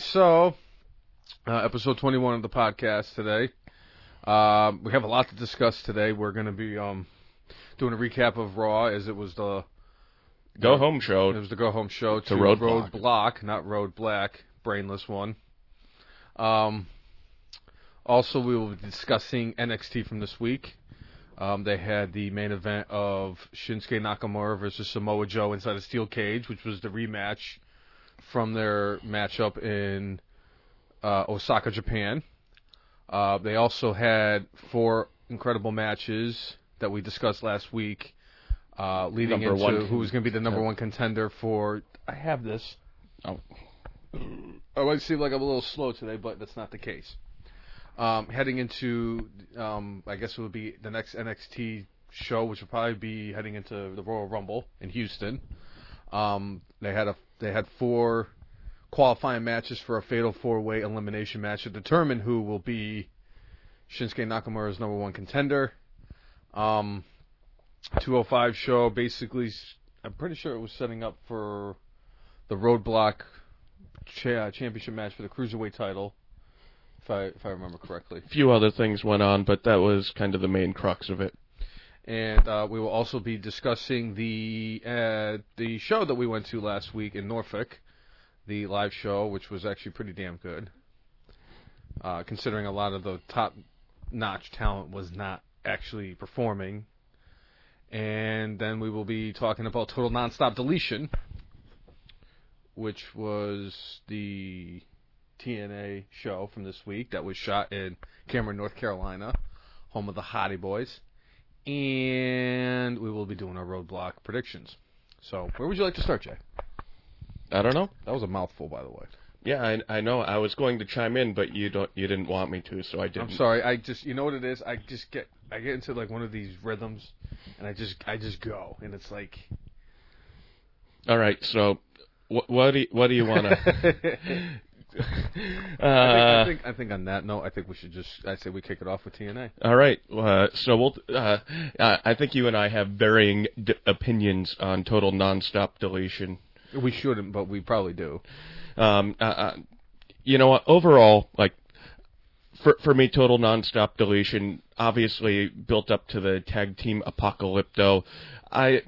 right, so uh, episode 21 of the podcast today. Um, we have a lot to discuss today. We're going to be um, doing a recap of Raw as it was the Go home show. it was the go home show to Road Road Block. Block, not Road Black, brainless one. Um, also, we will be discussing NXT from this week. Um, they had the main event of Shinsuke Nakamura versus Samoa Joe inside a steel cage, which was the rematch from their matchup in uh, Osaka, Japan. Uh, they also had four incredible matches that we discussed last week, uh, leading Number into one who was going to be the number one contender for. I have this. Oh. I might seem like I'm a little slow today, but that's not the case. Um, heading into, um, I guess it would be the next NXT show, which will probably be heading into the Royal Rumble in Houston. Um, they had a they had four qualifying matches for a fatal four way elimination match to determine who will be Shinsuke Nakamura's number one contender. Um, 205 show basically, I'm pretty sure it was setting up for the Roadblock cha- championship match for the cruiserweight title, if I if I remember correctly. A few other things went on, but that was kind of the main crux of it. And uh, we will also be discussing the uh, the show that we went to last week in Norfolk, the live show, which was actually pretty damn good. Uh, considering a lot of the top notch talent was not actually performing. And then we will be talking about Total Nonstop Deletion, which was the TNA show from this week that was shot in Cameron, North Carolina, home of the Hottie Boys and we will be doing our roadblock predictions. So, where would you like to start, Jay? I don't know. That was a mouthful, by the way. Yeah, I, I know. I was going to chime in, but you don't. You didn't want me to, so I didn't. I'm sorry. I just, you know what it is? I just get, I get into like one of these rhythms, and I just, I just go, and it's like. All right. So, wh- what do you, what do you want to? I, think, uh, I think, I think on that note, I think we should just, I say we kick it off with TNA. all right. Uh, so we'll. Uh, uh, I think you and I have varying d- opinions on total nonstop deletion. We shouldn't, but we probably do. Um, uh, uh, you know what? Overall, like for for me, total nonstop deletion obviously built up to the tag team apocalypto. I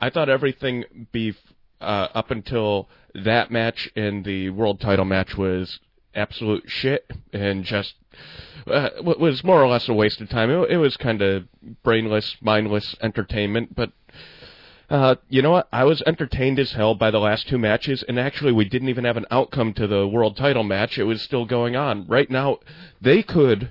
I thought everything be uh, up until that match and the world title match was absolute shit and just uh, was more or less a waste of time. It, it was kind of brainless, mindless entertainment, but uh, you know what? I was entertained as hell by the last two matches, and actually, we didn't even have an outcome to the world title match. It was still going on. Right now, they could.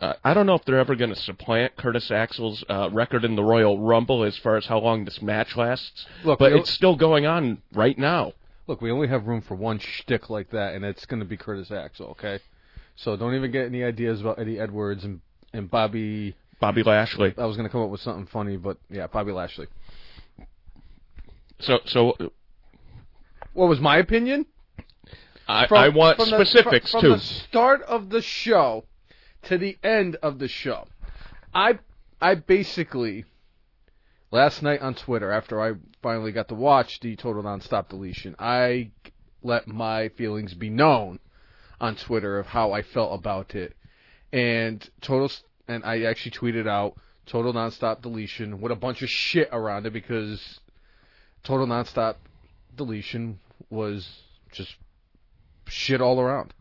Uh, I don't know if they're ever going to supplant Curtis Axel's uh, record in the Royal Rumble as far as how long this match lasts. Look, but it's still going on right now. Look, we only have room for one shtick like that, and it's going to be Curtis Axel, okay? So don't even get any ideas about Eddie Edwards and and Bobby. Bobby Lashley. I was going to come up with something funny, but yeah, Bobby Lashley. So, so What was my opinion? I, From- I want from the- specifics from, too. From the start of the show to the end of the show, I I basically last night on Twitter after I finally got to watch the Total Nonstop Deletion, I let my feelings be known on Twitter of how I felt about it, and total and I actually tweeted out Total Nonstop Deletion with a bunch of shit around it because Total Nonstop Deletion was just shit all around.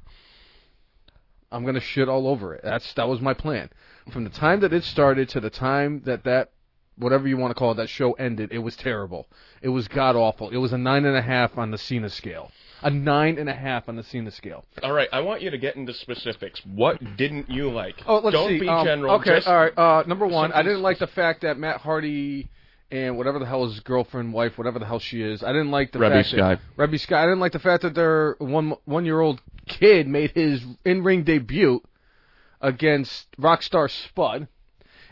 I'm gonna shit all over it. That's that was my plan. From the time that it started to the time that that whatever you want to call it, that show ended, it was terrible. It was god awful. It was a nine and a half on the Cena scale. A nine and a half on the Cena scale. All right, I want you to get into specifics. What didn't you like? Oh, let's Don't see. be um, general. Okay, just- all right. Uh, number one, I didn't like the fact that Matt Hardy and whatever the hell his girlfriend, wife, whatever the hell she is, I didn't like the Reby fact Sky. that Reby Sky. I didn't like the fact that their one one year old kid made his in ring debut against Rockstar Spud,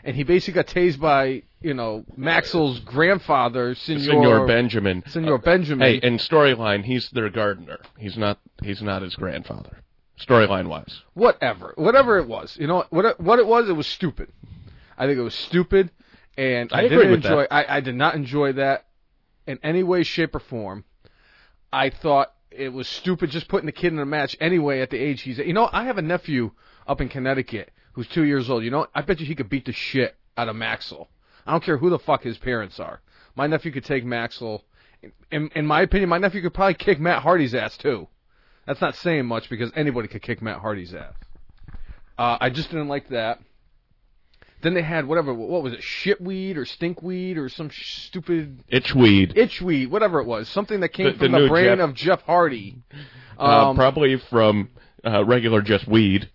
and he basically got tased by you know Maxel's grandfather, Senor, Senor Benjamin. Senor Benjamin. Hey, in storyline, he's their gardener. He's not. He's not his grandfather. Storyline wise. whatever, whatever it was, you know what? What it was, it was stupid. I think it was stupid, and I I, didn't enjoy. I, I did not enjoy that in any way, shape, or form. I thought it was stupid just putting the kid in a match anyway at the age he's at. You know, I have a nephew up in Connecticut who's two years old. You know, I bet you he could beat the shit out of Maxel. I don't care who the fuck his parents are. My nephew could take Maxel. In, in my opinion, my nephew could probably kick Matt Hardy's ass too. That's not saying much because anybody could kick Matt Hardy's ass. Uh, I just didn't like that. Then they had whatever, what was it, shitweed or stinkweed or some sh- stupid Itchweed. itchweed, whatever it was, something that came The- from the the, brain Jeff- of Jeff Hardy. uh, Um, probably from uh, regular just weed.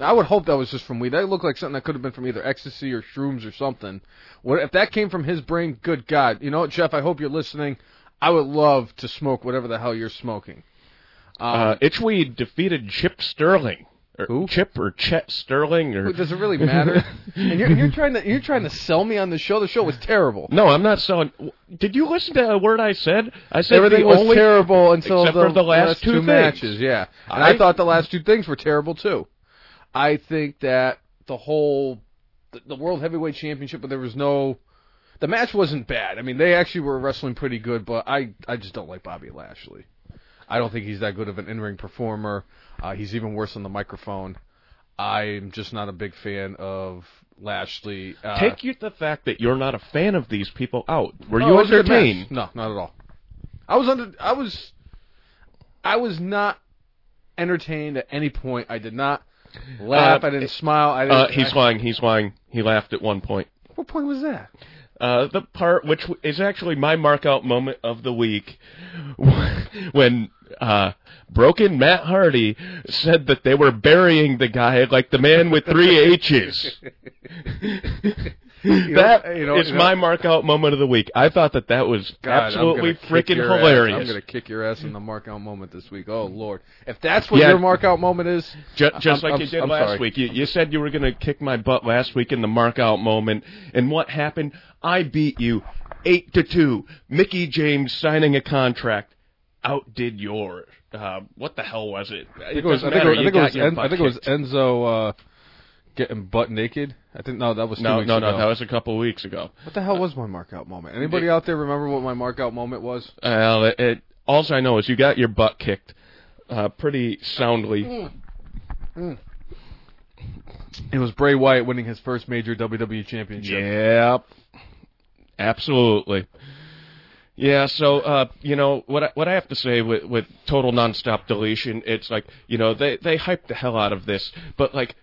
I would hope that was just from weed. That looked like something that could have been from either ecstasy or shrooms or something. What if that came from his brain? Good God! You know what, Jeff? I hope you're listening. I would love to smoke whatever the hell you're smoking. Um, Uh, Itchweed defeated Chip Sterling. Or Who? Chip or Chet Sterling or does it really matter? and you're, you're trying to you're trying to sell me on the show. The show was terrible. No, I'm not selling. Did you listen to a word I said? I said Everything was only, terrible until the, the last two things. matches. Yeah, and I, I- thought the last two things were terrible too. I think that the whole the, the World Heavyweight Championship, but there was no. The match wasn't bad. I mean, they actually were wrestling pretty good, but I I just don't like Bobby Lashley. I don't think he's that good of an in-ring performer. Uh, he's even worse on the microphone. I'm just not a big fan of Lashley. Uh, Take you the fact that you're not a fan of these people out. Were no, you it was a good match. entertained? No, not at all. I was under. I was. I was not entertained at any point. I did not laugh. Uh, I didn't smile. I didn't. Uh, he's I- lying. He's lying. He laughed at one point. what point was that? Uh, the part which is actually my markout moment of the week, when uh, Broken Matt Hardy said that they were burying the guy like the man with three H's. You know- That you know- is you know- my markout moment of the week. I thought that that was God, absolutely freaking your ass. hilarious. I'm gonna kick your ass in the markout moment this week. Oh Lord, if that's what Yeah. your markout moment is, Just, just I'm- like I'm- you did I'm last sorry. week. You, you said you were going to kick my butt last week in the markout moment, and what happened? I beat you eight to two. Mickie James signing a contract outdid your Uh, what the hell was it? I think it was. I think it was, I think it was, En- I think it was Enzo uh, getting butt naked. I think no, that was two No, weeks no, ago. no. That was a couple weeks ago. What the hell was my markout moment? Anybody out there remember what my markout moment was? Well, it, it, all I know is you got your butt kicked uh, pretty soundly. It was Bray Wyatt winning his first major WWE championship. Yep. Absolutely. Yeah, so uh, you know what I, what I have to say with with total nonstop deletion, it's like you know they they hyped the hell out of this, but like,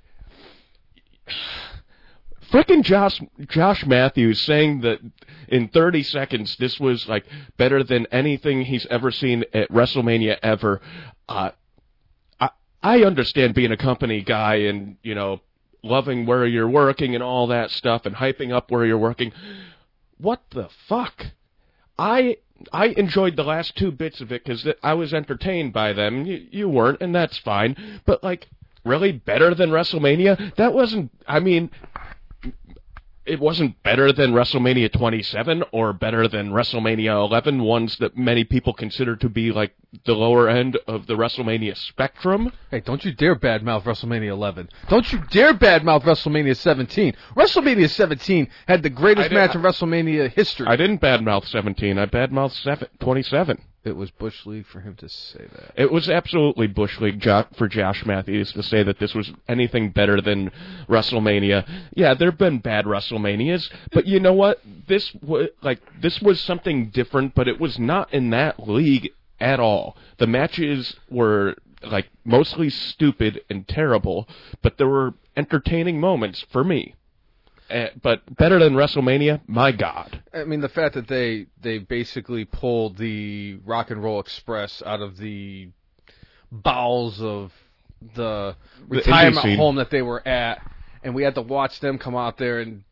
frickin' Josh Josh Matthews saying that in 30 seconds this was like better than anything he's ever seen at WrestleMania ever. Uh, I I understand being a company guy and you know loving where you're working and all that stuff and hyping up where you're working. What the fuck? I I enjoyed the last two bits of it because I was entertained by them. You, you weren't, and that's fine. But like, really better than WrestleMania? That wasn't. I mean, it wasn't better than WrestleMania 27 or better than WrestleMania 11, ones that many people consider to be like the lower end of the WrestleMania spectrum. Hey, don't you dare badmouth WrestleMania 11. Don't you dare badmouth WrestleMania 17. WrestleMania 17 had the greatest match in WrestleMania history. I didn't badmouth 17. I badmouthed seven, 27. It was Bush League for him to say that. It was absolutely Bush League jo- for Josh Matthews to say that this was anything better than WrestleMania. Yeah, there've been bad WrestleManias, but you know what? This was like this was something different, but it was not in that league at all. The matches were like mostly stupid and terrible, but there were entertaining moments for me. Uh, but better than WrestleMania, my God. I mean, the fact that they they basically pulled the Rock and Roll Express out of the bowels of the The retirement home that they were at, and we had to watch them come out there and.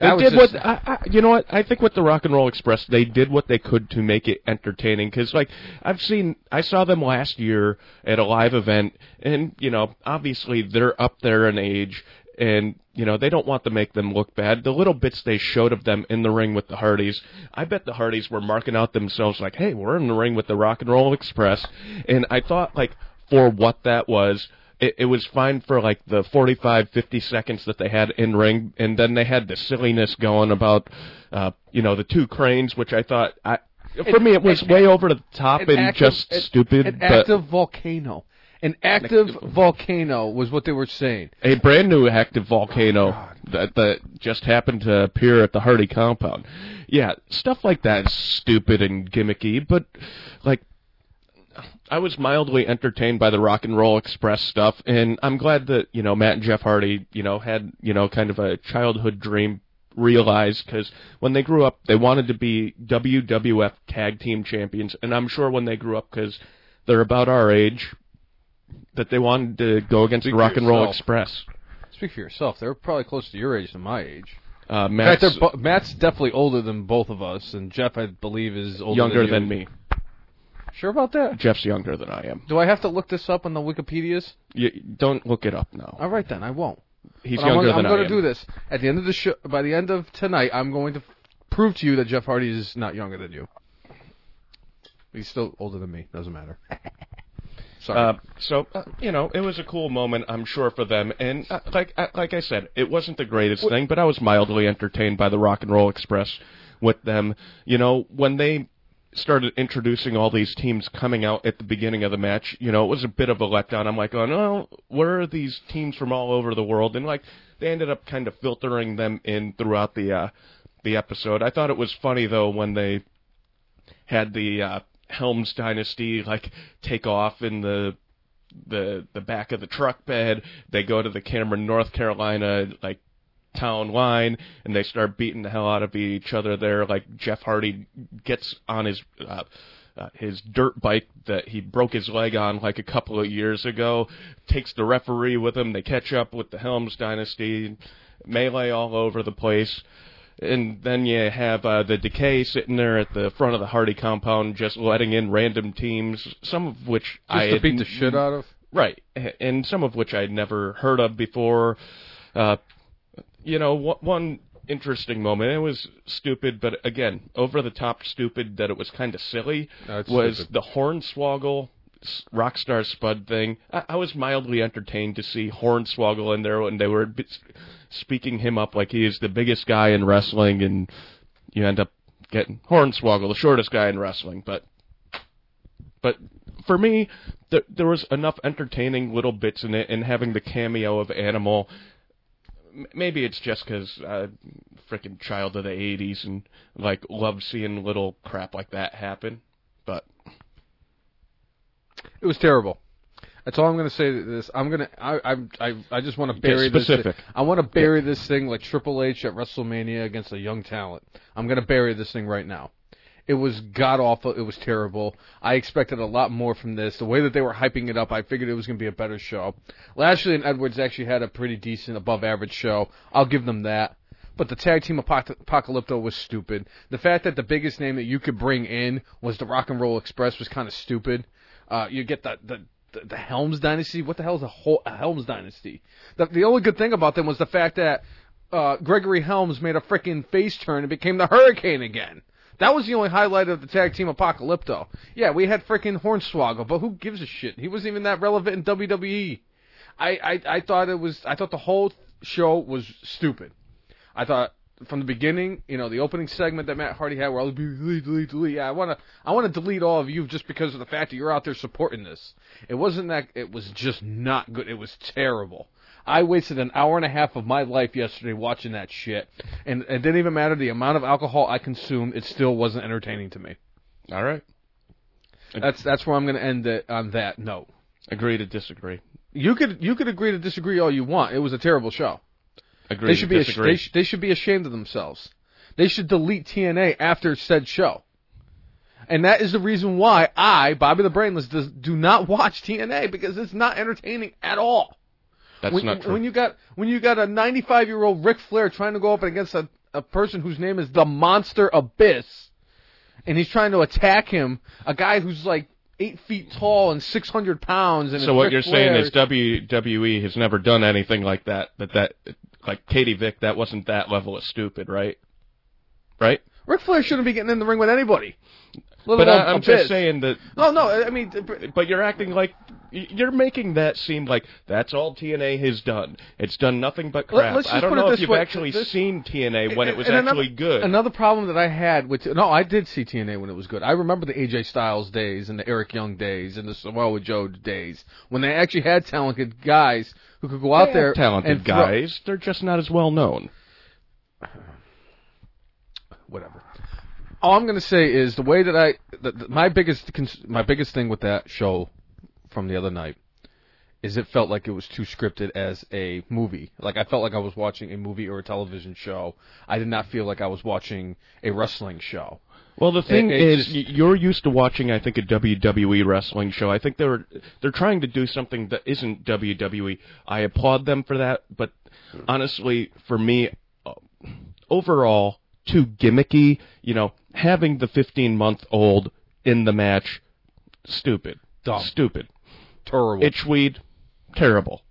They did just- what I, I, you know what I think with the Rock and Roll Express they did what they could to make it entertaining because like I've seen I saw them last year at a live event and you know obviously they're up there in age and you know they don't want to make them look bad the little bits they showed of them in the ring with the Hardys I bet the Hardys were marking out themselves like hey we're in the ring with the Rock and Roll Express and I thought like for what that was it, it was fine for like the 45 50 seconds that they had in ring and then they had the silliness going about uh you know the two cranes which i thought i For me, it was way over the top and just an- stupid. An active volcano. An active volcano was what they were saying. a brand new active volcano oh, that that just happened to appear at the Hardy compound. Yeah, stuff like that is stupid and gimmicky, but like I was mildly entertained by the Rock and Roll Express stuff, and I'm glad that you know Matt and Jeff Hardy, you know, had you know kind of a childhood dream realized because when they grew up, they wanted to be WWF Tag Team Champions, and I'm sure when they grew up, because they're about our age, that they wanted to go against Speak for Rock and Roll yourself. Express. Speak for yourself. They're probably closer to your age than my age. Uh, In fact, Matt's bo- Matt's definitely older than both of us, and Jeff, I believe, is older younger than, than me. Sure about that? Jeff's younger than I am. Do I have to look this up on the Wikipedia's? You, don't look it up now. All right, then I won't. He's But I'm younger I'm than gonna do this at the end of the show. By the end of tonight, I'm going to prove to you that Jeff Hardy is not younger than you. He's still older than me. Doesn't matter. Sorry. Uh, so uh, you know, it was a cool moment, I'm sure, for them. And uh, like uh, like I said, it wasn't the greatest thing, but I was mildly entertained by the Rock and Roll Express with them. You know, when they started introducing all these teams coming out at the beginning of the match, you know, it was a bit of a letdown. I'm like, oh no, where are these teams from all over the world? And like, they ended up kind of filtering them in throughout the uh, the episode. I thought it was funny though when they had the uh, Helms dynasty like take off in the the the back of the truck bed. They go to the Cameron, North Carolina like town line and they start beating the hell out of each other there. Like Jeff Hardy gets on his uh, uh, his dirt bike that he broke his leg on like a couple of years ago, takes the referee with him. They catch up with the Helms dynasty, melee all over the place. And then you have uh, the Decay sitting there at the front of the Hardy compound, just letting in random teams, some of which Just I to beat the shit out of. Right, and some of which I'd never heard of before. Uh, you know, one- interesting moment. It was stupid, but again, over the top stupid that it was kind of silly. No, was stupid. the Hornswoggle s- Rockstar Spud thing? I, I was mildly entertained to see Hornswoggle in there, and they were speaking him up like he is the biggest guy in wrestling, and you end up getting Hornswoggle, the shortest guy in wrestling, but but for me, there, there was enough entertaining little bits in it, and having the cameo of Animal. Maybe it's just because uh, freaking child of the '80s and like love seeing little crap like that happen. It was terrible. That's all I'm going to say. To this, I'm gonna. I I I, I just want to bury this. specific. Thing. I want to bury this thing like Triple H at WrestleMania against a young talent. I'm going to bury this thing right now. It was god awful. It was terrible. I expected a lot more from this. The way that they were hyping it up, I figured it was going to be a better show. Lashley and Edwards actually had a pretty decent, above average show. I'll give them that. But the tag team apoc- apocalypto was stupid. The fact that the biggest name that you could bring in was the Rock and Roll Express was kind of stupid. Uh, you get the, the the the Helms dynasty. What the hell is a, whole, a Helms dynasty? The, the only good thing about them was the fact that uh, Gregory Helms made a freaking face turn and became the Hurricane again. That was the only highlight of the tag team apocalypto. Yeah, we had freaking Hornswoggle, but who gives a shit? He wasn't even that relevant in WWE. I, I I thought it was. I thought the whole show was stupid. I thought from the beginning, you know, the opening segment that Matt Hardy had, where I was delete, delete, delete. Yeah, I want to, I want to delete all of you just because of the fact that you're out there supporting this. It wasn't that. It was just not good. It was terrible. I wasted an hour and a half of my life yesterday watching that shit, and it didn't even matter the amount of alcohol I consumed. It still wasn't entertaining to me. all right, That's that's where I'm going to end it on that note. agree to disagree. You could you could agree to disagree all you want. It was a terrible show. Agree They should be ash- they, sh- they should be ashamed of themselves. They should delete TNA after said show. And that is the reason why I, Bobby the Brainless, does, do not watch TNA because it's not entertaining at all. That's when, not true. when you got when you got a 95 year old Ric Flair trying to go up against a, a person whose name is the Monster Abyss, and he's trying to attack him, a guy who's like eight feet tall and 600 pounds. And so what Ric you're saying is WWE has never done anything like that. That that like Katie Vick, that wasn't that level of stupid, right? Right. Ric Flair shouldn't be getting in the ring with anybody. But I, I'm just saying that. No, no. I mean, But you're acting like You're making that seem like that's all TNA has done. It's done nothing but crap. let's I don't put it know if you've way, actually this- seen TNA when it was actually another, good. Another problem that I had with no, I did see TNA when it was good. I remember the AJ Styles days and the Eric Young days and the Samoa Joe days when they actually had talented guys who could go out They there talented and throw- guys. They're just not as well known. whatever. All I'm going to say is the way that I the, the, my biggest my biggest thing with that show from the other night is it felt like it was too scripted as a movie. Like I felt like I was watching a movie or a television show. I did not feel like I was watching a wrestling show. Well, the thing It- it is, just- you're used to watching, I think, a WWE wrestling show. I think they're they're trying to do something that isn't WWE. I applaud them for that, but honestly, for me, uh, overall, too gimmicky. You know, having the 15 month old in the match, stupid, Dumb. stupid. Terrible. Itchweed, terrible.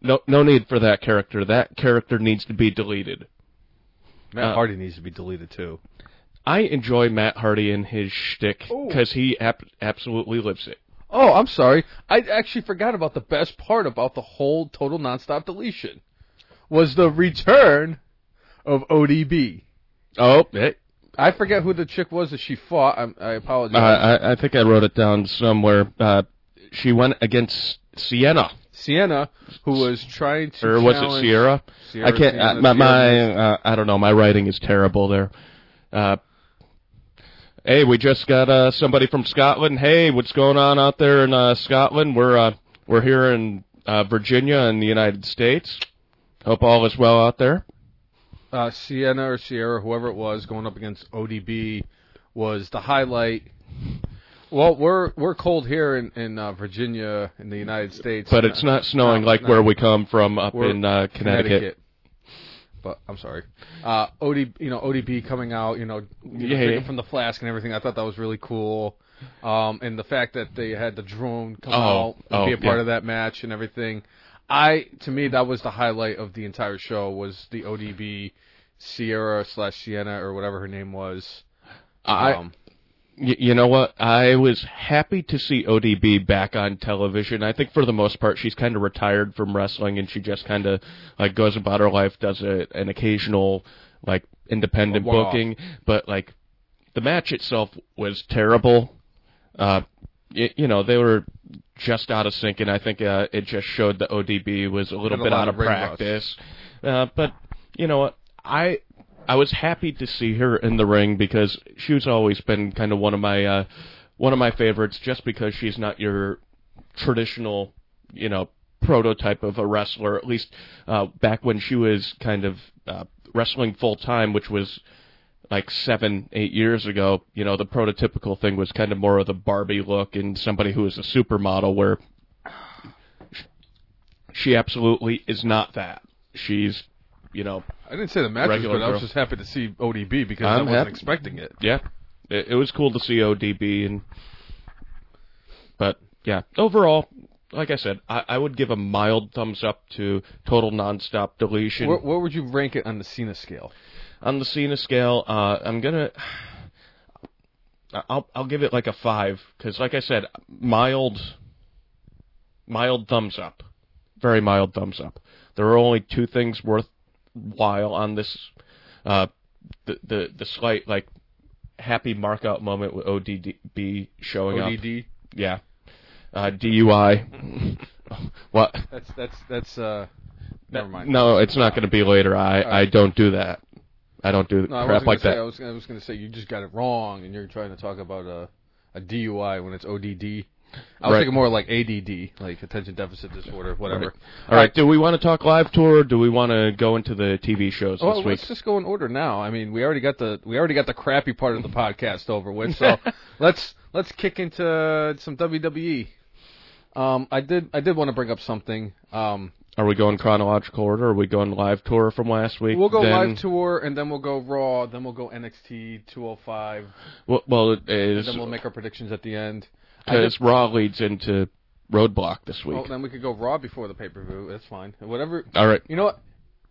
No, no need for that character. That character needs to be deleted. Matt uh, Hardy needs to be deleted too. I enjoy Matt Hardy and his shtick because he ap- absolutely lives it. Oh, I'm sorry. I actually forgot about the best part about the whole total nonstop deletion was the return of ODB. Oh, I forget who the chick was that she fought. I, I uh, apologize. I, I think I wrote it down somewhere. Uh, she went against Sienna, Sienna, who was trying to or was it Sierra? Sierra, I can't. Sienna, uh, my, my uh, I don't know. My writing is terrible there. Uh, hey, we just got uh, somebody from Scotland. Hey, what's going on out there in uh, Scotland? We're uh, we're here in uh, Virginia in the United States. Hope all is well out there. uh, Sienna or Sierra, whoever it was, going up against ODB was the highlight. Well, we're we're cold here in in uh, Virginia in the United States, But it's not snowing like where we come from up We're in uh, Connecticut. But I'm sorry, uh, OD, you know ODB coming out, you know, you know, Yeah. from the flask and everything. I thought that was really cool, um, and the fact that they had the drone come Oh, out and oh, be a part yeah. of that match and everything. I to me that was the highlight of the entire show was the ODB Sierra slash Sienna or whatever her name was. I, Um, you know what? I was happy to see ODB back on television. I think for the most part, she's kind of retired from wrestling, and she just kind of like goes about her life, does a, an occasional like independent one-off. booking, but like the match itself was terrible. Uh, y- you know, they were just out of sync, and I think uh, it just showed that ODB was a little Had a bit out of of ring rust. practice. Uh, but you know what? I I was happy to see her in the ring because she's always been kind of one of my uh, one of my favorites, just because she's not your traditional, you know, prototype of a wrestler. At least uh, back when she was kind of uh, wrestling full time, which was like seven, eight years ago, you know, the prototypical thing was kind of more of the Barbie look and somebody who is a supermodel where she absolutely is not that. She's, you know, I didn't say the match was good. I was just happy to see ODB because i I'm wasn't happy. expecting it. yeah, it, it was cool to see ODB and, but yeah, overall, like I said, I, I would give a mild thumbs up to total nonstop deletion. Where, where would you rank it on the Cena scale? On the Cena scale, uh, I'm gonna. I'll I'll give it like a five because, like I said, mild, mild thumbs up, very mild thumbs up. There are only two things worthwhile on this, uh, the the the slight like happy markout moment with ODB showing up. ODD. Yeah, uh, DUI. what? That's that's that's uh. Never mind. No, it's not going to be later. I I don't do that. I don't do No, crap like say, that. I was, I was going to say you just got it wrong, and you're trying to talk about a, a DUI when it's ODD. I was Right. thinking more like ADD, like attention deficit disorder, whatever. Right. All right. Do we want to talk live tour? or Do we want to go into the TV shows Well, this week? let's just go in order now. I mean, we already got the we already got the crappy part of the podcast over with, so let's let's kick into some WWE. Um, I did I did want to bring up something. Um, Are we going chronological order? Or are we going live tour from last week? we'll go then, live tour, and then we'll go Raw, then we'll go NXT 205, Well, well it and then we'll make our predictions at the end. Because Raw leads into Roadblock this week. Well, then we could go Raw before the pay per view. That's fine. Whatever. All right. You know what?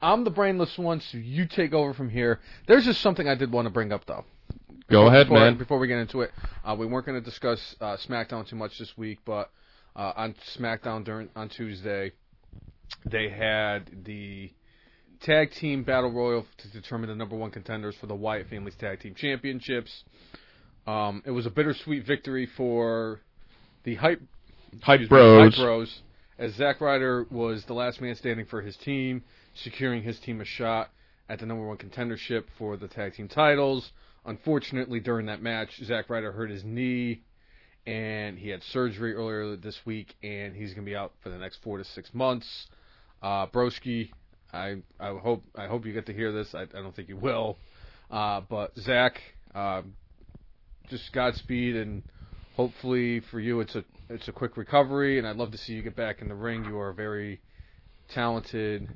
I'm the brainless one, so you take over from here. There's just something I did want to bring up, though. Go ahead, before, man. Before we get into it, uh, we weren't going to discuss uh, SmackDown too much this week, but uh, on SmackDown during on Tuesday. They had the tag team battle royal to determine the number one contenders for the Wyatt Family's tag team championships. Um, it was a bittersweet victory for the hype Hype Bros. Hype Bros. As Zack Ryder was the last man standing for his team, securing his team a shot at the number one contendership for the tag team titles. Unfortunately, during that match, Zack Ryder hurt his knee, and he had surgery earlier this week, and he's going to be out for the next four to six months. Uh, Broski, I I hope I hope you get to hear this. I, I don't think you will, uh, but Zack, uh, just Godspeed, and hopefully for you it's a it's a quick recovery. And I'd love to see you get back in the ring. You are a very talented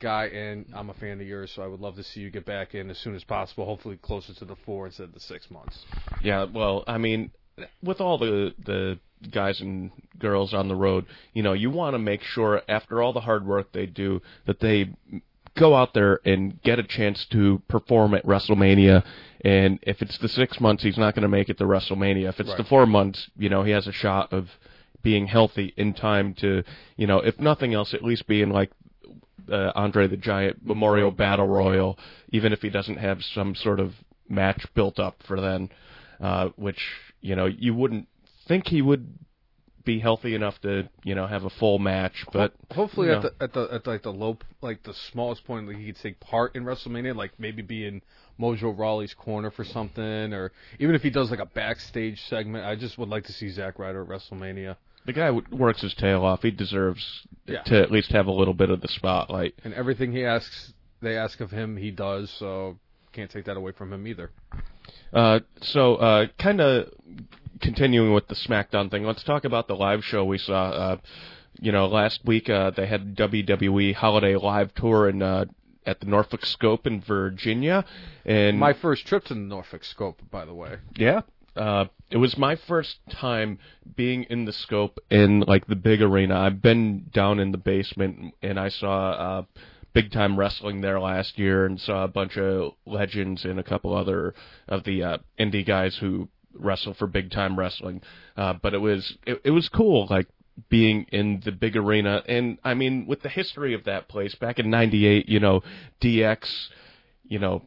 guy, and I'm a fan of yours, so I would love to see you get back in as soon as possible. Hopefully closer to the four instead of the six months. Yeah, well, I mean, with all the the guys and girls on the road, you know, you want to make sure after all the hard work they do that they go out there and get a chance to perform at WrestleMania. And if it's the six months, he's not going to make it to WrestleMania. If it's the four months, you know, he has a shot of being healthy in time to, you know, if nothing else, at least being like uh, Andre the Giant Memorial Battle Royal, even if he doesn't have some sort of match built up for then, uh, which you know you wouldn't think he would be healthy enough to you know have a full match, but Hopefully you at the at the at like the low like the smallest point that he could take part in WrestleMania, like maybe be in Mojo Rawley's corner for something, or even if he does like a backstage segment. I just would like to see Zack Ryder at WrestleMania. the guy works his tail off. He deserves Yeah. to at least have a little bit of the spotlight. And everything he asks, they ask of him, he does. So can't take that away from him either. Uh, so, uh, kind of continuing with the SmackDown thing, let's talk about the live show we saw. Uh, you know, last week uh, they had WWE Holiday Live Tour in uh, at the Norfolk Scope in Virginia, and My first trip to the Norfolk Scope, by the way. yeah. Uh, it was my first time being in the scope in like the big arena. I've been down in the basement and I saw uh, big time wrestling there last year and saw a bunch of legends and a couple other of the uh, indie guys who wrestle for big time wrestling. Uh, but it was it, it was cool like being in the big arena and I mean with the history of that place back in 98, you know, DX, you know,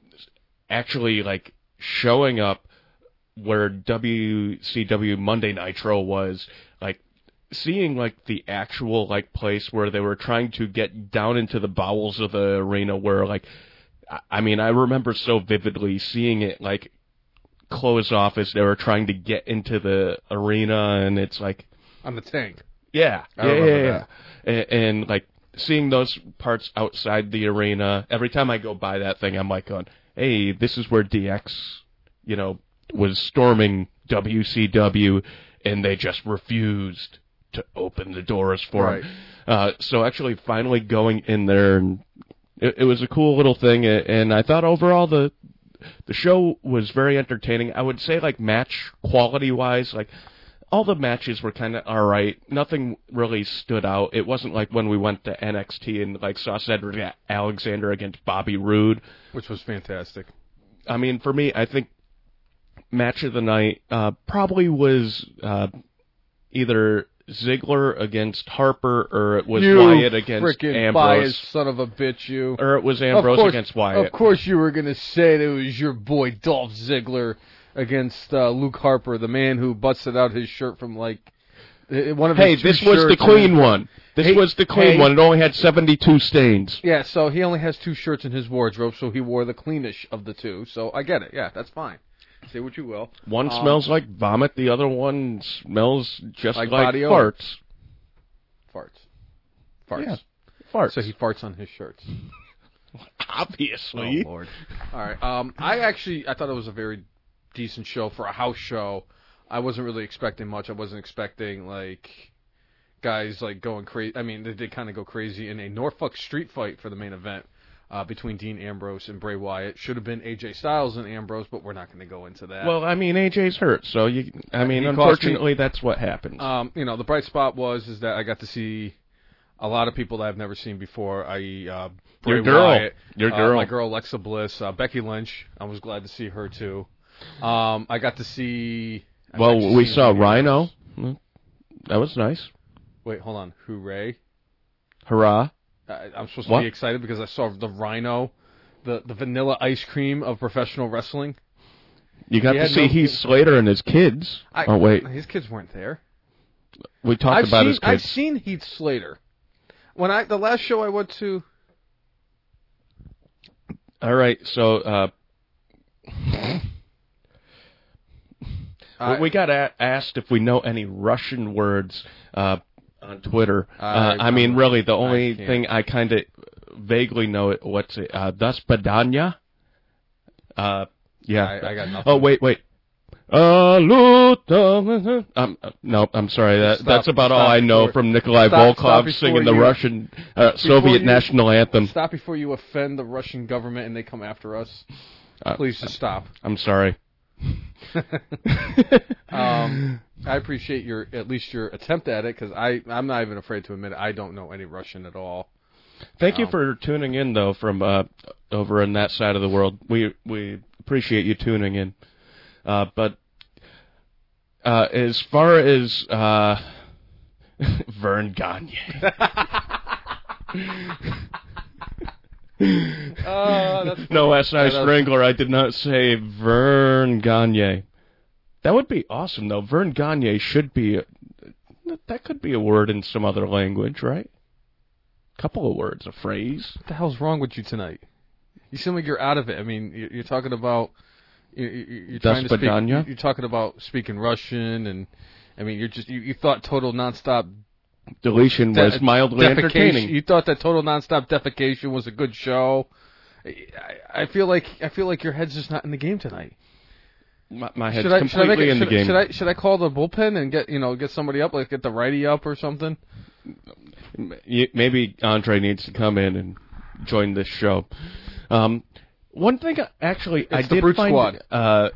actually like showing up where WCW Monday Nitro was, like seeing like the actual like place where they were trying to get down into the bowels of the arena where like I- I mean I remember so vividly seeing it like close off as they were trying to get into the arena and it's like On the tank. yeah, I yeah, yeah, yeah. And, and like seeing those parts outside the arena, every time I go by that thing, I'm like going, "Hey, this is where DX, you know, was storming WCW, and they just refused to open the doors for Right. him." Uh, so actually, finally going in there, and it, it was a cool little thing, and I thought overall the the show was very entertaining. I would say like match quality wise, like all the matches were kind of all right. Nothing really stood out. It wasn't like when we went to NXT and like saw Cedric Alexander against Bobby Roode. Which was fantastic. I mean, for me, I think match of the night uh, probably was uh, either Ziggler against Harper or it was you Wyatt against frickin' Ambrose biased son of a bitch, you. or it was Ambrose course- against Wyatt. Of course, you were gonna say that it was your boy Dolph Ziggler against uh, Luke Harper, the man who busted out his shirt from like uh, one of Hey, his two this was the clean one. This Hey, was the clean hey. one. It only had 72 stains. Yeah, so he only has two shirts in his wardrobe, so he wore the cleanish of the two. So I get it. Yeah, that's fine. Say what you will. One Um, smells like vomit, the other one smells just Like like, odor. farts. Farts. Farts. Yeah, farts. So he farts on his shirts. obviously. Oh lord. All right. Um, I actually I thought it was a very decent show for a house show. I wasn't really expecting much. I wasn't expecting like guys like going crazy. I mean, they did kind of go crazy in a Norfolk street fight for the main event uh, between Dean Ambrose and Bray Wyatt. Should have been AJ Styles and Ambrose, but we're not going to go into that. Well, I mean, AJ's hurt, so you. I mean, He unfortunately, that's what happens. Um, you know, the bright spot was is that I got to see a lot of people that I've never seen before. I uh, Bray Your girl. Wyatt, Your uh, girl. my girl Alexa Bliss, uh, Becky Lynch. I was glad to see her too. Um, I got to see. I've well, we saw Rhino. others. That was nice. Wait, hold on. Hooray! Hurrah! I, I'm supposed What? to be excited because I saw the Rhino, the the vanilla ice cream of professional wrestling. You got He to see no- Heath Slater and his kids. I, oh wait, his kids weren't there. we talked I've about seen his I've seen Heath Slater. When I the last show I went to, All right, so uh, I, we got a- asked if we know any Russian words uh, on Twitter. I- uh, I mean, really, the only can't. thing I kind of vaguely know it. What's it? Uh, Das. Uh, yeah. I, I got nothing. Oh wait, wait. Uh, um, uh, no, I'm sorry. That Stop- that's about all I know before- from Nikolai stop- stop Volkov before singing the you- Russian uh, Soviet you- national anthem. Stop before you offend the Russian government and they come after us. Uh, Please just stop. I'm sorry. Um, I appreciate your at least your attempt at it because I I'm not even afraid to admit it. I don't know any Russian at all. Thank you Um, for tuning in, though, from uh, over in that side of the world. We we appreciate you tuning in. Uh, but uh, as far as uh, Verne Gagne, Uh, that's no SI That was- I did not say Verne Gagne. That would be awesome, though. Verne Gagne should be. A, that could be a word in some other language, right? A Couple of words, a phrase. What the hell's wrong with you tonight? You seem like you're out of it. I mean, you're, you're talking about you- you- you're trying to speak. You're talking about speaking Russian, and I mean, you're just you, you thought total nonstop Deletion was de- mildly entertaining. You thought that total nonstop defecation was a good show. I, I feel like I feel like your head's just not in the game tonight. My, my head's should I should I, make completely it, in the game. should I should I call the bullpen and get you know get somebody up like get the righty up or something? Maybe Andre needs to come in and join this show. Um, one thing, I- actually, I It's the did Brute find. Squad. Uh,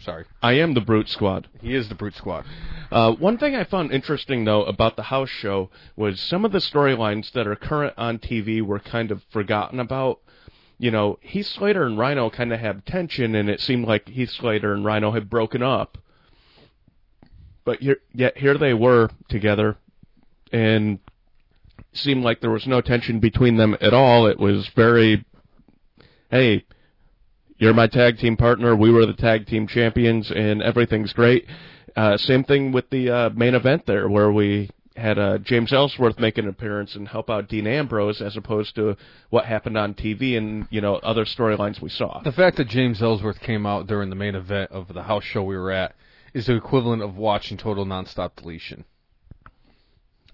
Sorry, I am the Brute Squad. he is the brute squad. Uh, one thing I found interesting, though, about the house show was some of the storylines that are current on TV were kind of forgotten about. You know, Heath Slater and Rhino kind of had tension, and it seemed like Heath Slater and Rhino had broken up. But here, yet here they were together, and seemed like there was no tension between them at all. It was very, hey, you're my tag team partner. We were the tag team champions, and everything's great. Uh, same thing with the uh, main event there, where we had uh, James Ellsworth make an appearance and help out Dean Ambrose, as opposed to what happened on TV and you know other storylines we saw. The fact that James Ellsworth came out during the main event of the house show we were at is the equivalent of watching total nonstop deletion.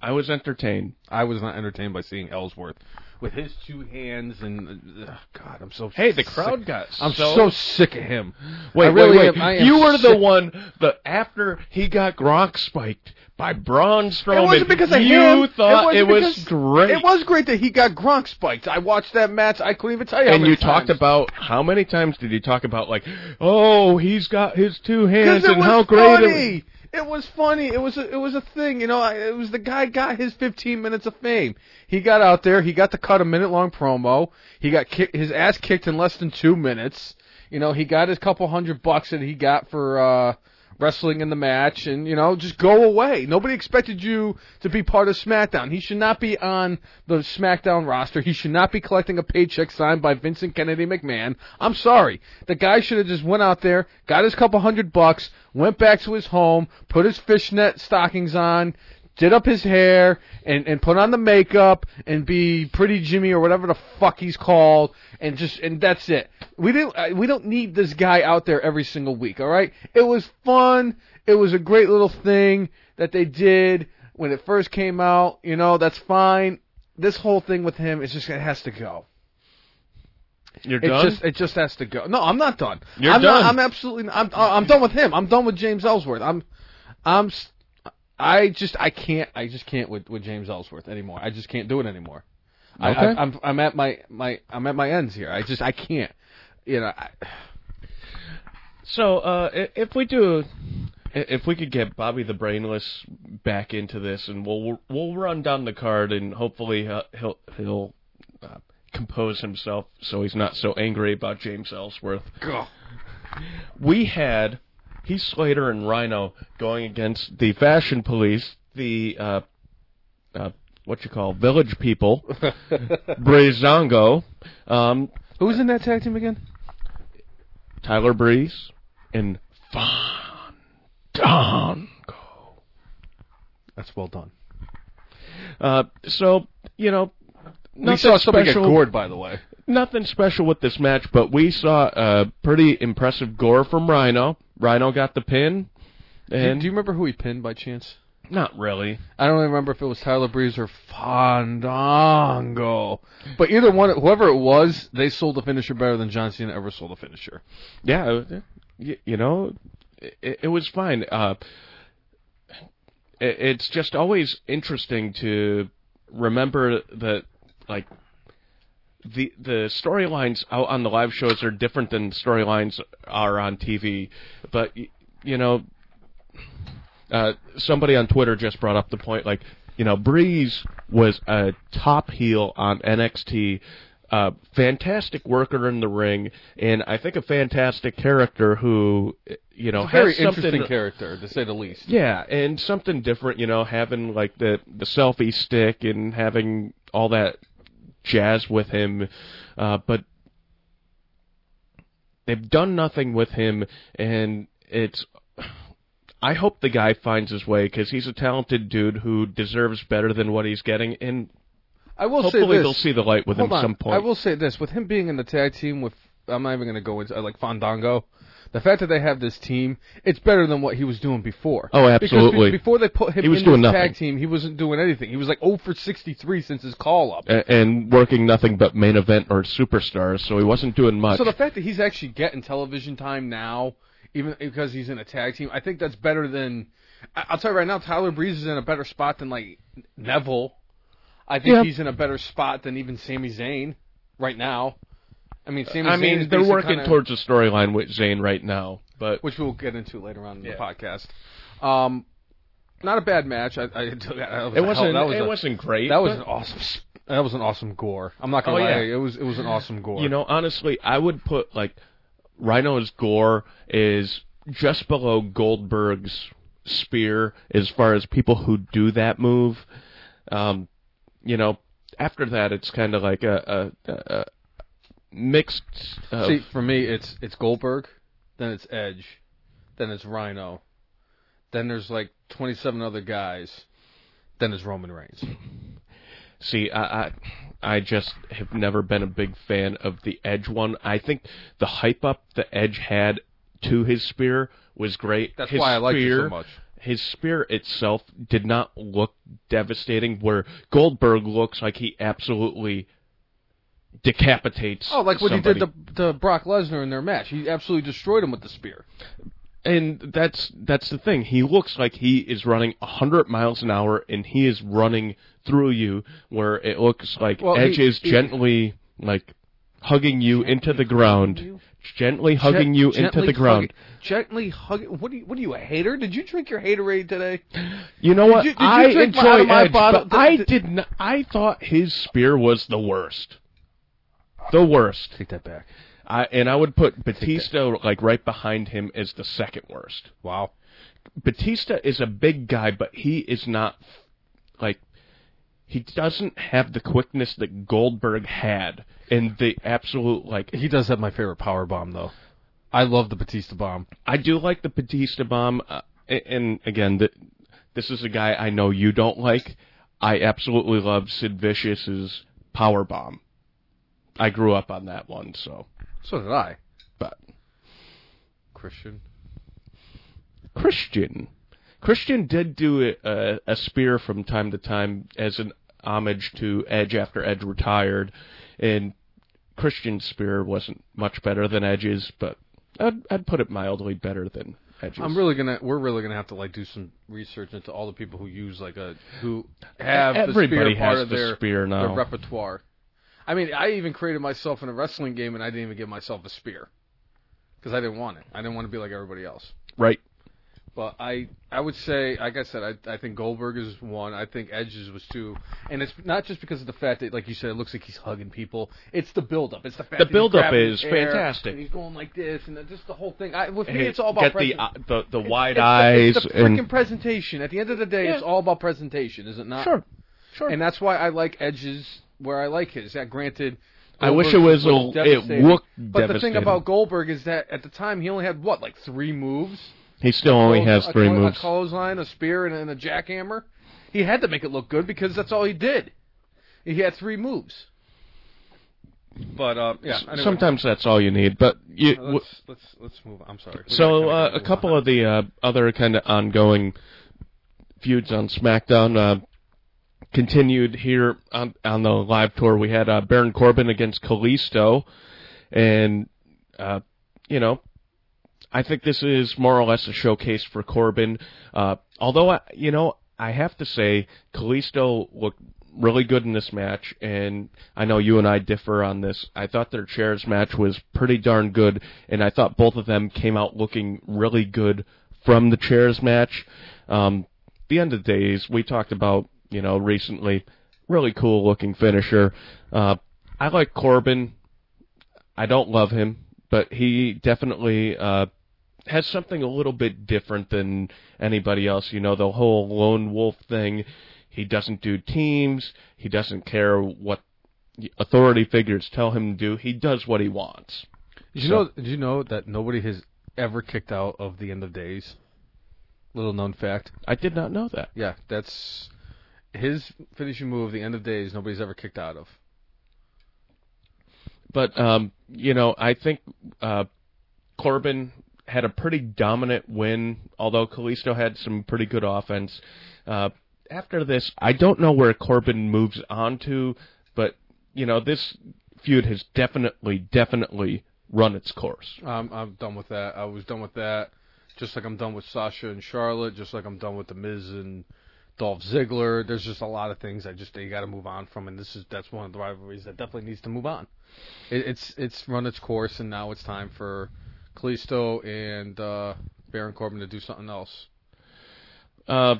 I was entertained. I was not entertained by seeing Ellsworth with his two hands and uh, God, I'm so Hey, the sick. crowd got I'm so. so sick of him. wait, I really wait, wait! am- you were the one that after he got Gronk spiked by Braun Strowman. It wasn't because of you him. thought it, was great. It was great that he got Gronk spiked. I watched that match. I couldn't even tell you. and you talked about how many times did you talk about like, oh, he's got his two hands and how great funny. it It was funny. It was a, it was a thing. You know, I, it was the guy got his 15 minutes of fame. He got out there. He got to cut a minute long promo. He got kick, his ass kicked in less than two minutes. You know, he got his couple hundred bucks that he got for uh wrestling in the match, and you know, just go away. Nobody expected you to be part of SmackDown. He should not be on the SmackDown roster. He should not be collecting a paycheck signed by Vincent Kennedy McMahon. I'm sorry. The guy should have just went out there, got his couple hundred bucks, went back to his home, put his fishnet stockings on, did up his hair, and, and put on the makeup, and be pretty Jimmy or whatever the fuck he's called, and just and that's it. We didn't. uh, We don't need this guy out there every single week. All right. It was fun. It was a great little thing that they did when it first came out. You know, that's fine. This whole thing with him is just it has to go. You're It done. just it just has to go. No, I'm not done. You're I'm done. Not, I'm absolutely. I'm I'm done with him. I'm done with James Ellsworth. I'm I'm. S- I just I can't I just can't with with James Ellsworth anymore. I just can't do it anymore. I, Okay. I, I'm I'm at my my I'm at my ends here. I just I can't. You know. I, So, uh, if we do, if we could get Bobby the Brainless back into this, and we'll we'll run down the card, and hopefully uh, he'll he'll uh, compose himself so he's not so angry about James Ellsworth. Ugh. We had Heath Slater and Rhino going against the Fashion Police, the uh, uh, what you call village people, Breezango, um, Who's in that tag team again? Tyler Breeze, and Fandango. That's well done. Uh, so you know, We saw get special. gored, by the way. nothing special with this match, but we saw a pretty impressive gore from Rhino. Rhino got the pin, Do you, and do you remember who he pinned by chance? not really. I don't remember if it was Tyler Breeze or Fandango. But either one, whoever it was, they sold the finisher better than John Cena ever sold a finisher. Yeah, uh, you know, it, it was fine. Uh, it, it's just always interesting to remember that, like, the the storylines out on the live shows are different than storylines are on TV. But you know, uh, somebody on Twitter just brought up the point, like, you know, Breeze was a top heel on NXT. Uh, fantastic worker in the ring, and I think a fantastic character who, you know, very interesting character, to say the least. Yeah, and something different, you know, having like the the selfie stick and having all that jazz with him, uh, but they've done nothing with him, and it's. I hope the guy finds his way because he's a talented dude who deserves better than what he's getting, and I will say hopefully this. they'll see the light with Hold him on. some point. I will say this: with him being in the tag team with, I'm not even going to go into like Fandango. The fact that they have this team, it's better than what he was doing before. Oh, absolutely. be- before they put him He was in doing nothing. tag team, he wasn't doing anything. He was like 0 for 63 since his call up. A- and working nothing but main event or superstars, so he wasn't doing much. So the fact that he's actually getting television time now, even because he's in a tag team, I think that's better than. I'll tell you right now, Tyler Breeze is in a better spot than like Neville. I think Yeah. he's in a better spot than even Sami Zayn right now. I mean, Sami I mean, they're working kinda- towards a storyline with Zayn right now, but which we'll get into later on in Yeah. the podcast. Um, not a bad match. I, I, that was it wasn't. hell- was it a- wasn't great. That was an awesome. That was an awesome gore. I'm not gonna Oh, lie. yeah. It was it was an awesome gore. You know, honestly, I would put like Rhino's gore is just below Goldberg's spear as far as people who do that move. Um, you know, after that, it's kind of like a, a, a, a mixed. Of, See, for me, it's it's Goldberg, then it's Edge, then it's Rhino, then there's like 27 other guys, then it's Roman Reigns. See, I, I I just have never been a big fan of the Edge one. I think the hype up the Edge had to his spear was great. That's his why I liked it so much. His spear itself did not look devastating, where Goldberg looks like he absolutely decapitates. Oh, like what somebody. he did to, to Brock Lesnar in their match. He absolutely destroyed him with the spear. and that's that's the thing. He looks like he is running a hundred miles an hour, and he is running through you. Where it looks like Well, Edge he- is he- gently like hugging you into the ground, gently hugging you into Gently the ground. hug- gently hugging. What are you? What are you a hater? Did you drink your haterade today? You know what? you- did you I drink my- out enjoy my Edge, bottle? but I Did- did not. I thought his spear was the worst. The worst. Take that back. I, and I would put Batista like right behind him as the second worst. Wow. Batista is a big guy, but he is not like he doesn't have the quickness that Goldberg had and the absolute like He does have my favorite power bomb though. I love the Batista bomb. I do like the Batista bomb uh, and, and again the, this is a guy I know you don't like. I absolutely love Sid Vicious's power bomb. I grew up on that one, so So did I. but Christian. Christian. Christian did do a, a spear from time to time as an homage to Edge after Edge retired, and Christian's spear wasn't much better than Edge's, but I'd, I'd put it mildly better than Edge's. I'm really gonna. We're really gonna have to like do some research into all the people who use like a who have Everybody the spear part has of the their, spear now. their repertoire. I mean, I even created myself in a wrestling game, and I didn't even give myself a spear because I didn't want it. I didn't want to be like everybody else. right. But I I would say, like I said, I I think Goldberg is one. I think Edge's was two, and it's not just because of the fact that, like you said, it looks like he's hugging people. It's the build-up. It's the fact The that he's build-up grabbing is his hair, fantastic. And he's going like this, and just the whole thing. I, with me, it's all about get the, uh, the the it's- wide it's the- eyes It's the freaking and presentation. At the end of the day, it's all about presentation, is it not? sure, sure. And that's why I like Edge's where I like his. that granted. I wish it was a- it looked But the thing about Goldberg is that at the time he only had what, like three moves. he still only Close- has a three moves. A clothesline, a spear, and, and a jackhammer. He had to make it look good because that's all he did. He had three moves. But uh, yeah. Anyway, Sometimes that's all you need, but you, Uh, let's let's let's move. On. I'm sorry. We So uh, a couple on. of the uh, other kind of ongoing feuds on SmackDown uh, continued here on on the live tour. We had uh, Baron Corbin against Kalisto, and uh, you know, I think this is more or less a showcase for Corbin. Uh, although I, you know, I have to say Kalisto looked really good in this match, and I know you and I differ on this. I thought their chairs match was pretty darn good, and I thought both of them came out looking really good from the chairs match. Um, the end of the days, we talked about, you know, recently, really cool looking finisher. Uh, I like Corbin. I don't love him, but he definitely uh, has something a little bit different than anybody else. You know, the whole lone wolf thing. He doesn't do teams. He doesn't care what authority figures tell him to do. He does what he wants. Did you So- know? Did you know that nobody has ever kicked out of the end of days? Little known fact. I did not know that. Yeah, that's his finishing move. The end of days. Nobody's ever kicked out of. But um, you know, I think uh, Corbin had a pretty dominant win, although Kalisto had some pretty good offense. Uh, after this, I don't know where Corbin moves on to, but you know, this feud has definitely, definitely run its course. I'm I'm done with that. I was done with that. Just like I'm done with Sasha and Charlotte. Just like I'm done with the Miz and Dolph Ziggler. There's just a lot of things I just you got to move on from, and this is that's one of the rivalries that definitely needs to move on. It, it's it's run its course, and now it's time for Kalisto and uh, Baron Corbin to do something else. Uh,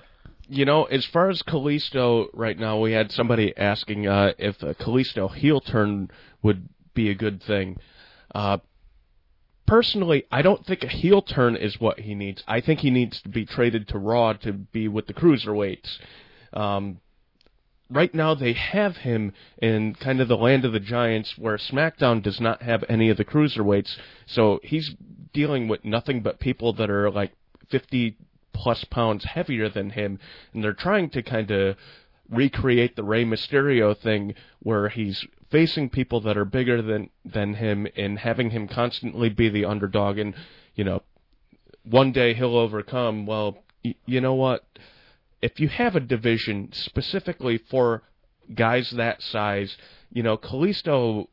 you know, as far as Kalisto right now, we had somebody asking uh, if a Kalisto heel turn would be a good thing. Uh, personally, I don't think a heel turn is what he needs. I think he needs to be traded to Raw to be with the cruiserweights. Um, right now, they have him in kind of the land of the giants, where SmackDown does not have any of the cruiserweights. So he's dealing with nothing but people that are like 50 plus pounds heavier than him, and they're trying to kind of recreate the Rey Mysterio thing where he's facing people that are bigger than than him and having him constantly be the underdog and you know one day he'll overcome. Well y- you know what? If you have a division specifically for guys that size you know Kalisto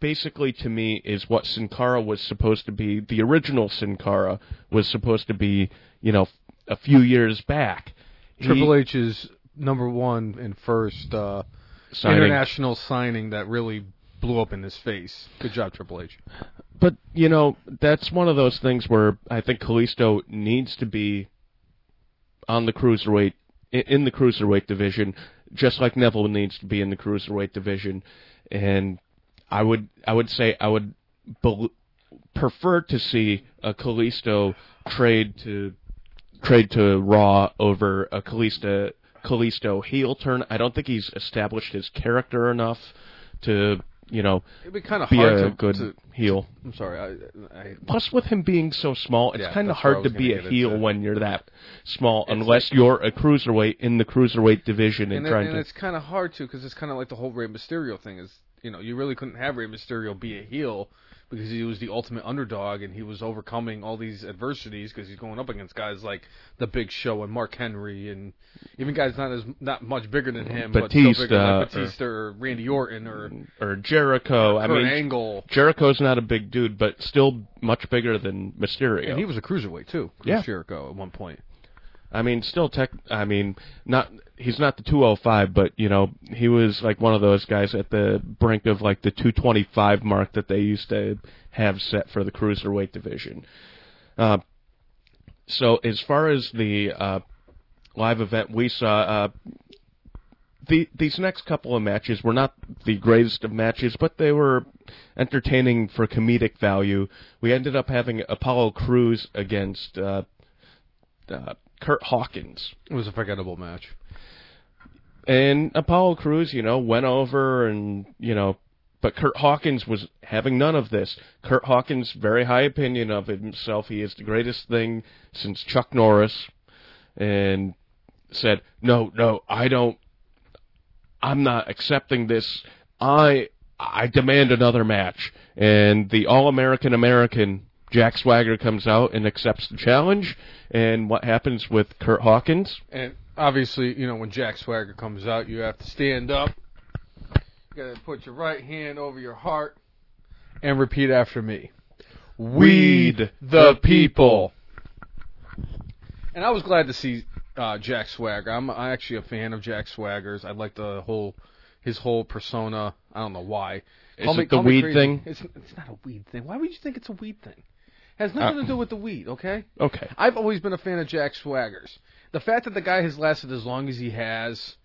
basically to me is what Sin Cara was supposed to be. The original Sin Cara was supposed to be you know a few years back. He- Triple H's number one and first uh, signing. international signing that really blew up in his face. Good job, Triple H. But you know, that's one of those things where I think Kalisto needs to be on the cruiserweight in the cruiserweight division, just like Neville needs to be in the cruiserweight division. And I would I would say I would bel prefer to see a Kalisto trade to trade to Raw over a Kalisto Kalisto heel turn. I don't think he's established his character enough to you know It'd be kind of be hard a to, good to. heel. I'm sorry. I, I Plus, with him being so small, it's Yeah, kind of that's where I hard to be a heel when you're that small, It's unless you're a cruiserweight in the cruiserweight division and, and, it, trying and to. it's kind of hard to because it's kind of like the whole Rey Mysterio thing is you know you really couldn't have Rey Mysterio be a heel because he was the ultimate underdog and he was overcoming all these adversities because he's going up against guys like the Big Show and Mark Henry and even guys not as not much bigger than him but still bigger Batista, like Batista or, Randy Orton or Or Jericho. I Kurt mean, Angle Jericho's not a big dude, but still much bigger than Mysterio. and he was a cruiserweight too Chris Yeah. Jericho at one point I mean, still tech. I mean, not he's not the 205, but you know, he was like one of those guys at the brink of like the 225 mark that they used to have set for the cruiserweight division. Uh, so as far as the uh, live event we saw, uh, the these next couple of matches were not the greatest of matches, but they were entertaining for comedic value. We ended up having Apollo Crews against uh, uh, Kurt Hawkins. It was a forgettable match. And Apollo Crews, you know, went over and, you know, but Kurt Hawkins was having none of this. Kurt Hawkins, very high opinion of himself. He is the greatest thing since Chuck Norris. And said, no, no, I don't, I'm not accepting this. I, I demand another match. And the All-American American, Jack Swagger comes out and accepts the challenge. And what happens with Kurt Hawkins? And obviously, you know, when Jack Swagger comes out, you have to stand up. You gotta put your right hand over your heart and repeat after me. Weed the people. And I was glad to see uh, Jack Swagger. I'm, actually a fan of Jack Swagger's. I like the whole his whole persona. I don't know why. Is Call me- it the weed thing? It's it's not a weed thing. Why would you think it's a weed thing? Has nothing Uh, to do with the weed, okay? Okay. I've always been a fan of Jack Swagger's. The fact that the guy has lasted as long as he has,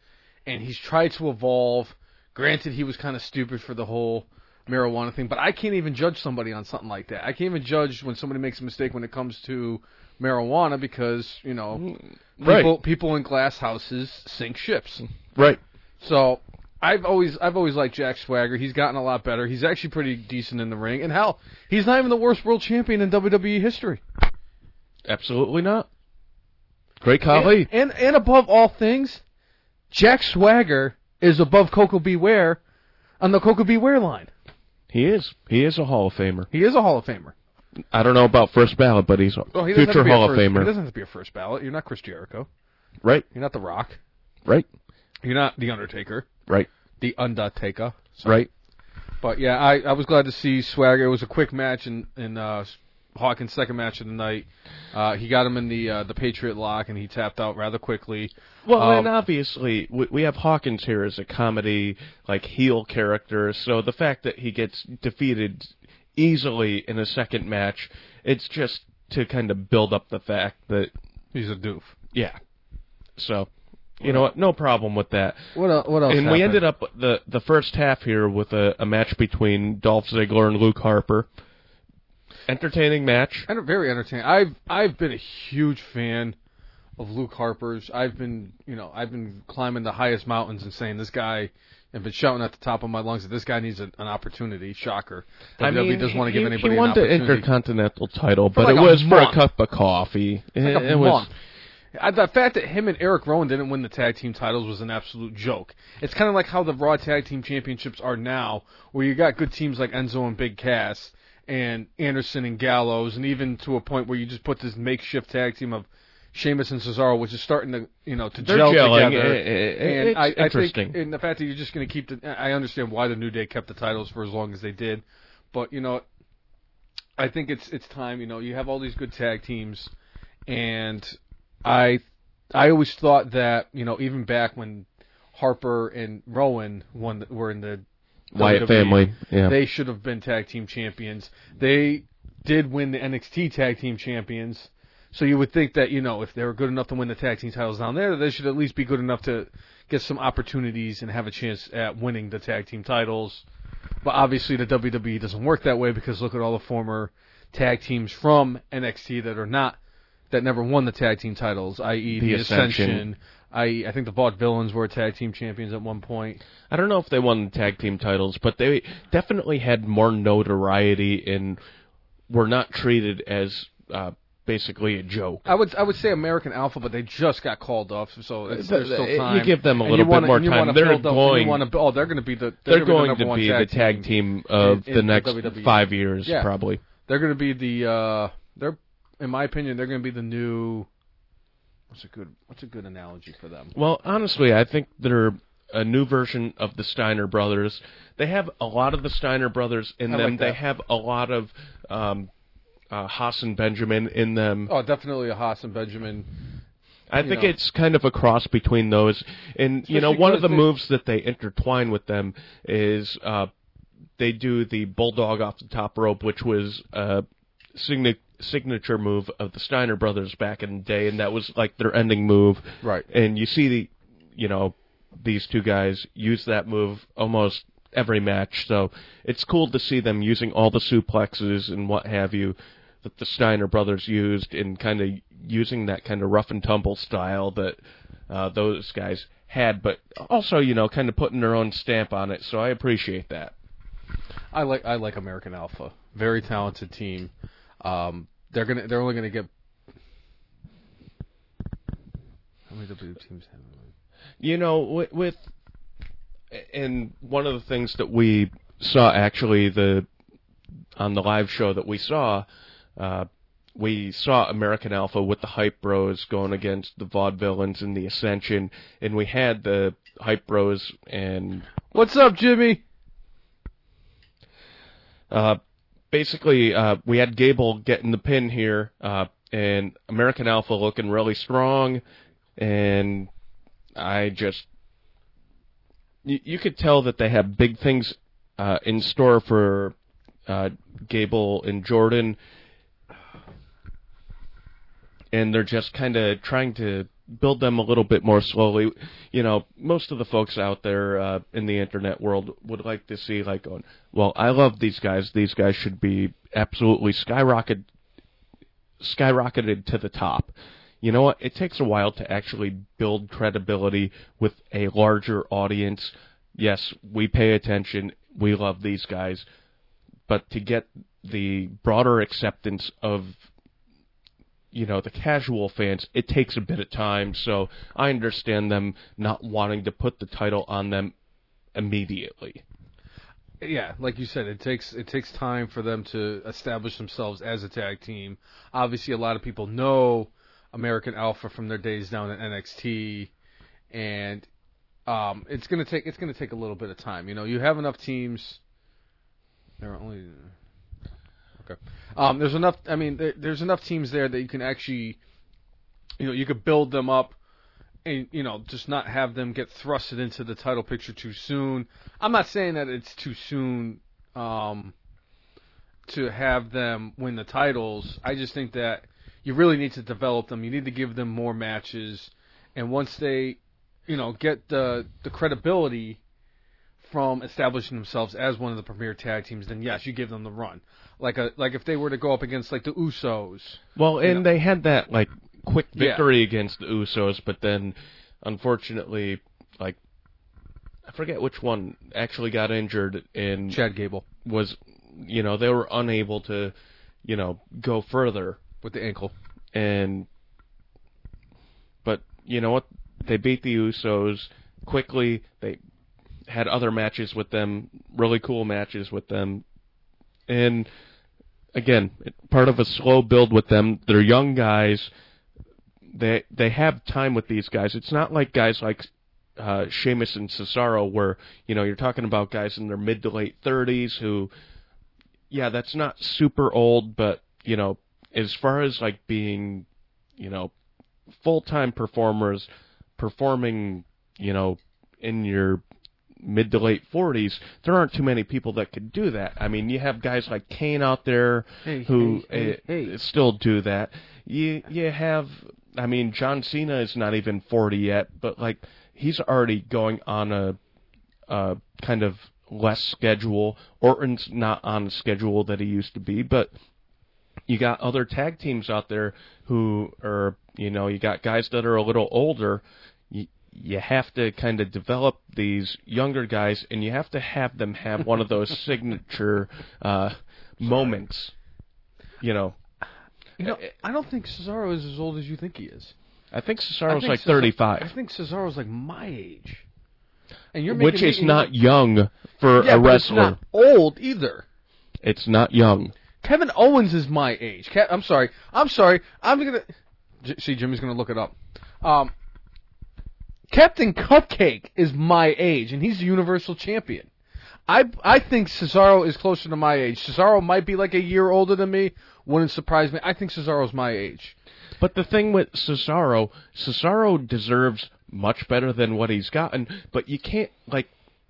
and he's tried to evolve. Granted, he was kind of stupid for the whole marijuana thing, but I can't even judge somebody on something like that. I can't even judge when somebody makes a mistake when it comes to marijuana because you know Right. people people in glass houses sink ships. Right. So I've always I've always liked Jack Swagger. He's gotten a lot better. He's actually pretty decent in the ring, and hell, he's not even the worst world champion in WWE history. Absolutely not. Great Khali. And, and and above all things, Jack Swagger is above Koko B. Ware on the Koko B. Ware line. He is. He is a Hall of Famer. He is a Hall of Famer. I don't know about first ballot, but he's a Well, he future to be a Hall of first- He Famer. doesn't have to be a first ballot. You're not Chris Jericho. Right. You're not The Rock. Right. You're not The Undertaker. Right. The Undertaker. So- Right. But yeah, I, I was glad to see Swagger. It was a quick match in in uh, Hawkins' second match of the night. Uh, he got him in the uh, the Patriot lock, and he tapped out rather quickly. Well, Um, and obviously we, we have Hawkins here as a comedy like heel character, so the fact that he gets defeated easily in a second match, it's just to kind of build up the fact that He's a doof. yeah. So, you know what? No problem with that. What el- what else? and we happened? ended up the the first half here with a, a match between Dolph Ziggler and Luke Harper. Entertaining match. And very entertaining. I've I've been a huge fan of Luke Harper's. I've been you know I've been climbing the highest mountains and saying this guy. I've been shouting at the top of my lungs that this guy needs a, an opportunity. Shocker. WWE doesn't want to give he, anybody he an won the. Intercontinental title, but like it a was for a cup of coffee. like it, a it was month. Uh, the fact that him and Eric Rowan didn't win the tag team titles was an absolute joke. It's kind of like how the Raw tag team championships are now, where you got good teams like Enzo and Big Cass and Anderson and Gallows, and even to a point where you just put this makeshift tag team of Sheamus and Cesaro, which is starting to you know to They're gel gelling. together. It- it- and it's I, I interesting. think, and the fact that you're just going to keep the, I understand why the New Day kept the titles for as long as they did, but you know, I think it's it's time. You know, you have all these good tag teams, and I I always thought that you know even back when Harper and Rowan won the, were in the Wyatt WWE, family. Yeah. they should have been tag team champions. They did win the NXT tag team champions. So you would think that, you know, if they were good enough to win the tag team titles down there, they should at least be good enough to get some opportunities and have a chance at winning the tag team titles. But obviously the WWE doesn't work that way because look at all the former tag teams from NXT that are not that never won the tag team titles, i.e. The the, Ascension. Ascension, i.e. I think the Vaudevillains were tag team champions at one point. I don't know if they won the tag team titles, but they definitely had more notoriety and were not treated as uh, basically a joke. I would I would say American Alpha, but they just got called off, so it's, there's still time. You give them a little bit wanna- more time. They're build up- and going- wanna, oh, they're going to be the. They're gonna going the, to be the tag team of in- the next five years, Yeah. probably. They're going to be the. uh They're, in my opinion, they're going to be the new. What's a good What's a good analogy for them? Well, honestly, I think they're a new version of the Steiner brothers. They have a lot of the Steiner brothers in I them. like they have a lot of um, uh, Haas and Benjamin in them. Oh, definitely a Haas and Benjamin. I think know. it's kind of a cross between those. And you know, one of the they- moves that they intertwine with them is uh, they do the bulldog off the top rope, which was a signi- signature move of the Steiner brothers back in the day, and that was like their ending move. Right. And you see the, you know, these two guys use that move almost every match. So it's cool to see them using all the suplexes and what have you that the Steiner brothers used and kind of using that kind of rough and tumble style that uh, those guys had, but also you know kind of putting their own stamp on it. So I appreciate that. I like I like American Alpha. Very talented team. Um, they're gonna they're only gonna get how many W teams have? You know, with, with and one of the things that we saw actually the on the live show that we saw, uh, we saw American Alpha with the Hype Bros going against the Vaudevillains and the Ascension, and we had the Hype Bros and What's up, Jimmy? uh, basically uh, we had Gable getting the pin here, uh, and American Alpha looking really strong, and I just you, could tell that they have big things uh, in store for uh, Gable and Jordan, and they're just kind of trying to build them a little bit more slowly. You know, most of the folks out there uh, in the internet world would like to see like, going, well, I love these guys. These guys should be absolutely skyrocketed, skyrocketed to the top. You know what? It takes a while to actually build credibility with a larger audience. Yes, we pay attention. We love these guys. But to get the broader acceptance of you know the casual fans it takes a bit of time so i understand them not wanting to put the title on them immediately Yeah, like you said, it takes it takes time for them to establish themselves as a tag team. Obviously, a lot of people know American Alpha from their days down at NXT, and um, it's gonna take it's gonna take a little bit of time. You know, you have enough teams. There are only Um, there's enough. I mean, there, there's enough teams there that you can actually, you know, you could build them up, and you know, just not have them get thrusted into the title picture too soon. I'm not saying that it's too soon um, to have them win the titles. I just think that you really need to develop them. You need to give them more matches, and once they, you know, get the the credibility from establishing themselves as one of the premier tag teams, then yes, you give them the run. Like a like if they were to go up against like the Usos. well and know. they had that like quick Yeah. victory against the usos but then unfortunately like i forget which one actually got injured and Chad Gable was you know they were unable to you know go further with the ankle. and but you know what they beat the usos quickly they had other matches with them really cool matches with them. And again part of a slow build with them. They're young guys. They they have time with these guys. It's not like guys like uh Sheamus and Cesaro where you know you're talking about guys in their mid to late 30s who yeah that's not super old but you know as far as like being you know full-time performers performing you know in your mid to late 40s there aren't too many people that could do that. I mean you have guys like kane out there Hey, who hey, uh, hey, hey. still do that. You you have i mean john cena is not even 40 yet but like he's already going on a uh kind of less schedule orton's not on a schedule that he used to be but you got other tag teams out there who are you know you got guys that are a little older. You, you have to kind of develop these younger guys and you have to have them have one of those signature uh moments you know You know, I don't think Cesaro is as old as you think he is. i think I cesaro's think like Cesaro- 35 I think Cesaro's like my age. And you're making which me- is not young for yeah, a but it's wrestler not old either. it's not young Kevin Owens is my age. Ke- I'm sorry. I'm sorry. I'm gonna J- see. Jimmy's gonna look it up. Um, Captain Cupcake is my age, and he's the Universal Champion. I I think Cesaro is closer to my age. Cesaro might be like a year older than me. Wouldn't surprise me. I think Cesaro's my age. But the thing with Cesaro, Cesaro deserves much better than what he's gotten, but you can't like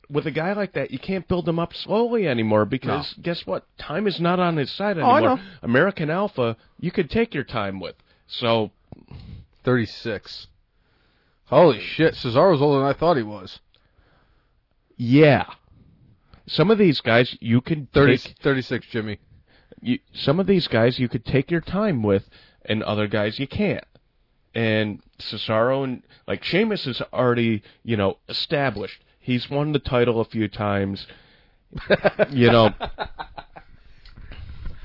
with a guy like that, you can't build him up slowly anymore because guess what? Time is not on his side Oh, anymore. know. American Alpha, you could take your time with. So 36. Holy shit, Cesaro's older than I thought he was. yeah, some of these guys you can 30, take. 36, Jimmy. You, some of these guys you could take your time with, and other guys you can't. And Cesaro and like Sheamus is already you know established. He's won the title a few times. you know,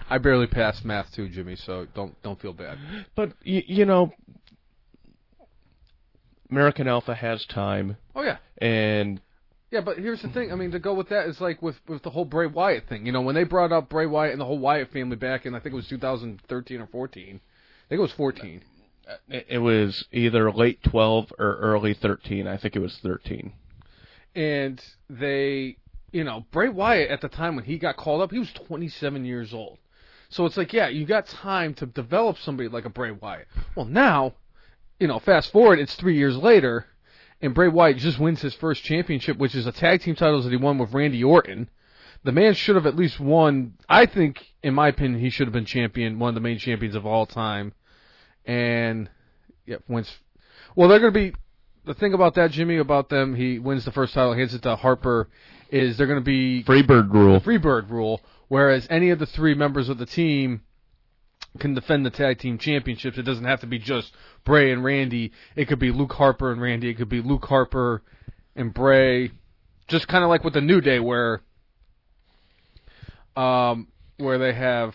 I barely passed math too, Jimmy, so don't don't feel bad. but y- you know, American Alpha has time, Oh yeah. and Yeah, but here's the thing. I mean, to go with that is like with with the whole Bray Wyatt thing. You know, when they brought up Bray Wyatt and the whole Wyatt family back in, I think it was 2013 or 14. I think it was 14. it was either late twelve or early thirteen. I think it was thirteen. And they, you know, Bray Wyatt at the time when he got called up, he was 27 years old. So it's like, yeah, you got time to develop somebody like a Bray Wyatt. Well, now, you know, fast forward, it's three years later, and Bray Wyatt just wins his first championship, which is a tag team titles that he won with Randy Orton. The man should have at least won. I think, in my opinion, he should have been champion, one of the main champions of all time. And yeah, wins. Well, they're going to be the thing about that, Jimmy, about them. He wins the first title, hands it to Harper. Is they're going to be Freebird rule. Freebird rule, whereas any of the three members of the team can defend the tag team championships. It doesn't have to be just Bray and Randy. It could be Luke Harper and Randy. It could be Luke Harper and Bray. Just kind of like with the New Day, where um, where they have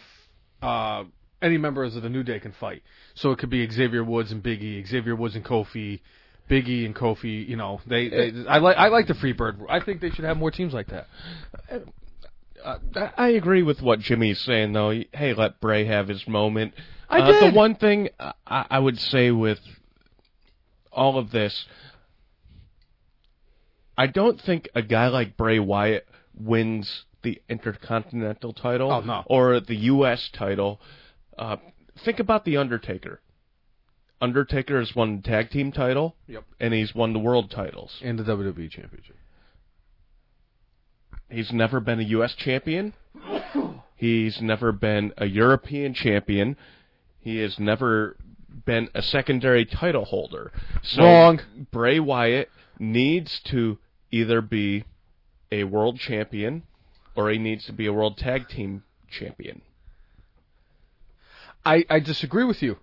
uh, any members of the New Day can fight. So it could be Xavier Woods and Biggie, Xavier Woods and Kofi, Biggie and Kofi. You know, they. they I like I like the Freebird. I think they should have more teams like that. Uh, I- I agree with what Jimmy's saying, though. Hey, let Bray have his moment. I uh, did. The one thing I, I would say with all of this, I don't think a guy like Bray Wyatt wins the Intercontinental title Oh, no. or the U.S. title. Uh, think about the Undertaker. Undertaker has won the tag team title, Yep. and he's won the world titles. And the WWE Championship. He's never been a U.S. champion. He's never been a European champion. He has never been a secondary title holder. So Wrong. Bray Wyatt needs to either be a world champion or he needs to be a world tag team champion. I, I disagree with you.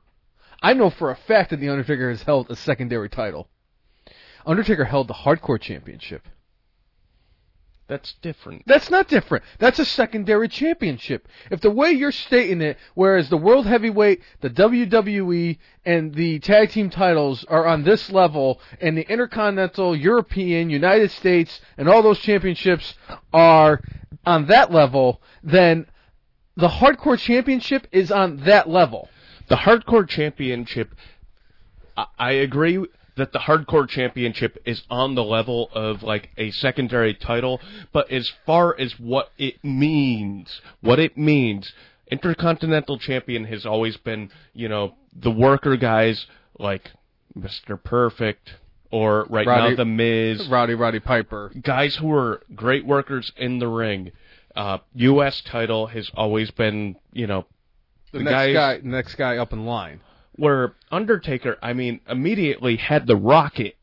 I know for a fact that The Undertaker has held a secondary title. Undertaker held the Hardcore Championship. That's different. That's not different. That's a secondary championship. If the way you're stating it, whereas the World Heavyweight, the WWE, and the Tag Team titles are on this level, and the Intercontinental, European, United States, and all those championships are on that level, then the Hardcore Championship is on that level. The hardcore championship, I, agree that the hardcore championship is on the level of like a secondary title, but as far as what it means, what it means, intercontinental champion has always been, you know, the worker guys like Mr. Perfect or right Roddy- now the Miz, Roddy Roddy Piper. guys who are great workers in the ring. Uh, U.S. title has always been, you know, The, The next guys- guy, next guy up in line. Where Undertaker, I mean, immediately had the rocket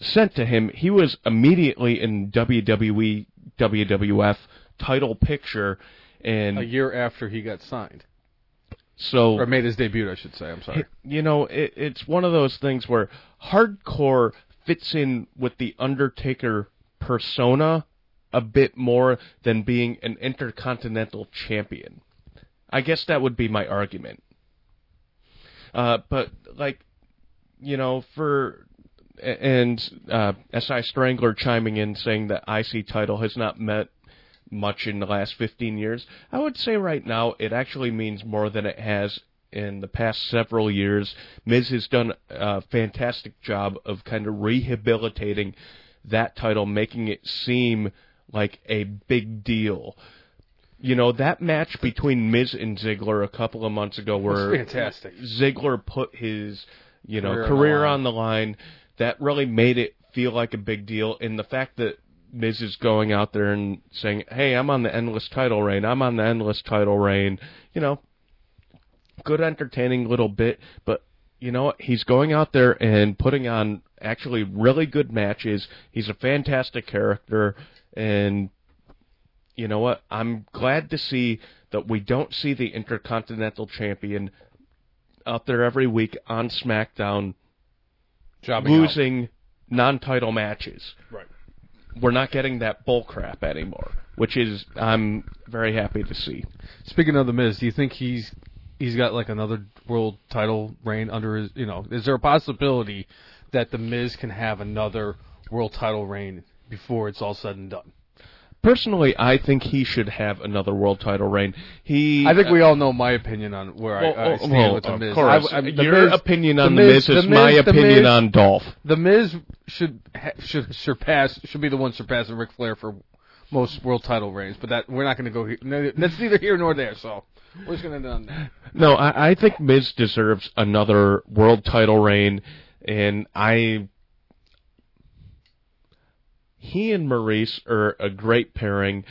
sent to him. He was immediately in WWE, WWF title picture, and A year after he got signed, so or made his debut, I should say. I'm sorry. you know, it, it's one of those things where hardcore fits in with the Undertaker persona a bit more than being an intercontinental champion. I guess that would be my argument. Uh, but like, you know, for and uh, SI Strangler chiming in saying that IC title has not met much in the last 15 years. I would say right now it actually means more than it has in the past several years. Miz has done a fantastic job of kind of rehabilitating that title, making it seem like a big deal. You know, that match between Miz and Ziggler a couple of months ago where fantastic. Ziggler put his, you know, Career career, on the line. on the line, that really made it feel like a big deal. And the fact that Miz is going out there and saying, "Hey, I'm on the endless title reign. I'm on the endless title reign." You know, good entertaining little bit, but you know what? He's going out there and putting on actually really good matches. He's a fantastic character and you know what? I'm glad to see that we don't see the Intercontinental Champion out there every week on SmackDown Jobbing out. losing non-title matches. Right. We're not getting that bull crap anymore, which is I'm very happy to see. Speaking of the Miz, do you think he's he's got like another world title reign under his? You know, is there a possibility that the Miz can have another world title reign before it's all said and done? Personally, I think he should have another world title reign. He I think we uh, all know my opinion on where well, I, I stand well, with the Miz. of course. I- I- the Your Miz- opinion on the Miz- Miz is the my Miz- the opinion on Dolph. The Miz should ha- should surpass should be the one surpassing Ric Flair for most world title reigns, but that we're not going to go. Here. That's neither here nor there. So we're just going to end on that. No, I, I think Miz deserves another world title reign, and I. He and Maryse are a great pairing.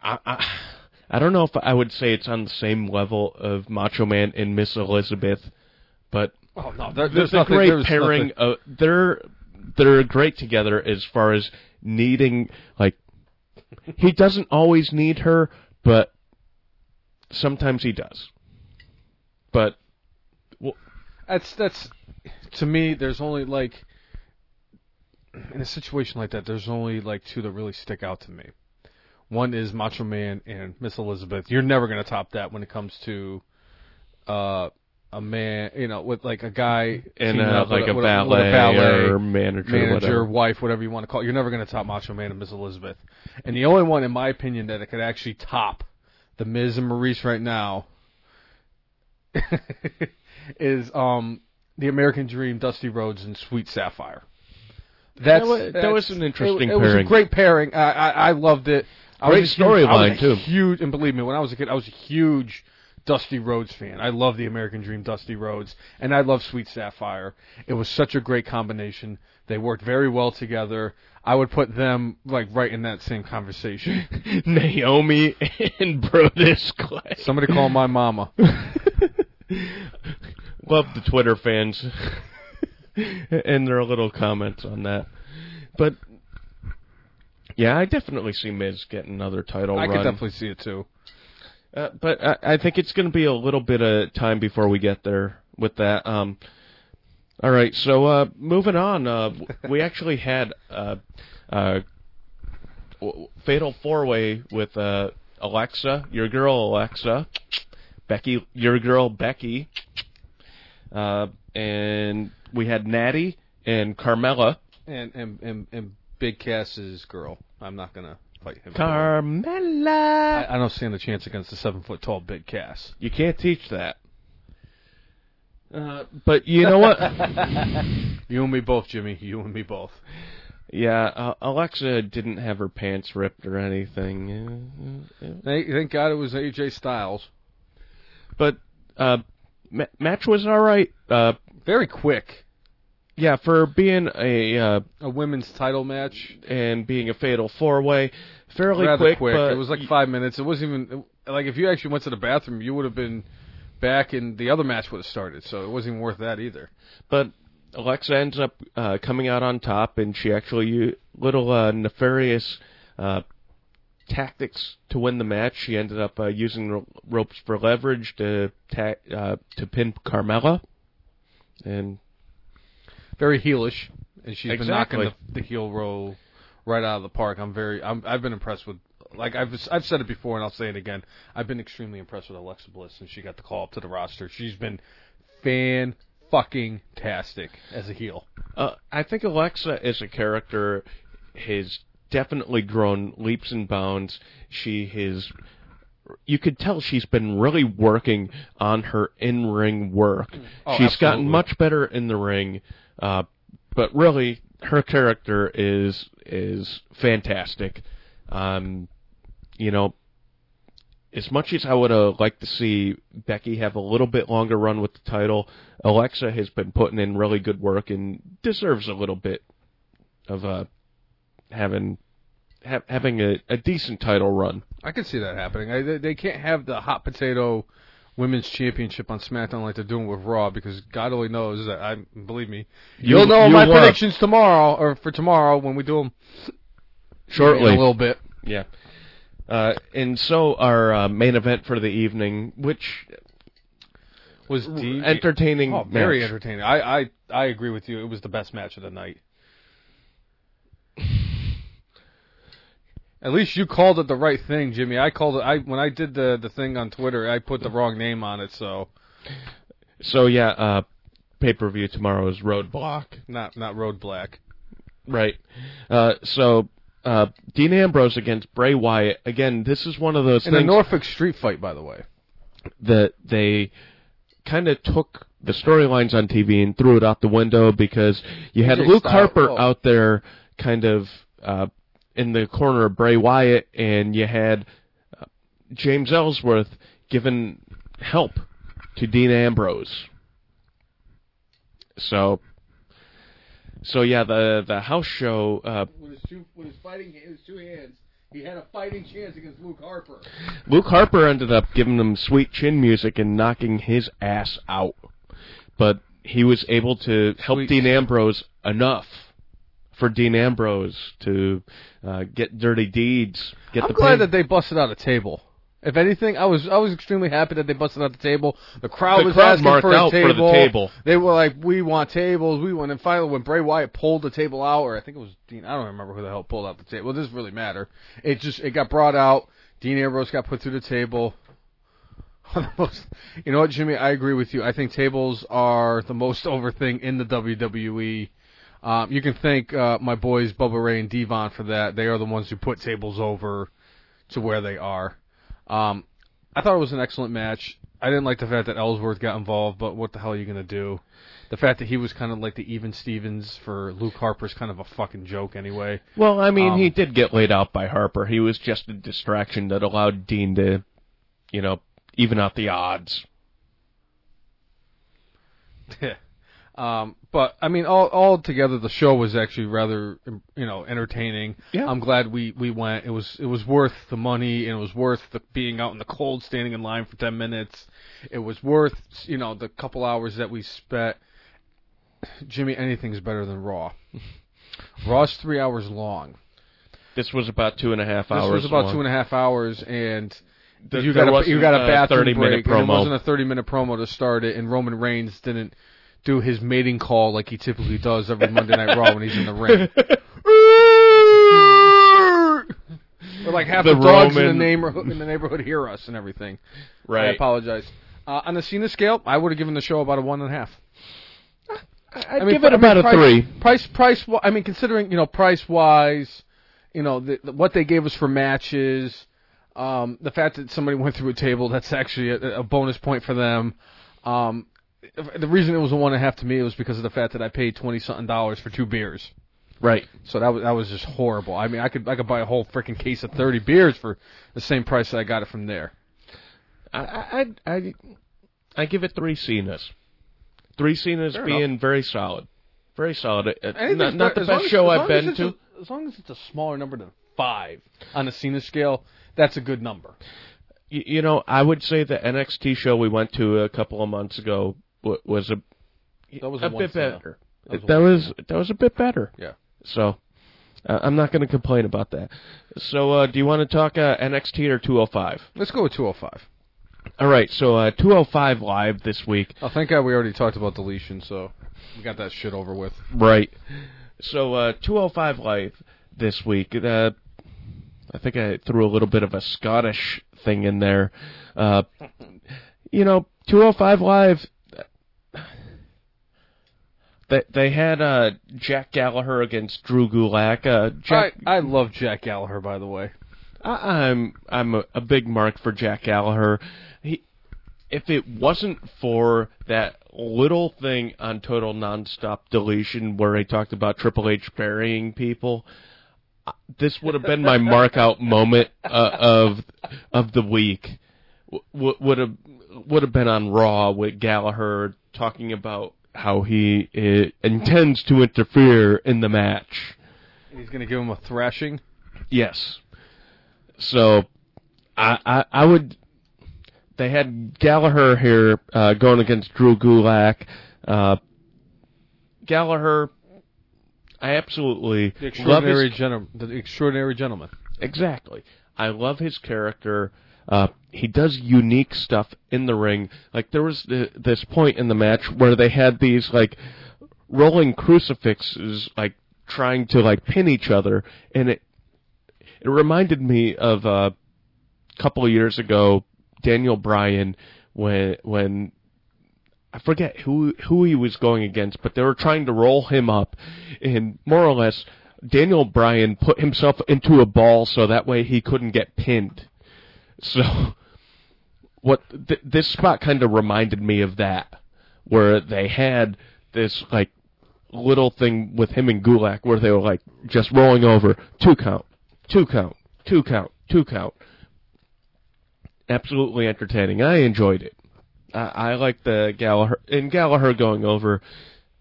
I, I, I don't know if I would say it's on the same level of Macho Man and Miss Elizabeth, but Oh no, there, there's there's a nothing, great there's pairing. nothing- Uh, they're they're great together as far as needing like he doesn't always need her, but sometimes he does. But That's that's to me. There's only like in a situation like that. There's only like two that really stick out to me. One is Macho Man and Miss Elizabeth. You're never gonna top that when it comes to uh, a man, you know, with like a guy and uh, up with like a, with valet with a valet or manager, manager, whatever. wife, whatever you want to call it. You're never going to top Macho Man and Miss Elizabeth. And the only one, in my opinion, that it could actually top the Miz and Maryse right now is um the American Dream, Dusty Rhodes, and Sweet Sapphire. That's, That wa- that was an interesting it, it was a great pairing. I, I, I loved it. I Great was a huge- I was storyline, too. Huge, and believe me, when I was a kid, I was a huge Dusty Rhodes fan. I love the American Dream, Dusty Rhodes, and I love Sweet Sapphire. It was such a great combination. They worked very well together. I would put them like right in that same conversation. Naomi and Brodus Clay. Somebody call my mama. Love the Twitter fans and their little comments on that. But yeah, I definitely see Miz getting another title I run. could definitely see it too. Uh, but I, I think it's going to be a little bit of time before we get there with that. Um, all right, so uh, moving on, uh, we actually had uh, uh, w- fatal four way with uh, Alexa, your girl Alexa, Becky, your girl Becky, uh, and we had Natty and Carmella. And and and, and Big Cass's girl. I'm not gonna fight him. Carmella. I, I don't stand a chance against a seven foot tall Big Cass. You can't teach that. Uh, but you know what? You and me both, Jimmy. You and me both. yeah, uh, Alexa didn't have her pants ripped or anything. Uh, uh, uh, Thank, thank God it was AJ Styles. But uh, ma- match was all right. Uh, Very quick. yeah, for being a uh, A women's title match. and being a fatal four way, fairly Rather quick. But it was like five minutes. It wasn't even like if you actually went to the bathroom, you would have been back, and the other match would have started. So it wasn't even worth that either. but Alexa ends up uh, coming out on top, and she actually used little uh, nefarious uh, tactics to win the match. She ended up uh, using ro- ropes for leverage to ta- uh, to pin Carmella, and Very heelish, and she's been knocking the, the heel roll right out of the park. I'm very. I'm, I've been impressed with. Like I've I've said it before, and I'll say it again. I've been extremely impressed with Alexa Bliss since she got the call up to the roster. She's been fan fucking tastic as a heel. uh, I think Alexa as a character has definitely grown leaps and bounds. She has. You could tell she's been really working on her in-ring work. Oh, she's gotten much better in the ring, uh, but really, her character is is fantastic. Um, you know, as much as I would have liked to see Becky have a little bit longer run with the title, Alexa has been putting in really good work and deserves a little bit of uh, having ha- having a, a decent title run. I can see that happening. I, they, can't have the hot potato women's championship on SmackDown like they're doing with Raw because God only knows that I believe me. You- You'll know you my will. predictions tomorrow or for tomorrow when we do them Shortly. a little bit. Yeah. Uh, and so our uh, main event for the evening, which Was entertaining, Oh, very match. entertaining. I, I I agree with you. It was the best match of the night. At least you called it the right thing, Jimmy. I called it. I when I did the the thing on Twitter, I put the wrong name on it. So So yeah, uh, pay per view tomorrow is Roadblock. not not Road Black. Right. Uh, so uh, Dean Ambrose against Bray Wyatt. Again, this is one of those In a Norfolk Street fight, by the way. that they kind of took the storylines on TV and threw it out the window because you had Luke Harper oh. out there kind of uh, in the corner of Bray Wyatt, and you had uh, James Ellsworth giving help to Dean Ambrose. So, so yeah, the the house show. Uh, With his two with his fighting his two hands, he had a fighting chance against Luke Harper. Luke Harper ended up giving him sweet chin music and knocking his ass out. But he was able to help Sweet. Dean Ambrose enough for Dean Ambrose to uh, get dirty deeds. Get I'm the glad pin. that they busted out a table. If anything, I was I was extremely happy that they busted out the table. The crowd The was crowd asking for a out for the table. table. They were like, "We want tables. We want." And finally, when Bray Wyatt pulled the table out, or I think it was Dean, I don't remember who the hell pulled out the table. Well, it doesn't really matter. It just it got brought out. Dean Ambrose got put through the table. One of the most- you know what, Jimmy? I agree with you. I think tables are the most over thing in the WWE. Um, you can thank uh, my boys Bubba Ray and Devon for that. They are the ones who put tables over to where they are. Um, I thought it was an excellent match. I didn't like the fact that Ellsworth got involved, but what the hell are you gonna do? The fact that he was kind of like the even Stevens for Luke Harper's kind of a fucking joke anyway. well, I mean, Um, he did get laid out by Harper. He was just a distraction that allowed Dean to, you know, even out the odds. um, but I mean, all all together, the show was actually rather, you know, entertaining. Yeah. I'm glad we we went. It was it was worth the money, and it was worth the being out in the cold, standing in line for ten minutes. It was worth, you know, the couple hours that we spent. Jimmy, anything's better than Raw. Raw's three hours long. This was about two and a half hours. This hours. was about long. two and a half hours, and Th- you got a, you got a a bathroom 30 minute break. It wasn't a thirty minute promo to start it, and Roman Reigns didn't do his mating call like he typically does every Monday Night Raw when he's in the ring. Or like half the, The dogs in the neighborhood in the neighborhood hear us and everything. Right. I apologize. Uh, on the Cena scale, I would have given the show about a one and a half. I'd I mean, give it I mean, about a price, three. Price, price. I mean, considering you know price wise, you know the, the, what they gave us for matches, um, the fact that somebody went through a table, that's actually a, a bonus point for them. Um, the reason it was a one and a half to me was because of the fact that I paid twenty something dollars for two beers. Right. So that was that was just horrible. I mean, I could I could buy a whole freaking case of thirty beers for the same price that I got it from there. I I I, I give it three Cenas. Three Cenas Fair being very solid, very solid. Uh, Not, not the best as- show as I've been to. a- as long as it's a smaller number than five on a Cena scale, that's a good number. You know, I would say the NXT show we went to a couple of months ago was a That was a a bit better. That was a That was that was a bit better. Yeah. So uh, I'm not going to complain about that. So uh, do you want to talk uh, NXT or 205? Let's go with 205. All right. So uh, 205 live this week. Oh, thank God we already talked about deletion, so we got that shit over with. Right. So uh, 205 live this week. Uh, I think I threw a little bit of a Scottish thing in there. Uh, you know, 205 live. They they had uh, Jack Gallagher against Drew Gulak. Uh, Jack, I, I love Jack Gallagher, by the way. I, I'm I'm a, a big mark for Jack Gallagher. He, if it wasn't for that little thing on Total Nonstop Deletion where he talked about Triple H burying people, this would have been my mark out moment uh, of of the week. W- would have would have been on Raw with Gallagher talking about how he uh, intends to interfere in the match. He's going to give him a thrashing. Yes. So, I, I I would. They had Gallagher here uh, going against Drew Gulak. Uh, Gallagher, I absolutely The love his extraordinary gentleman. The extraordinary gentleman. Exactly. I love his character. Uh, he does unique stuff in the ring. Like there was the, this point in the match where they had these like rolling crucifixes, like trying to like pin each other, and it it reminded me of uh, a couple of years ago, Daniel Bryan when when I forget who who he was going against, but they were trying to roll him up, and more or less, Daniel Bryan put himself into a ball so that way he couldn't get pinned. So, what th- this spot kind of reminded me of that, where they had this like little thing with him and Gulak where they were like just rolling over two count, two count, two count, two count. Absolutely entertaining. I enjoyed it. I, I like the Gallagher and Gallagher going over.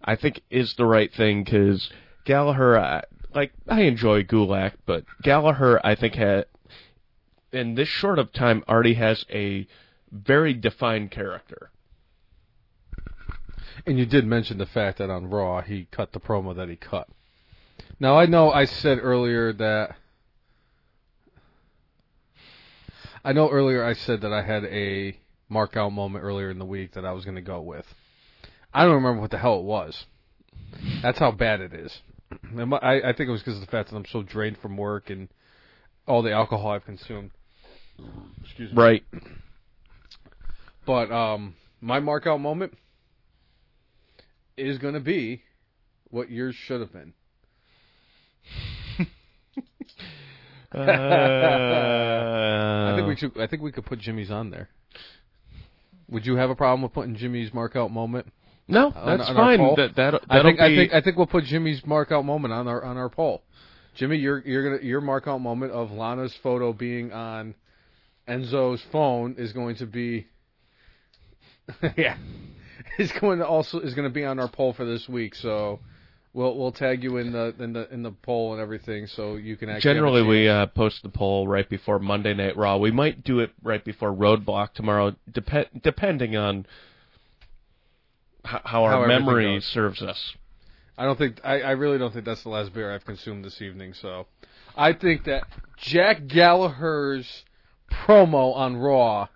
I think is the right thing because Gallagher, I, like I enjoy Gulak, but Gallagher I think had in this short of time already has a very defined character. And you did mention the fact that on Raw he cut the promo that he cut. Now I know I said earlier that I know earlier I said that I had a mark out moment earlier in the week that I was going to go with. I don't remember what the hell it was. That's how bad it is. I, I think it was because of the fact that I'm so drained from work and all the alcohol I've consumed. Excuse me. Right. But um, my mark out moment is going to be what yours should have been. I think we should. I think we could put Jimmy's on there. Would you have a problem with putting Jimmy's mark out moment? No, on- that's on fine. That that I think. I think. I think we'll put Jimmy's mark out moment on our on our poll. Jimmy, you're you're gonna your mark out moment of Lana's photo being on Enzo's phone is going to be. yeah, is going to also is going to be on our poll for this week. So. We'll we'll tag you in the in the in the poll and everything, so you can actually. Generally, we uh, post the poll right before Monday Night Raw. We might do it right before Roadblock tomorrow, dep- depending on h- how our How memory goes. serves us. I don't think I, I really don't think that's the last beer I've consumed this evening. So, I think that Jack Gallagher's promo on Raw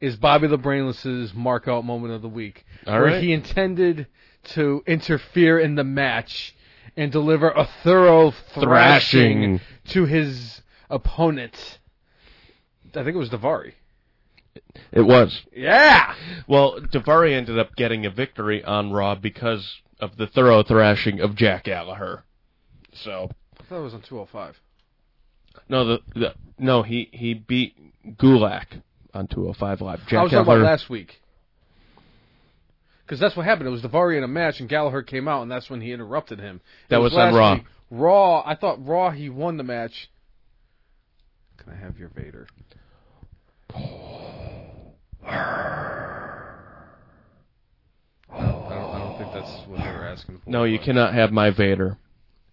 is Bobby the Brainless's mark out moment of the week, All where right. he intended to interfere in the match and deliver a thorough thrashing, Thrashing. to his opponent. I think it was Daivari. It was. Yeah. Well, Daivari ended up getting a victory on Raw because of the thorough thrashing of Jack Gallagher. So I thought it was on 205. No, the, the no he he beat Gulak on 205 Live. Jack I was talking Gallagher. about last week. Because that's what happened. It was Daivari in a match, and Gallagher came out, and that's when he interrupted him. It That was on last Raw. week. Raw. I thought Raw. He won the match. Can I have your Vader? I don't, I don't think that's what they were asking for. No, you but- cannot have my Vader.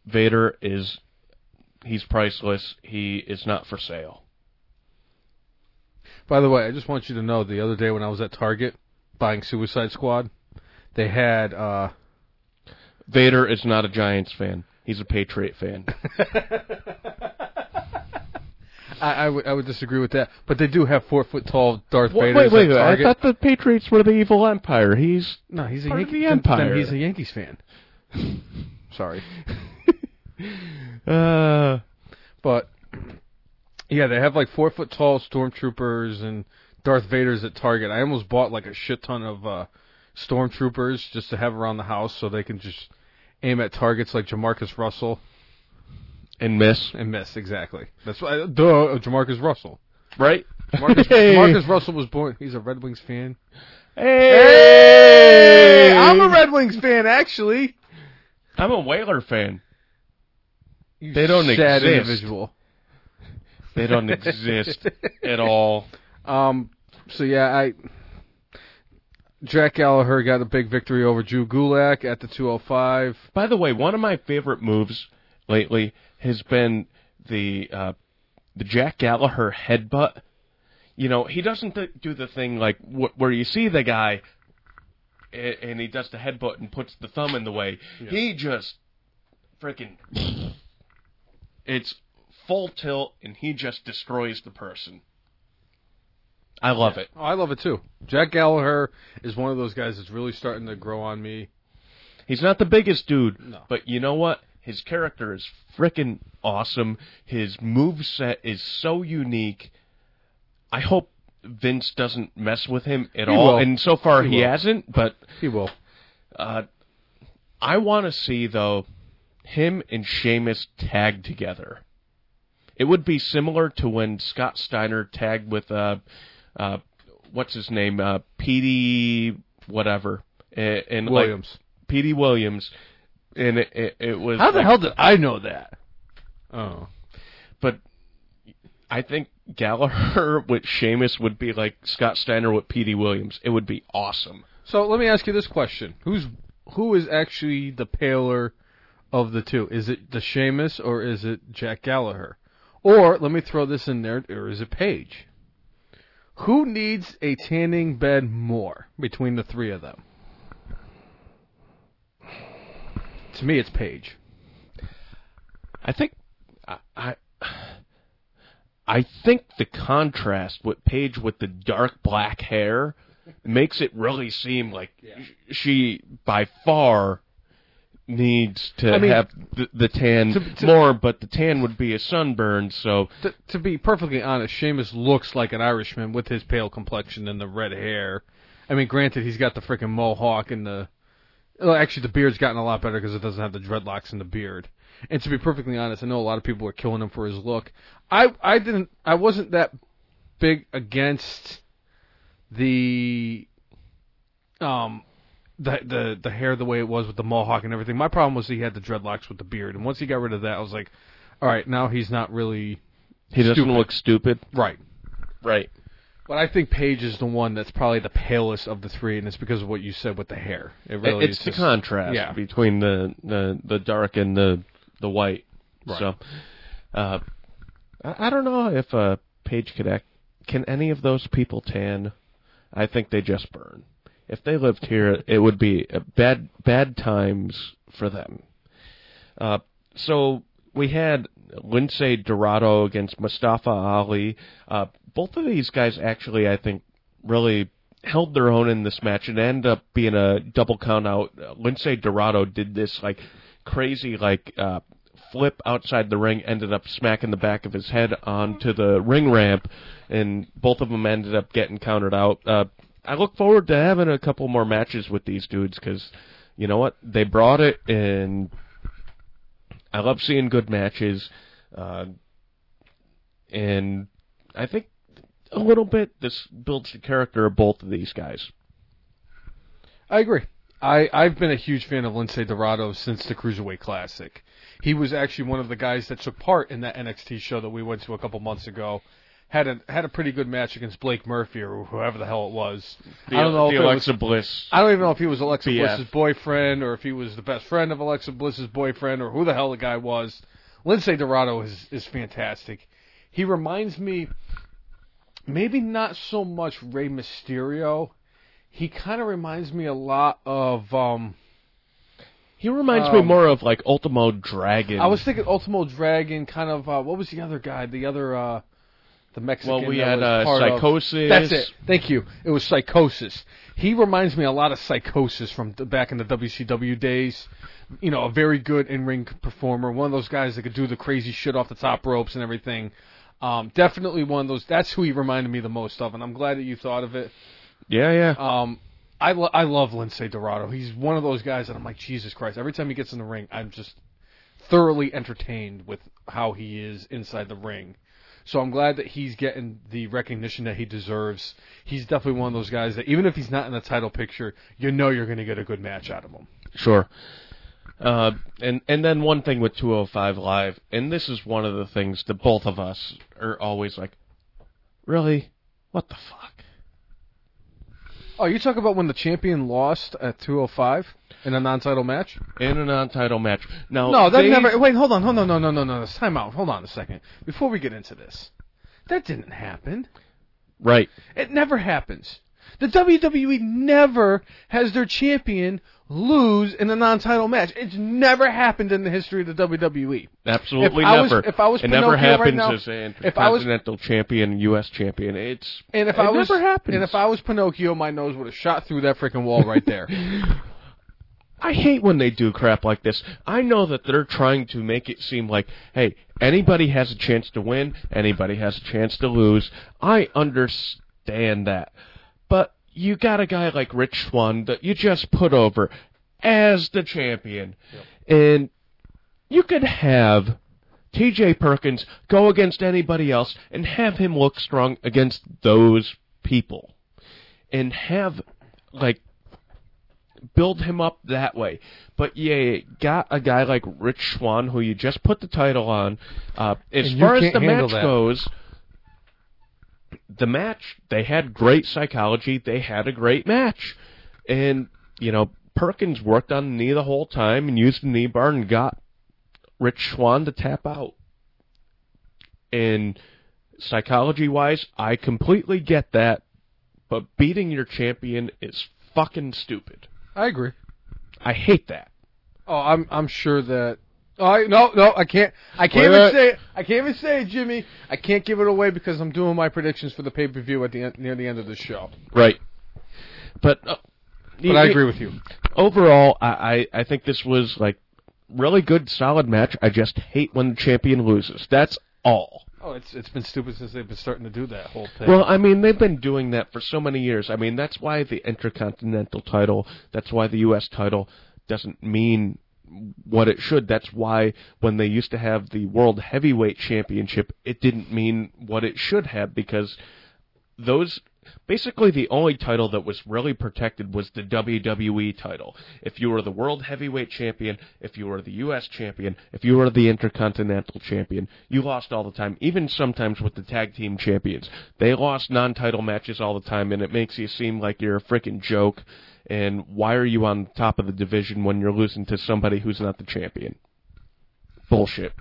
Vader is he's priceless. He is not for sale. By the way, I just want you to know the other day when I was at Target buying Suicide Squad, they had uh Vader is not a Giants fan. He's a Patriot fan. I, I would I would disagree with that, but they do have four foot tall Darth Vader. wait, wait, wait. I thought the Patriots were the evil empire. He's no, he's a Yankee. the then- then Empire. he's a Yankees fan. Sorry, uh but yeah, they have like four foot tall stormtroopers and Darth Vader's at Target. I almost bought like a shit ton of uh, stormtroopers just to have around the house so they can just aim at targets like Jamarcus Russell and miss, and miss. Exactly. That's why. Duh, Jamarcus Russell. right? Marcus, Hey. Marcus Russell was born. He's a Red Wings fan. Hey, I'm a Red Wings fan, actually. I'm a Whaler fan. You They don't sad exist. individual. They don't exist at all. Um. So yeah, I. Jack Gallagher got a big victory over Drew Gulak at the 205. By the way, one of my favorite moves lately has been the uh, the Jack Gallagher headbutt. You know, he doesn't th- do the thing like wh- where you see the guy and, and he does the headbutt and puts the thumb in the way. He just freaking it's full tilt and he just destroys the person. I love it. Oh, I love it too. Jack Gallagher is one of those guys that's really starting to grow on me. He's not the biggest dude, No. but you know what? His character is freaking awesome. His move set is so unique. I hope Vince doesn't mess with him at He all, will. and so far He he, hasn't. But He will. uh, I want to see though him and Sheamus tag together. It would be similar to when Scott Steiner tagged with uh, uh, what's his name, uh, Petey whatever, and, and like, Williams. Petey Williams, and it, it, it was How the like- hell did I know that? Oh. But I think Gallagher with Sheamus would be like Scott Steiner with Petey Williams. It would be awesome. So let me ask you this question: Who's who is actually the paler of the two? Is it the Sheamus or is it Jack Gallagher? Or let me throw this in there: or is it Paige? Who needs a tanning bed more between the three of them? To me, it's Paige. I think I, I I think the contrast with Paige with the dark black hair makes it really seem like she by far needs to I mean, have the, the tan to- to- more, but the tan would be a sunburn. So To, to be perfectly honest, Sheamus looks like an Irishman with his pale complexion and the red hair. I mean, granted, he's got the freaking mohawk and the. Well, actually, the beard's gotten a lot better because it doesn't have the dreadlocks and the beard. And to be perfectly honest, I know a lot of people are killing him for his look. I I didn't. I wasn't that big against the um the the the hair the way it was with the mohawk and everything. My problem was he had the dreadlocks with the beard, and once he got rid of that, I was like, all right, now he's not really he doesn't Stupid. look stupid, right. right? But I think Paige is the one that's probably the palest of the three, and it's because of what you said with the hair. It really it's is the just- contrast yeah. between the, the the dark and the the white. Right. So, uh, I, I don't know if uh, Paige could act. Can any of those people tan? I think they just burn. If they lived here, it would be bad bad times for them. Uh, so we had Lince Dorado against Mustafa Ali. Uh, both of these guys actually, I think, really held their own in this match and ended up being a double count out. Uh, Lince Dorado did this like crazy like uh, flip outside the ring, ended up smacking the back of his head onto the ring ramp, and both of them ended up getting counted out. Uh, I look forward to having a couple more matches with these dudes because you know what they brought it and I love seeing good matches, uh, and I think a little bit this builds the character of both of these guys. I agree. I I've been a huge fan of Lince Dorado since the Cruiserweight Classic. He was actually one of the guys that took part in that NXT show that we went to a couple months ago. Had a had a pretty good match against Blake Murphy or whoever the hell it was. The, I don't know the if it was Alexa Bliss. I don't even know if he was Alexa BF. Bliss's boyfriend or if he was the best friend of Alexa Bliss's boyfriend or who the hell the guy was. Lince Dorado is is fantastic. He reminds me maybe not so much Rey Mysterio. He kind of reminds me a lot of um He reminds me Um, more of like Ultimo Dragon. I was thinking Ultimo Dragon kind of uh what was the other guy? The other uh the Mexican well, we had uh, part of- Psychosis. That's it. Thank you. It was Psychosis. He reminds me a lot of Psychosis from the, back in the WCW days. You know, a very good in-ring performer. One of those guys that could do the crazy shit off the top ropes and everything. Um, definitely one of those. That's who he reminded me the most of, and I'm glad that you thought of it. Yeah, yeah. Um, I, lo- I love Lince Dorado. He's one of those guys that I'm like, Jesus Christ. Every time he gets in the ring, I'm just thoroughly entertained with how he is inside the ring. So I'm glad that he's getting the recognition that he deserves. He's definitely one of those guys that even if he's not in the title picture, you know you're going to get a good match out of him. Sure. Uh, and and then one thing with 205 Live, and this is one of the things that both of us are always like, really, what the fuck? Oh, you talk about when the champion lost at 205 in a non-title match? in a non-title match. Now, No, that they- never. Wait, hold on, hold on, no, no, no, no, no. Time out. Hold on a second. Before we get into this, that didn't happen. Right. It never happens. The WWE never has their champion lose in a non-title match. It's never happened in the history of the WWE. Absolutely If I was- never. if I was it never Pinocchio right now- as an I was- intercontinental champion, U.S. champion. It's And if it I was never happens. and if I was Pinocchio, my nose would have shot through that freaking wall right there. I hate when they do crap like this. I know that they're trying to make it seem like, hey, anybody has a chance to win, anybody has a chance to lose. I understand that. But you got a guy like Rich Swann that you just put over as the champion. And you could have TJ Perkins go against anybody else and have him look strong against those people. And have, like, build him up that way. But yeah, you got a guy like Rich Swann who you just put the title on. Uh, as far as the match that. goes, the match they had great psychology. They had a great match, and you know Perkins worked on the knee the whole time and used the knee bar and got Rich Swann to tap out. And psychology wise, I completely get that, but beating your champion is fucking stupid. I agree. I hate that. Oh, I'm I'm sure that. Oh, I, no, no, I can't. I can't Wait, even wait. say it. I can't even say it, Jimmy. I can't give it away because I'm doing my predictions for the pay per view at the end, near the end of the show. Right. But uh, But I agree with you. Overall, I, I I think this was like really good, solid match. I just hate when the champion loses. That's all. Oh, it's it's been stupid since they've been starting to do that whole thing. Well, I mean, they've been doing that for so many years. I mean, that's why the Intercontinental title, that's why the U.S. title doesn't mean what it should. That's why when they used to have the World Heavyweight Championship, it didn't mean what it should have because those basically the only title that was really protected was the WWE title. If you were the World Heavyweight Champion, if you were the US Champion, if you were the Intercontinental Champion, you lost all the time. Even sometimes with the Tag Team Champions. They lost non-title matches all the time and it makes you seem like you're a freaking joke and why are you on top of the division when you're losing to somebody who's not the champion? Bullshit.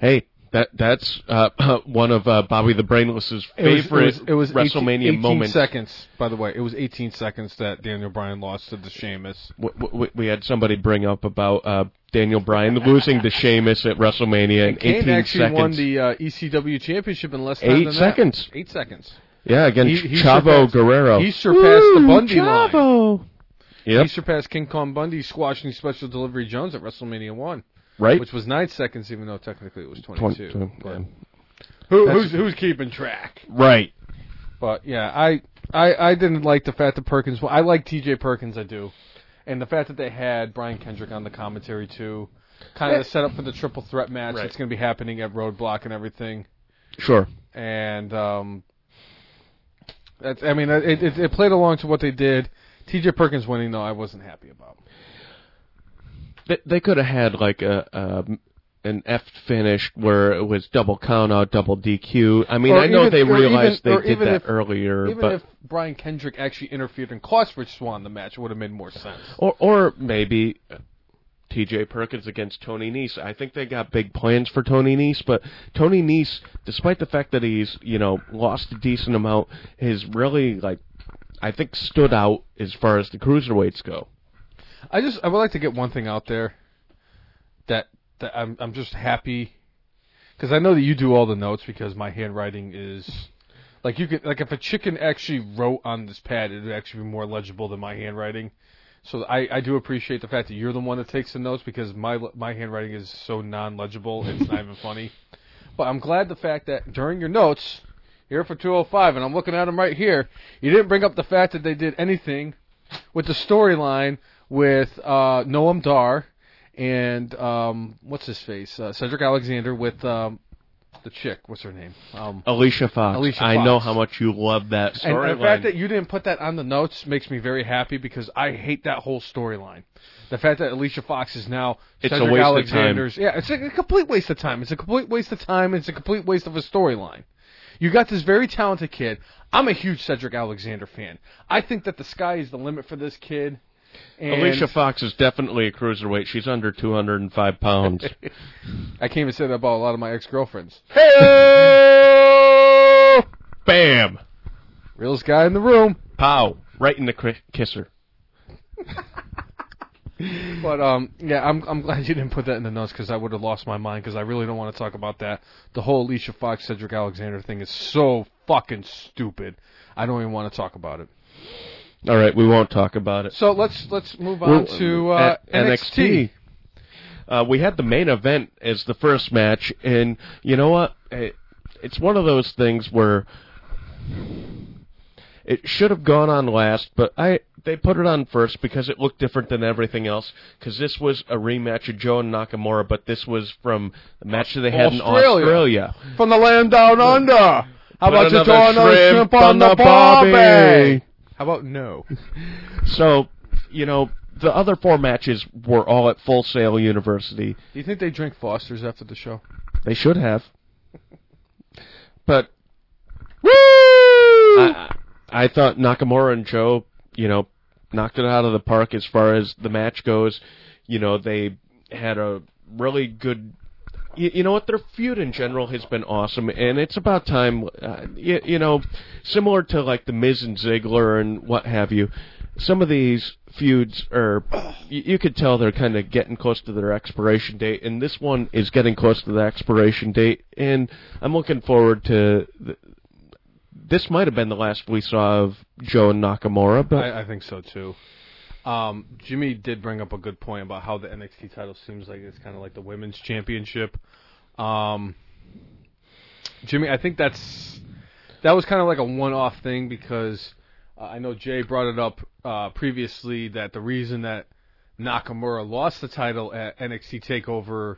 Hey, that that's uh, one of uh, Bobby the Brainless's It was- favorite it was, it was 18 WrestleMania 18 moments. seconds, by the way. It was 18 seconds that Daniel Bryan lost to the Sheamus. W- w- we had somebody bring up about uh, Daniel Bryan losing to Sheamus at WrestleMania in Kane 18 actually seconds. Actually won the uh, ECW championship in less time Eight than seconds. That. Eight seconds. Yeah, against He- he Chavo surpassed- Guerrero. He surpassed the Woo, Bundy line. Chavo. He surpassed King Kong Bundy squashing Special Delivery Jones at WrestleMania 1, right. which was 9 seconds, even though technically it was 22. 22, But yeah. who, who's, who's keeping track? Right. But yeah, I, I I didn't like the fact that Perkins. Well, I like T.J. Perkins, I do, and the fact that they had Brian Kendrick on the commentary too, kind of set up for the triple threat match Right. that's going to be happening at Roadblock and everything. Sure. And um, that's I mean it, it it played along to what they did. T.J. Perkins winning though, I wasn't happy about. They, they could have had like a, a an F finish where it was double count out, double DQ. I mean, Or I know even- they realized even- they did that if- earlier, Even but if Brian Kendrick actually interfered and cost Rich Swann the match, it would have made more sense. or or maybe T.J. Perkins against Tony Nese. I think they got big plans for Tony Nese, but Tony Nese, despite the fact that he's you know lost a decent amount, has really like I think stood out as far as the cruiserweights go. I just I would like to get one thing out there that that I'm I'm just happy because I know that you do all the notes because my handwriting is like you could like if a chicken actually wrote on this pad it would actually be more legible than my handwriting. So I, I do appreciate the fact that you're the one that takes the notes because my my handwriting is so non-legible it's not even funny. But I'm glad the fact that during your notes here for 205 and I'm looking at them right here, you didn't bring up the fact that they did anything with the storyline with uh, Noam Dar and um, what's his face uh, Cedric Alexander with um, the chick. What's her name? Um, Alicia Fox. Alicia Fox. I know how much you love that and storyline. the fact that you didn't put that on the notes makes me very happy because I hate that whole storyline. The fact that Alicia Fox is now It's a Cedric waste of Alexander's, yeah, it's a, a complete waste of time. It's a complete waste of time. It's a complete waste of a storyline. You got this very talented kid. I'm a huge Cedric Alexander fan. I think that the sky is the limit for this kid. And Alicia Fox is definitely a cruiserweight. She's under 205 pounds. I can't even say that about a lot of my ex girlfriends. Hey! Bam! Realest guy in the room. Pow! Right in the cri- kisser. But um, yeah, I'm I'm glad you didn't put that in the notes because I would have lost my mind because I really don't want to talk about that. The whole Alicia Fox Cedric Alexander thing is so fucking stupid. I don't even want to talk about it. All right, we won't talk about it. So let's let's move on Well, to uh, at NXT. Uh, we had the main event as the first match, and you know what? It, it's one of those things where it should have gone on last, but I they put it on first because it looked different than everything else. Because this was a rematch of Joe and Nakamura, but this was from the match that they had in Australia. Australia. From the land down under. How Put about you throw another shrimp shrimp on the barbie? barbie? How about no? So, you know, the other four matches were all at Full Sail University. Do you think they drink Fosters after the show? They should have. But Woo! I, I thought Nakamura and Joe, you know, knocked it out of the park as far as the match goes. You know, they had a really good. You, you know what? Their feud in general has been awesome, and it's about time. Uh, you, you know, similar to like the Miz and Ziggler and what have you. Some of these feuds are, you, you could tell they're kind of getting close to their expiration date, and this one is getting close to the expiration date, and I'm looking forward to the, this might have been the last we saw of Joe and Nakamura, but I, I think so too. Um, Jimmy did bring up a good point about how the NXT title seems like it's kind of like the women's championship. Um, Jimmy, I think that's that was kind of like a one-off thing because uh, I know Jay brought it up uh, previously that the reason that Nakamura lost the title at NXT Takeover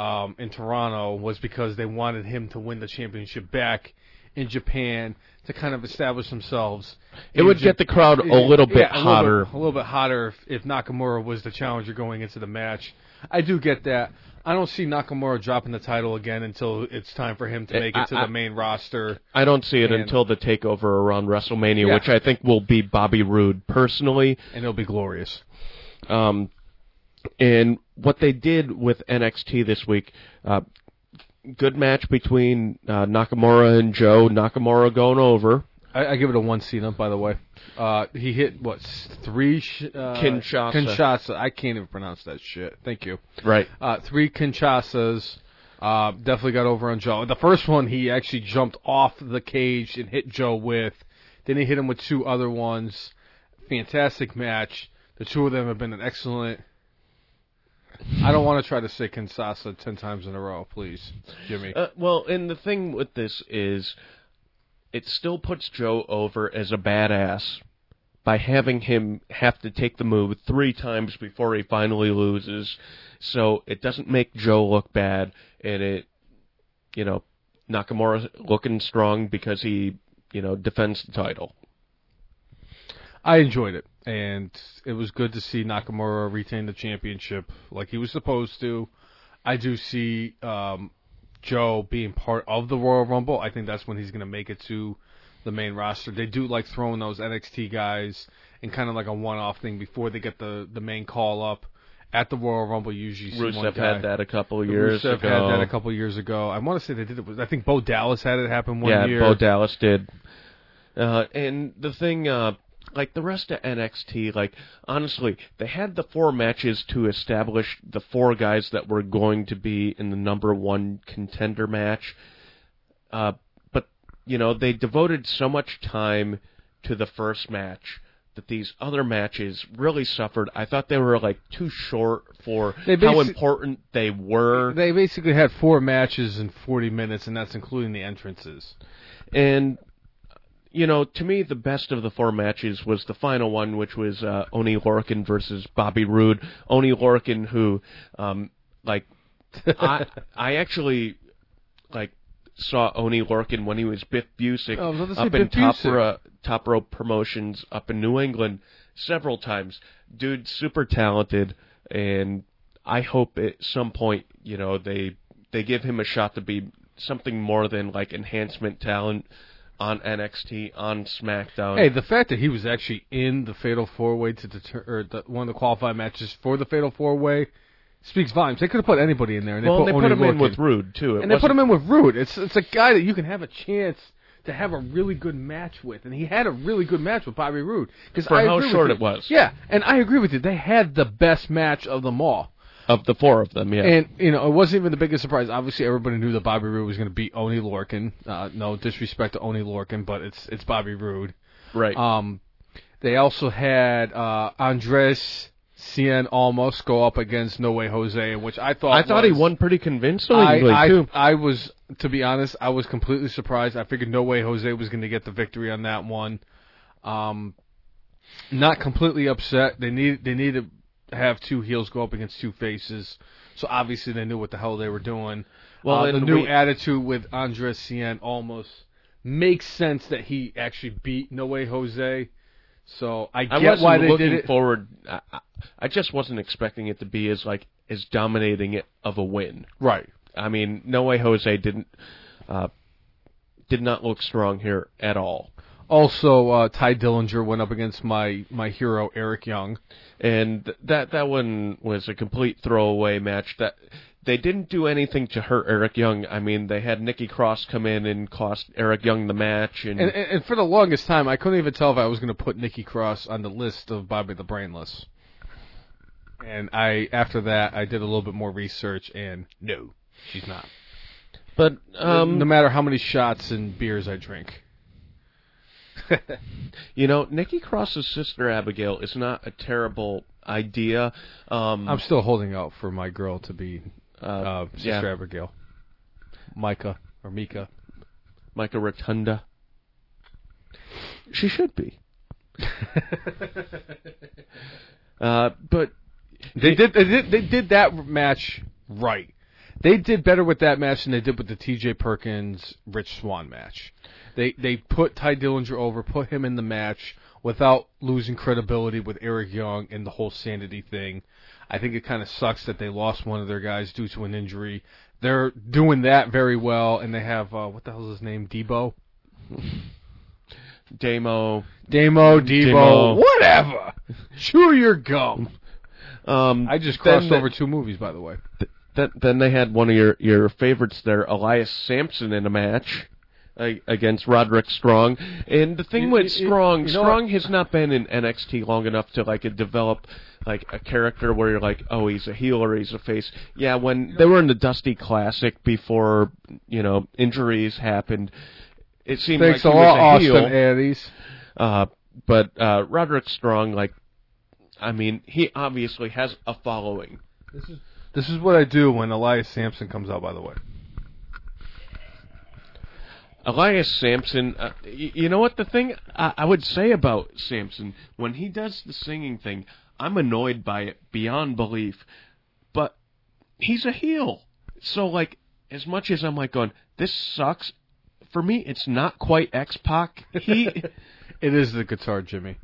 um, in Toronto was because they wanted him to win the championship back in Japan to kind of establish themselves. it would get the crowd a little bit yeah, a little hotter. bit- a little bit hotter if, if Nakamura was the challenger going into the match. I do get that. I don't see Nakamura dropping the title again until it's time for him to Eh, make it to I- I- the main roster. I don't see it And- until the takeover around WrestleMania, Yeah. which I think will be Bobby Roode personally. and it'll be glorious. Um, and what they did with NXT this week, uh, good match between uh, Nakamura and Joe. Nakamura going over. I, I give it a one Cena, by the way. Uh, he hit what three sh- uh, Kinshasa. Kinshasa. I can't even pronounce that shit. Thank you. Right. Uh, three Kinshasas. Uh, definitely got over on Joe. The first one he actually jumped off the cage and hit Joe with. Then he hit him with two other ones. Fantastic match. The two of them have been an excellent. I don't want to try to say Kinshasa ten times in a row, please, Jimmy. Uh, well, and the thing with this is, it still puts Joe over as a badass by having him have to take the move three times before he finally loses. So it doesn't make Joe look bad, and it, you know, Nakamura looking strong because he, you know, defends the title. I enjoyed it, and it was good to see Nakamura retain the championship like he was supposed to. I do see um, Joe being part of the Royal Rumble. I think that's when he's going to make it to the main roster. They do like throwing those NXT guys in kind of like a one-off thing before they get the the main call up at the Royal Rumble. Usually, Rusev guy. had that a couple of years Rusev ago. had that a couple years ago. I want to say they did it. With, I think Bo Dallas had it happen one yeah, year. Bo Dallas did. Uh, and the thing, uh, like the rest of NXT, like honestly, they had the four matches to establish the four guys that were going to be in the number one contender match. Uh, but you know, they devoted so much time to the first match that these other matches really suffered. I thought they were like too short for They how important they were. They basically had four matches in 40 minutes, and that's including the entrances. And you know, to me, the best of the four matches was the final one, which was uh, Oni Lorcan versus Bobby Roode. Oni Lorcan, who, um, like, I I actually like saw Oni Lorcan when he was Biff Busick Oh, was up in Biff top. Ro- top rope promotions up in New England several times. Dude, super talented, and I hope at some point, you know, they they give him a shot to be something more than like enhancement talent on NXT on SmackDown. Hey, the fact that he was actually in the Fatal Four Way to deter or the, one of the qualifying matches for the Fatal Four Way speaks volumes. They could have put anybody in there, and they well, put they put him in with Roode too. It and they put him in with Roode. It's it's a guy that you can have a chance to have a really good match with, and he had a really good match with Bobby Roode. Because For I how short it was. Yeah, and I agree with you. They had the best match of them all. Of the four of them. Yeah, And you know, it wasn't even the biggest surprise. Obviously, everybody knew that Bobby Roode was going to beat Oni Lorcan. Uh, no disrespect to Oni Lorcan, but it's it's Bobby Roode. right. Um, they also had uh, Andres Cien Almas go up against No Way Jose, which I thought I thought he won pretty convincingly I, too. I, I was, to be honest, I was completely surprised. I figured No Way Jose was going to get the victory on that one. Um, not completely upset. They need they need to have two heels go up against two faces. So obviously they knew what the hell they were doing. Well, uh, the new we- attitude with Andres Cien Almas makes sense that he actually beat No Way Jose. So I I get wasn't why they looking did it. forward. I, I- I just wasn't expecting it to be as like as dominating it of a win. right. I mean, No Way Jose didn't uh, did not look strong here at all. Also, uh, Tye Dillinger went up against my my hero Eric Young. and that that one was a complete throwaway match. That they didn't do anything to hurt Eric Young. I mean, they had Nikki Cross come in and cost Eric Young the match, and, And, and, for the longest time, I couldn't even tell if I was going to put Nikki Cross on the list of Bobby the Brainless. And I, after that, I did a little bit more research, and no, she's not. but um, no matter how many shots and beers I drink. you know, Nikki Cross's sister Abigail is not a terrible idea. Um, I'm still holding out for my girl to be uh, uh, Sister yeah, Abigail, Micah or Mika. Micah Rotunda. She should be. Uh, but They did, they did they did that match right. They did better with that match than they did with the T.J. Perkins Rich Swann match. They they put Tye Dillinger over, put him in the match without losing credibility with Eric Young and the whole sanity thing. I think it kind of sucks that they lost one of their guys due to an injury. They're doing that very well, and they have uh, what the hell is his name? Debo. Damo. Demo, Debo, Demo. whatever. Chew your gum. Um, I just crossed over two movies, by the way. Then, then they had one of your your favorites there, Elias Samson, in a match against Roderick Strong. And the thing You- with you- you- Strong, you know Strong has not been in NXT long enough to like develop like a character where you're like, oh, he's a heel or he's a face. Yeah, when they were in the Dusty Classic before you know injuries happened, it seemed Thanks like a he was lot, a Austin heel. Aries. Uh, but uh, Roderick Strong, like, I mean, he obviously has a following. This is this is what I do when Elias Samson comes out. By the way, Elias Samson, uh, y- you know what the thing I, I would say about Samson when he does the singing thing, I'm annoyed by it beyond belief. But he's a heel, so like as much as I'm like going, this sucks. For me, it's not quite X Pac. He, it is the guitar, Jimmy.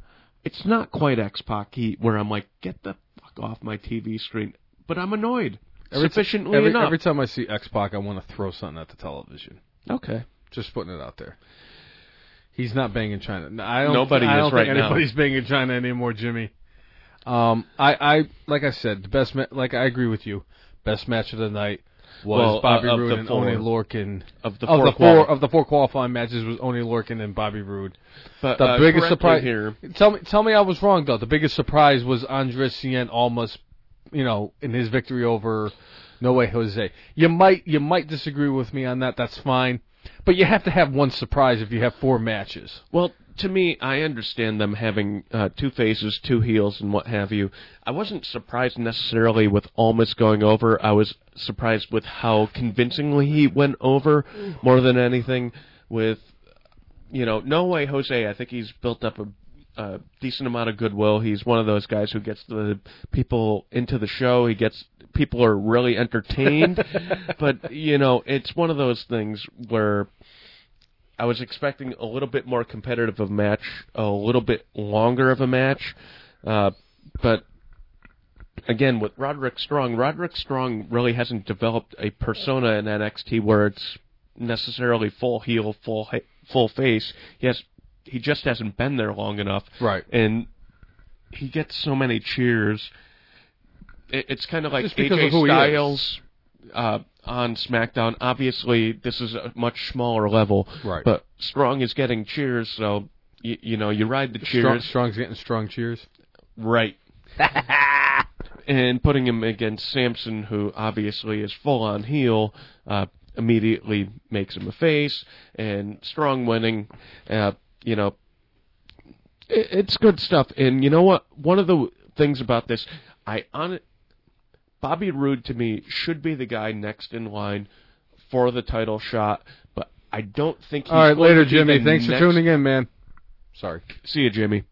it's not quite X Pac. He, where I'm like, get the fuck off my TV screen. But I'm annoyed Every t- sufficiently every, enough. every time I see X Pac, I want to throw something at the television. okay. Just putting it out there. He's not banging Chyna. I don't, Nobody I is don't right think now. anybody's banging Chyna anymore, Jimmy. Um, I, I, like I said, the best, ma- like I agree with you. Best match of the night was Well, Bobby uh, Roode and four. Oni Lorcan. Of the of four the quali- four of the four qualifying matches was Oni Lorcan and Bobby Roode. But The uh, biggest surprise here. Tell me, tell me, I was wrong though. The biggest surprise was Andres Cien Almas, you know, in his victory over No Way Jose. You might, you might disagree with me on that. That's fine, but you have to have one surprise if you have four matches. Well, to me, I understand them having uh, two faces, two heels, and what have you. I wasn't surprised necessarily with Almas going over. I was surprised with how convincingly he went over more than anything. With, you know, No Way Jose, I think he's built up a, a decent amount of goodwill. He's one of those guys who gets the people into the show. He gets people are really entertained. but, you know, it's one of those things where I was expecting a little bit more competitive of a match, a little bit longer of a match, uh, but again with Roderick Strong, Roderick Strong really hasn't developed a persona in NXT where it's necessarily full heel, full full face. He has he just hasn't been there long enough, Right. and he gets so many cheers. It, it's kind of like AJ of who he. Styles uh, on SmackDown. Obviously, this is a much smaller level, Right. but Strong is getting cheers, so you, you know you ride the cheers. Strong, Strong's getting strong cheers. right? and putting him against Samson, who obviously is full on heel, uh, immediately makes him a face, and Strong winning, uh, you know, it, it's good stuff. And you know what? One of the things about this, I on Bobby Roode to me should be the guy next in line for the title shot, but I don't think he's All right, later, Jimmy. Thanks for tuning in, man. Sorry. See you, Jimmy.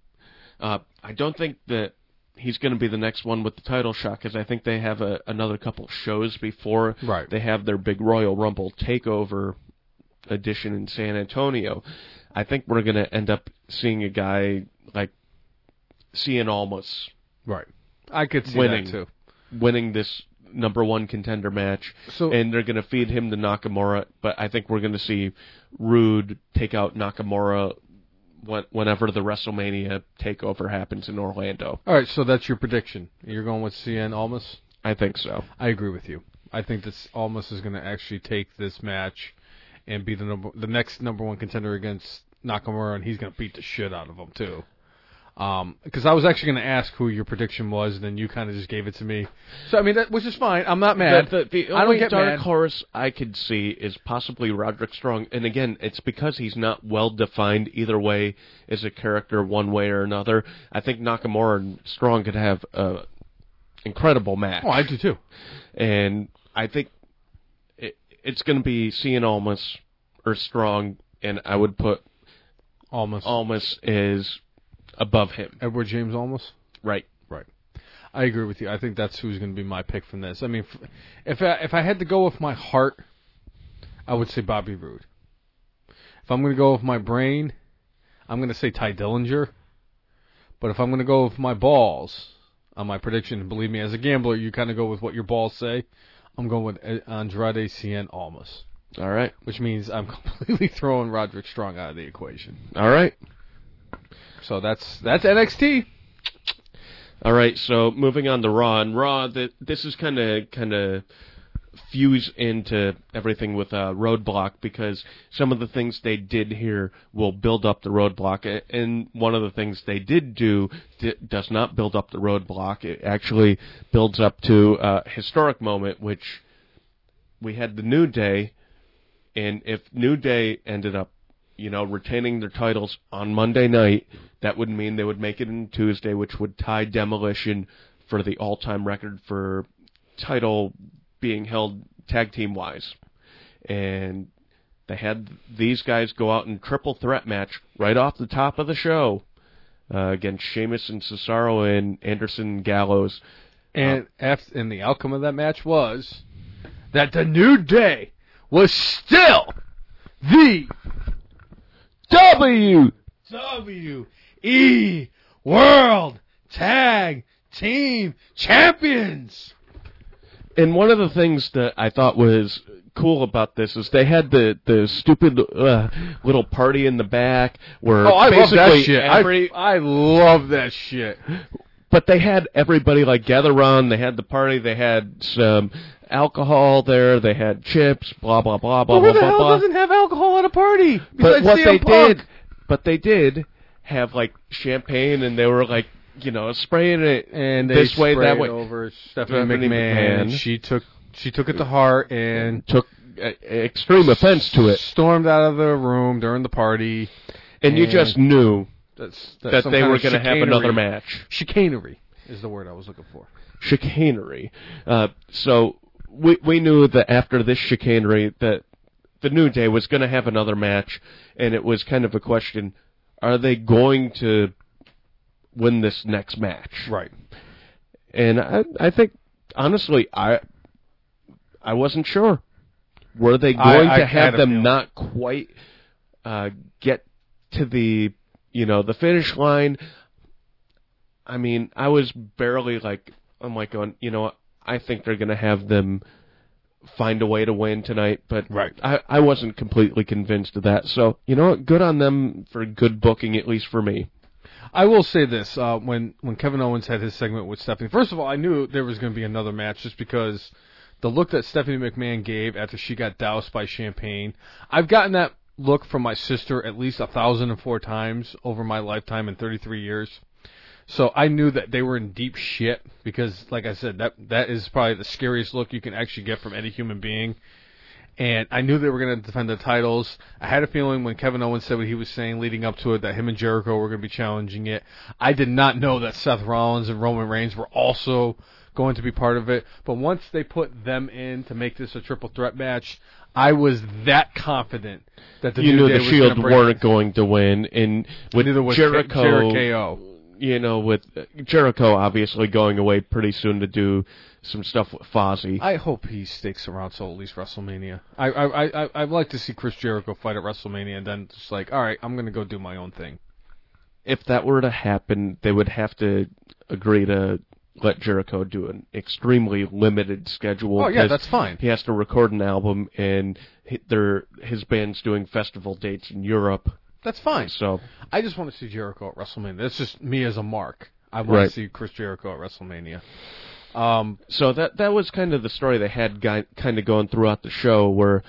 Uh, I don't think that he's going to be the next one with the title shot because I think they have a, another couple shows before Right. they have their big Royal Rumble takeover edition in San Antonio. I think we're going to end up seeing a guy like Cien Almas Right. I could see Winning. that too. Winning this number one contender match, So and they're going to feed him to Nakamura. But I think we're going to see Roode take out Nakamura whenever the WrestleMania takeover happens in Orlando. all right, so that's your prediction. You're going with Cien Almas. I think so. I agree with you. I think this Almas is going to actually take this match and be the number, the next number one contender against Nakamura, and he's going to beat the shit out of him too. Um, because I was actually going to ask who your prediction was, and then you kind of just gave it to me. So I mean, that which is fine. I'm not mad. The, the, the I don't only get dark mad. horse I could see is possibly Roderick Strong, and again, it's because he's not well defined either way as a character, one way or another. I think Nakamura and Strong could have a incredible match. oh, I do too. and I think it, it's going to be Cien Almas or Strong, and I would put Almas. Almas is above him. Edward James Almas. Right. Right. I agree with you. I think that's who's going to be my pick from this. I mean, if I, if I had to go with my heart, I would say Bobby Roode. If I'm going to go with my brain, I'm going to say Tye Dillinger. But if I'm going to go with my balls on my prediction, and believe me, as a gambler, you kind of go with what your balls say. I'm going with uh, Andrade Cien Almas, All right. which means I'm completely throwing Roderick Strong out of the equation. All right. So that's that's NXT. All right. So moving on to Raw and Raw, that this is kind of kind of fuse into everything with uh, Roadblock because some of the things they did here will build up the Roadblock, and one of the things they did do does not build up the Roadblock. It actually builds up to a historic moment, which we had the New Day, and if New Day ended up you know, retaining their titles on Monday night, that would mean they would make it in Tuesday, which would tie Demolition for the all-time record for title being held tag team wise. And they had these guys go out in triple threat match right off the top of the show uh, against Sheamus and Cesaro and Anderson and Gallows. And after, and the outcome of that match was that the New Day was still the W. W E World Tag Team Champions. And one of the things that I thought was cool about this is they had the the stupid uh, little party in the back where Oh, I love that shit. every- I, I love that shit. but they had everybody like gather around. They had the party. They had some alcohol there. They had chips. Blah blah blah blah But who blah the blah. hell blah. doesn't have alcohol at a party? But what CM they Punk? did, but they did have like champagne, and they were like you know spraying it and they this way that sprayed way. over Stephanie Stephanie McMahon. McMahon. She took she took it to heart and Took uh, extreme offense to it, Stormed out of the room during the party. and you just knew That's, that they were going to have another match. Chicanery is the word I was looking for. chicanery. Uh, so we we knew that after this chicanery that the New Day was going to have another match, and it was kind of a question: Are they going to win this next match? Right. And I I think honestly I I wasn't sure. Were they going I to had have them feeling. not quite uh, get to the you know the finish line? I mean, I was barely like I'm like going, you know, what? I think they're going to have them find a way to win tonight, but Right. I, I wasn't completely convinced of that. So you know what? Good on them for good booking, at least for me. I will say this: uh, when when Kevin Owens had his segment with Stephanie, first of all, I knew there was going to be another match just because the look that Stephanie McMahon gave after she got doused by champagne. I've gotten that look from my sister at least a thousand and four times over my lifetime in 33 years. So I knew that they were in deep shit because, like I said, that that is probably the scariest look you can actually get from any human being. And I knew they were going to defend the titles. I had a feeling when Kevin Owens said what he was saying leading up to it that him and Jericho were going to be challenging it. I did not know that Seth Rollins and Roman Reigns were also going to be part of it. But once they put them in to make this a triple threat match, I was that confident that the you New knew Day the Shield weren't going to win, and with Jericho, Jericho. You know, with Jericho obviously going away pretty soon to do some stuff with Fozzy. I hope he sticks around till at least WrestleMania. I I I I'd like to see Chris Jericho fight at WrestleMania and then just like, all right, I'm gonna go do my own thing. if that were to happen, they would have to agree to let Jericho do an extremely limited schedule. Oh yeah, that's fine. He has to record an album, and he, they're, his band's doing festival dates in Europe. That's fine. So I just want to see Jericho at WrestleMania. That's just me as a mark. I want Right. to see Chris Jericho at WrestleMania. Um, so that that was kind of the story they had guy, kind of going throughout the show, where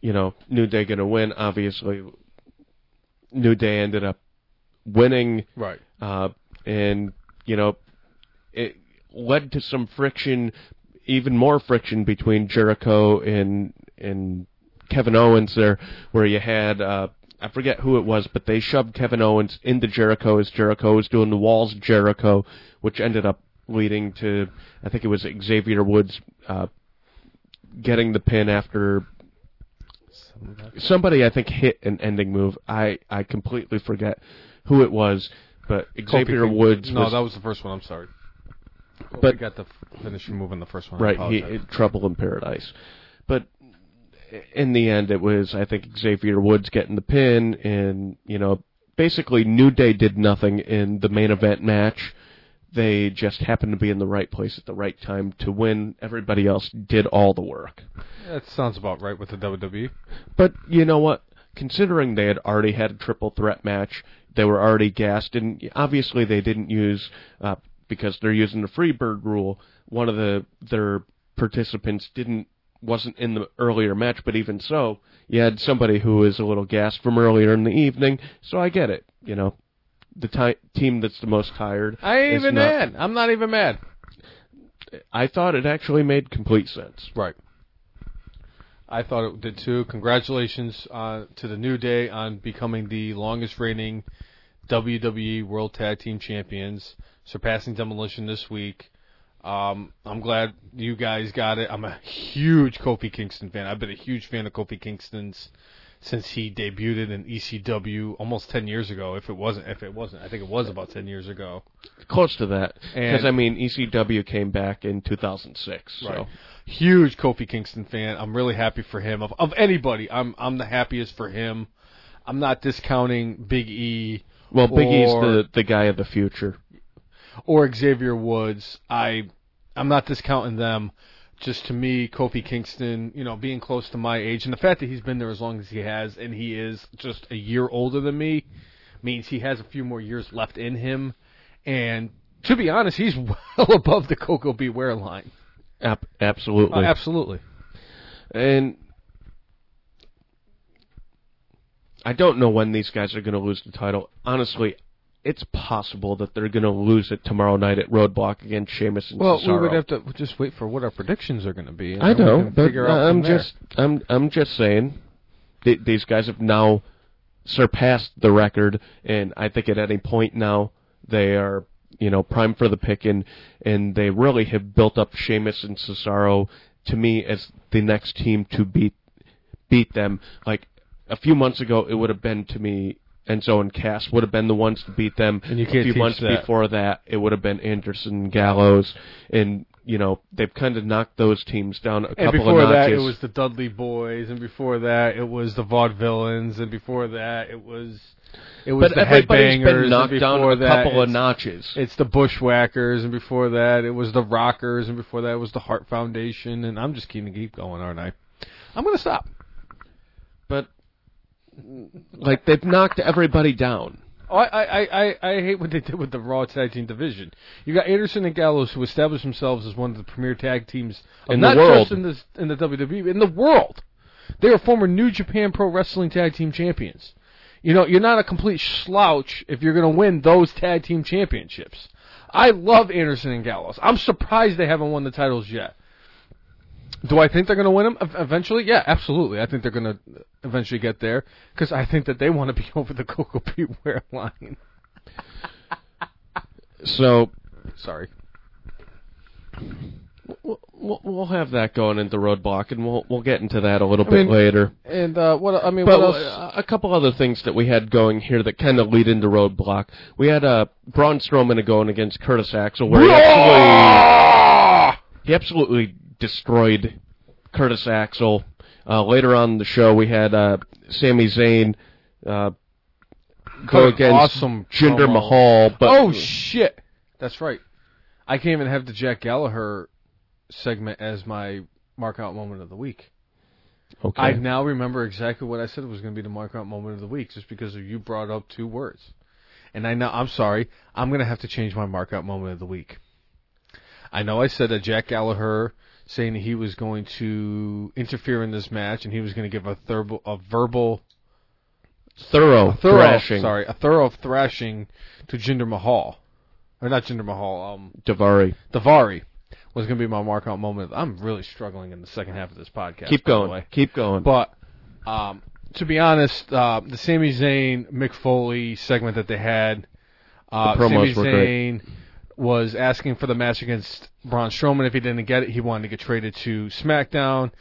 you know New Day going to win. Obviously, New Day ended up winning. right. uh, and you know it led to some friction, even more friction between Jericho and and Kevin Owens there, where you had uh, I forget who it was, but they shoved Kevin Owens into Jericho as Jericho was doing the walls Jericho, which ended up leading to I think it was Xavier Woods uh, getting the pin after somebody I think hit an ending move. I I completely forget who it was, but Xavier Kofi- Woods No, was that was the first one. I'm sorry. But- But got the finishing move in the first one. Right. He. Trouble in Paradise, but in the end, it was I think Xavier Woods getting the pin, and you know basically New Day did nothing in the main event match. They just happened to be in the right place at the right time to win. Everybody else did all the work. that sounds about right with the. WWE. But you know what? Considering they had already had a triple threat match, they were already gassed, and obviously they didn't use uh, because they're using the Freebird rule. One of the their participants didn't wasn't in the earlier match, but even so, you had somebody who was a little gassed from earlier in the evening. So I get it. You know, the ti- team that's the most tired. I ain't even not, mad. I'm not even mad. I thought it actually made complete sense. Right. I thought it did too. Congratulations uh, to the New Day on becoming the longest reigning WWE World Tag Team Champions, surpassing Demolition this week. Um, I'm glad you guys got it. I'm a huge Kofi Kingston fan. I've been a huge fan of Kofi Kingston's since he debuted in ECW almost 10 years ago. If it wasn't, if it wasn't, I think it was about 10 years ago. Close to that, because I mean ECW came back in 2006. So. Right. Huge Kofi Kingston fan. I'm really happy for him. Of of anybody, I'm I'm the happiest for him. I'm not discounting Big E Well, Big E's the the guy of the future. or Xavier Woods. I I'm not discounting them. Just to me, Kofi Kingston, you know, being close to my age, and the fact that he's been there as long as he has, and he is just a year older than me, means he has a few more years left in him. And to be honest, he's well above the Koko B. Ware line. Ab- absolutely. Uh, absolutely. and I don't know when these guys are going to lose the title. Honestly, it's possible that they're going to lose it tomorrow night at Roadblock against Sheamus and Well, Cesaro. we would have to just wait for what our predictions are going to be. and I know, but figure out I'm from there. just I'm I'm just saying th- these guys have now surpassed the record, and I think at any point now they are you know prime for the picking, and they really have built up Sheamus and Cesaro to me as the next team to beat beat them. Like a few months ago, it would have been to me. Enzo and Cass would have been the ones to beat them. And you a can't a few months that. before that, it would have been Anderson, Gallows, and you know they've kind of knocked those teams down a And couple before that, it was the Dudley Boys, and before that, it was the Vaudevillains, and before that, it was It was But the headbangers. been and knocked down a that, couple of notches. It's the Bushwhackers, and before that, it was the Rockers, and before that, it was the Heart Foundation, and I'm just keen to keep going, aren't I? I'm going to stop. But like they've knocked everybody down. Oh, I, I, I, I hate what they did with the Raw Tag Team division. You got Anderson and Gallows, who established themselves as one of the premier tag teams of In the world. in the in the WWE, in the world. They are former New Japan Pro Wrestling Tag Team champions. You know, you're not a complete slouch if you're going to win those tag team championships. I love Anderson and Gallows. I'm surprised they haven't won the titles yet. Do I think they're going to win them eventually? Yeah, absolutely. I think they're going to eventually get there because I think that they want to be over the Coco Beware line. So Sorry. we'll, we'll have that going into roadblock, and we'll we'll get into that a little I bit mean, later. And uh, what I mean, But what else? a couple other things that we had going here that kind of lead into roadblock. We had uh, Braun Strowman going against Curtis Axel, where he absolutely he absolutely destroyed Curtis Axel. Uh, later on in the show, we had uh, Sami Zayn uh, go against awesome Jinder promo. Mahal. But oh shit, that's right. I can't even have the Jack Gallagher segment as my mark out moment of the week. okay. I now remember exactly what I said was going to be the mark out moment of the week, just because you brought up two words. And I know I'm sorry, I'm going to have to change my mark out moment of the week. I know I said that Jack Gallagher saying he was going to interfere in this match and he was going to give a, thurbo, a verbal thorough, a thorough, thrashing. sorry, a thorough thrashing to Jinder Mahal, or not Jinder Mahal, um, Daivari. Daivari was going to be my mark out moment. I'm really struggling in the second half of this podcast. Keep going. Keep going. But um, to be honest, uh, the Sami Zayn Mick Foley segment that they had, uh, The Sami promos were great. Was asking for the match against Braun Strowman. If he didn't get it, he wanted to get traded to SmackDown.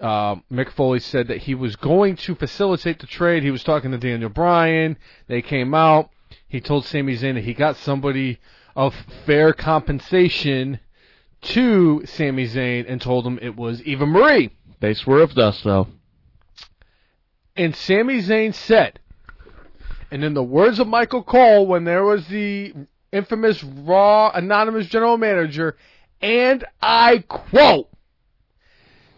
Um, Mick Foley said that he was going to facilitate the trade. He was talking to Daniel Bryan. They came out. He told Sami Zayn that he got somebody of fair compensation to Sami Zayn and told him it was Eva Marie. they swerved us though. And Sami Zayn said, and in the words of Michael Cole, when there was the infamous Raw anonymous general manager, and I quote,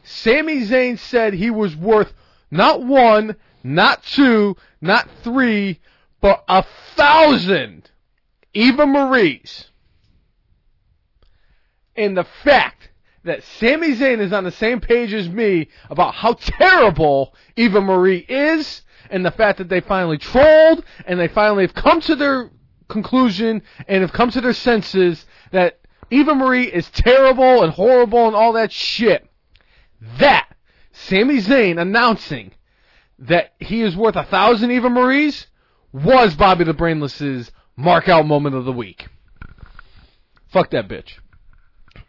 Sami Zayn said he was worth not one, not two, not three, but a thousand Eva Marie's. And the fact that Sami Zayn is on the same page as me about how terrible Eva Marie is, and the fact that they finally trolled, and they finally have come to their conclusion, and have come to their senses that Eva Marie is terrible and horrible and all that shit. That, Sami Zayn announcing that he is worth a thousand Eva Marie's, was Bobby the Brainless's mark out moment of the week. Fuck that bitch.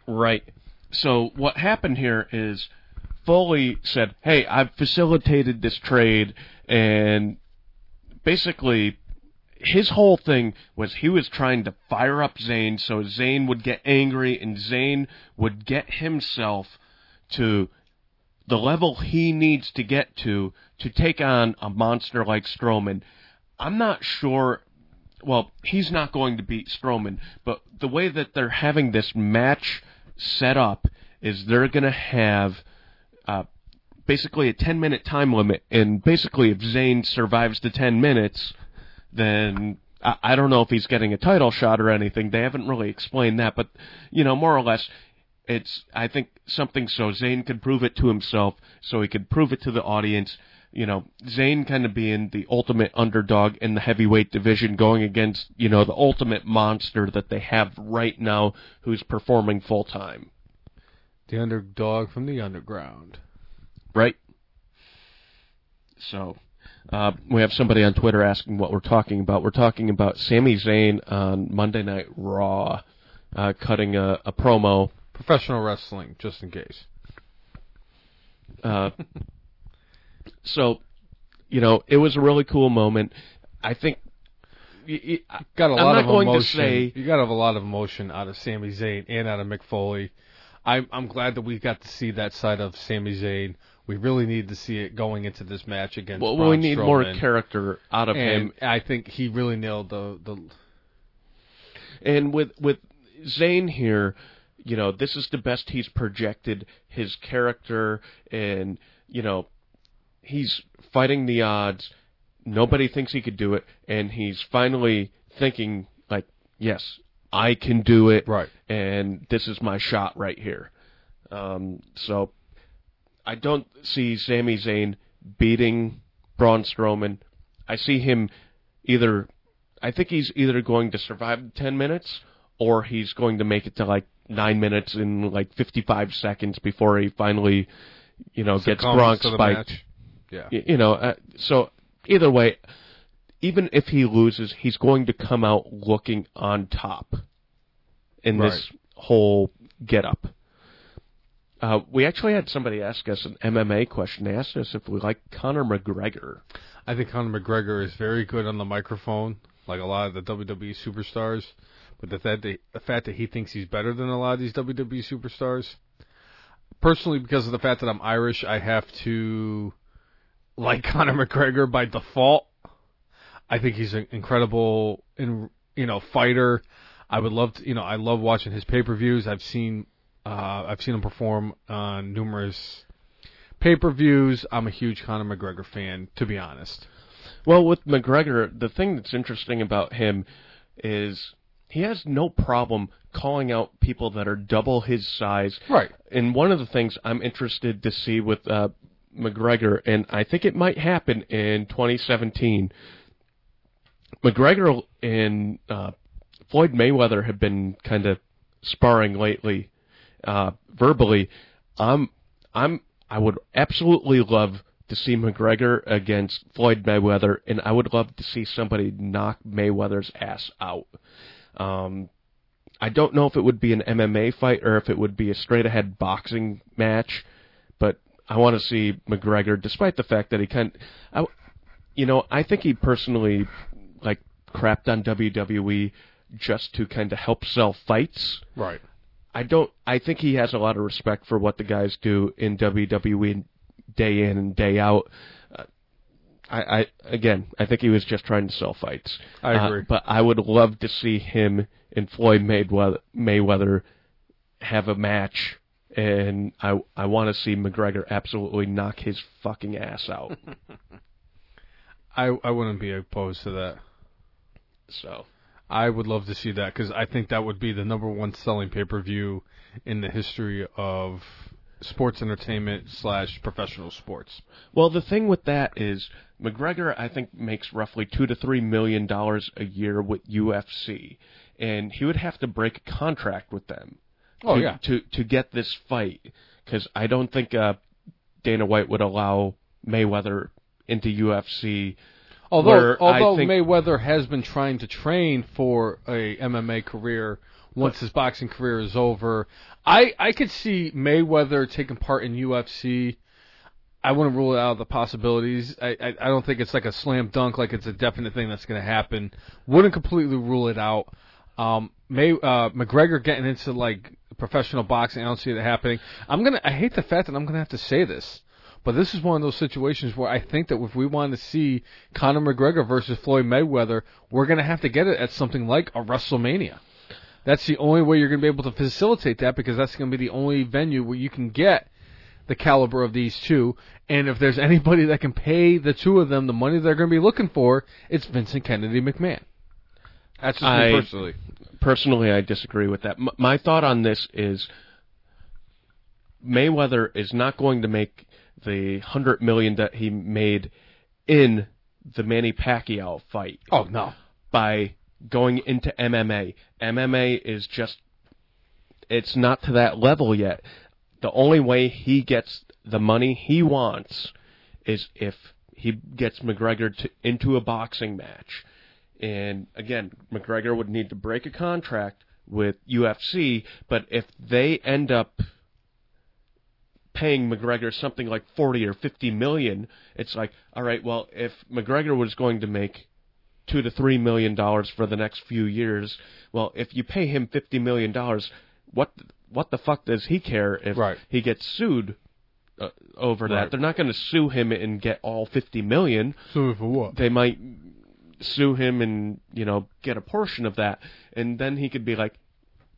Right. So what happened here is Foley said, "Hey, I've facilitated this trade," and basically his whole thing was he was trying to fire up Zayn so Zayn would get angry and Zayn would get himself to the level he needs to get to to take on a monster like Strowman. I'm not sure well, he's not going to beat Strowman, but the way that they're having this match set up is they're going to have uh, basically a 10 minute time limit, and basically if Zayn survives the 10 minutes, then I, I don't know if he's getting a title shot or anything. They haven't really explained that, but you know, more or less, it's I think something so Zayn could prove it to himself, so he could prove it to the audience. You know, Zayn kind of being the ultimate underdog in the heavyweight division, going against you know the ultimate monster that they have right now, who's performing full time. The underdog from the underground. right? So, uh, we have somebody on Twitter asking what we're talking about. We're talking about Sami Zayn on Monday Night Raw, uh, cutting a, a promo. Professional wrestling, just in case. Uh, so, you know, it was a really cool moment. I think. y- y- Got a I'm lot not of going to emotion. say- you got to a lot of emotion out of Sami Zayn and out of Mick Foley. I'm I'm glad that we got to see that side of Sami Zayn We really need to see it going into this match against. Well, Braun we need more character out of and him. I think he really nailed the the. And with with Zayn here, you know, this is the best he's projected his character and, you know, he's fighting the odds. Nobody thinks he could do it and he's finally thinking like, yes, I can do it Right. and this is my shot right here. Um, so I don't see Sami Zayn beating Braun Strowman. I see him either. I think he's either going to survive ten minutes, or he's going to make it to like nine minutes in like fifty-five seconds before he finally, you know, gets Gronk spiked. Yeah. Y- You know, uh, so either way, even if he loses, he's going to come out looking on top in this whole get up. Uh, we actually had somebody ask us an MMA question. They asked us if we like Conor McGregor. I think Conor McGregor is very good on the microphone, like a lot of the WWE superstars. But the fact that, the fact that he thinks he's better than a lot of these WWE superstars, personally, because of the fact that I'm Irish, I have to like Conor McGregor by default. I think he's an incredible, in you know, fighter. I would love to, you know, I love watching his pay per views. I've seen, uh, I've seen him perform on numerous pay per views. I'm a huge Conor McGregor fan, to be honest. Well, with McGregor, the thing that's interesting about him is he has no problem calling out people that are double his size. Right. And one of the things I'm interested to see with uh, McGregor, and I think it might happen in 2017. McGregor and uh, Floyd Mayweather have been kind of sparring lately, uh, verbally. I'm, I'm, I would absolutely love to see McGregor against Floyd Mayweather, and I would love to see somebody knock Mayweather's ass out. Um, I don't know if it would be an MMA fight or if it would be a straight ahead boxing match, but I want to see McGregor, despite the fact that he kind, I, you know, I think he personally like crapped on WWE just to kind of help sell fights. Right. I don't. I think he has a lot of respect for what the guys do in WWE day in and day out. Uh, I, I again, I think he was just trying to sell fights. I Uh, agree. but I would love to see him and Floyd Mayweather, Mayweather have a match, and I I want to see McGregor absolutely knock his fucking ass out. I I wouldn't be opposed to that. so I would love to see that because I think that would be the number one selling pay per view in the history of sports entertainment slash professional sports. Well, the thing with that is McGregor, I think, makes roughly two to three million dollars a year with UFC, and he would have to break a contract with them. Oh, to, yeah. to to get this fight because I don't think uh, Dana White would allow Mayweather into UFC. Although although Mayweather has been trying to train for a MMA career once his boxing career is over, I I could see Mayweather taking part in UFC. I wouldn't rule it out of the possibilities. I, I I don't think it's like a slam dunk, like it's a definite thing that's going to happen. Wouldn't completely rule it out. Um, May uh, McGregor getting into like professional boxing, I don't see that happening. I'm gonna. I hate the fact that I'm gonna have to say this, but this is one of those situations where I think that if we want to see Conor McGregor versus Floyd Mayweather, we're gonna have to get it at something like a WrestleMania. That's the only way you're gonna be able to facilitate that because that's gonna be the only venue where you can get the caliber of these two. And if there's anybody that can pay the two of them the money they're going to be looking for, it's Vincent Kennedy McMahon. That's just I- me personally. Personally, I disagree with that. M- my thought on this is Mayweather is not going to make the hundred million that he made in the Manny Pacquiao fight. Oh no. by going into MMA. MMA is just it's not to that level yet. The only way he gets the money he wants is if he gets McGregor to, into a boxing match. And again, McGregor would need to break a contract with UFC, but if they end up paying McGregor something like 40 or 50 million, it's like, all right, well, if McGregor was going to make two to three million dollars for the next few years. Well, if you pay him fifty million dollars, what what the fuck does he care if Right. he gets sued uh, over that. Right. They're not going to sue him and get all 50 million. Sue for what? They might sue him and, you know, get a portion of that. And then he could be like,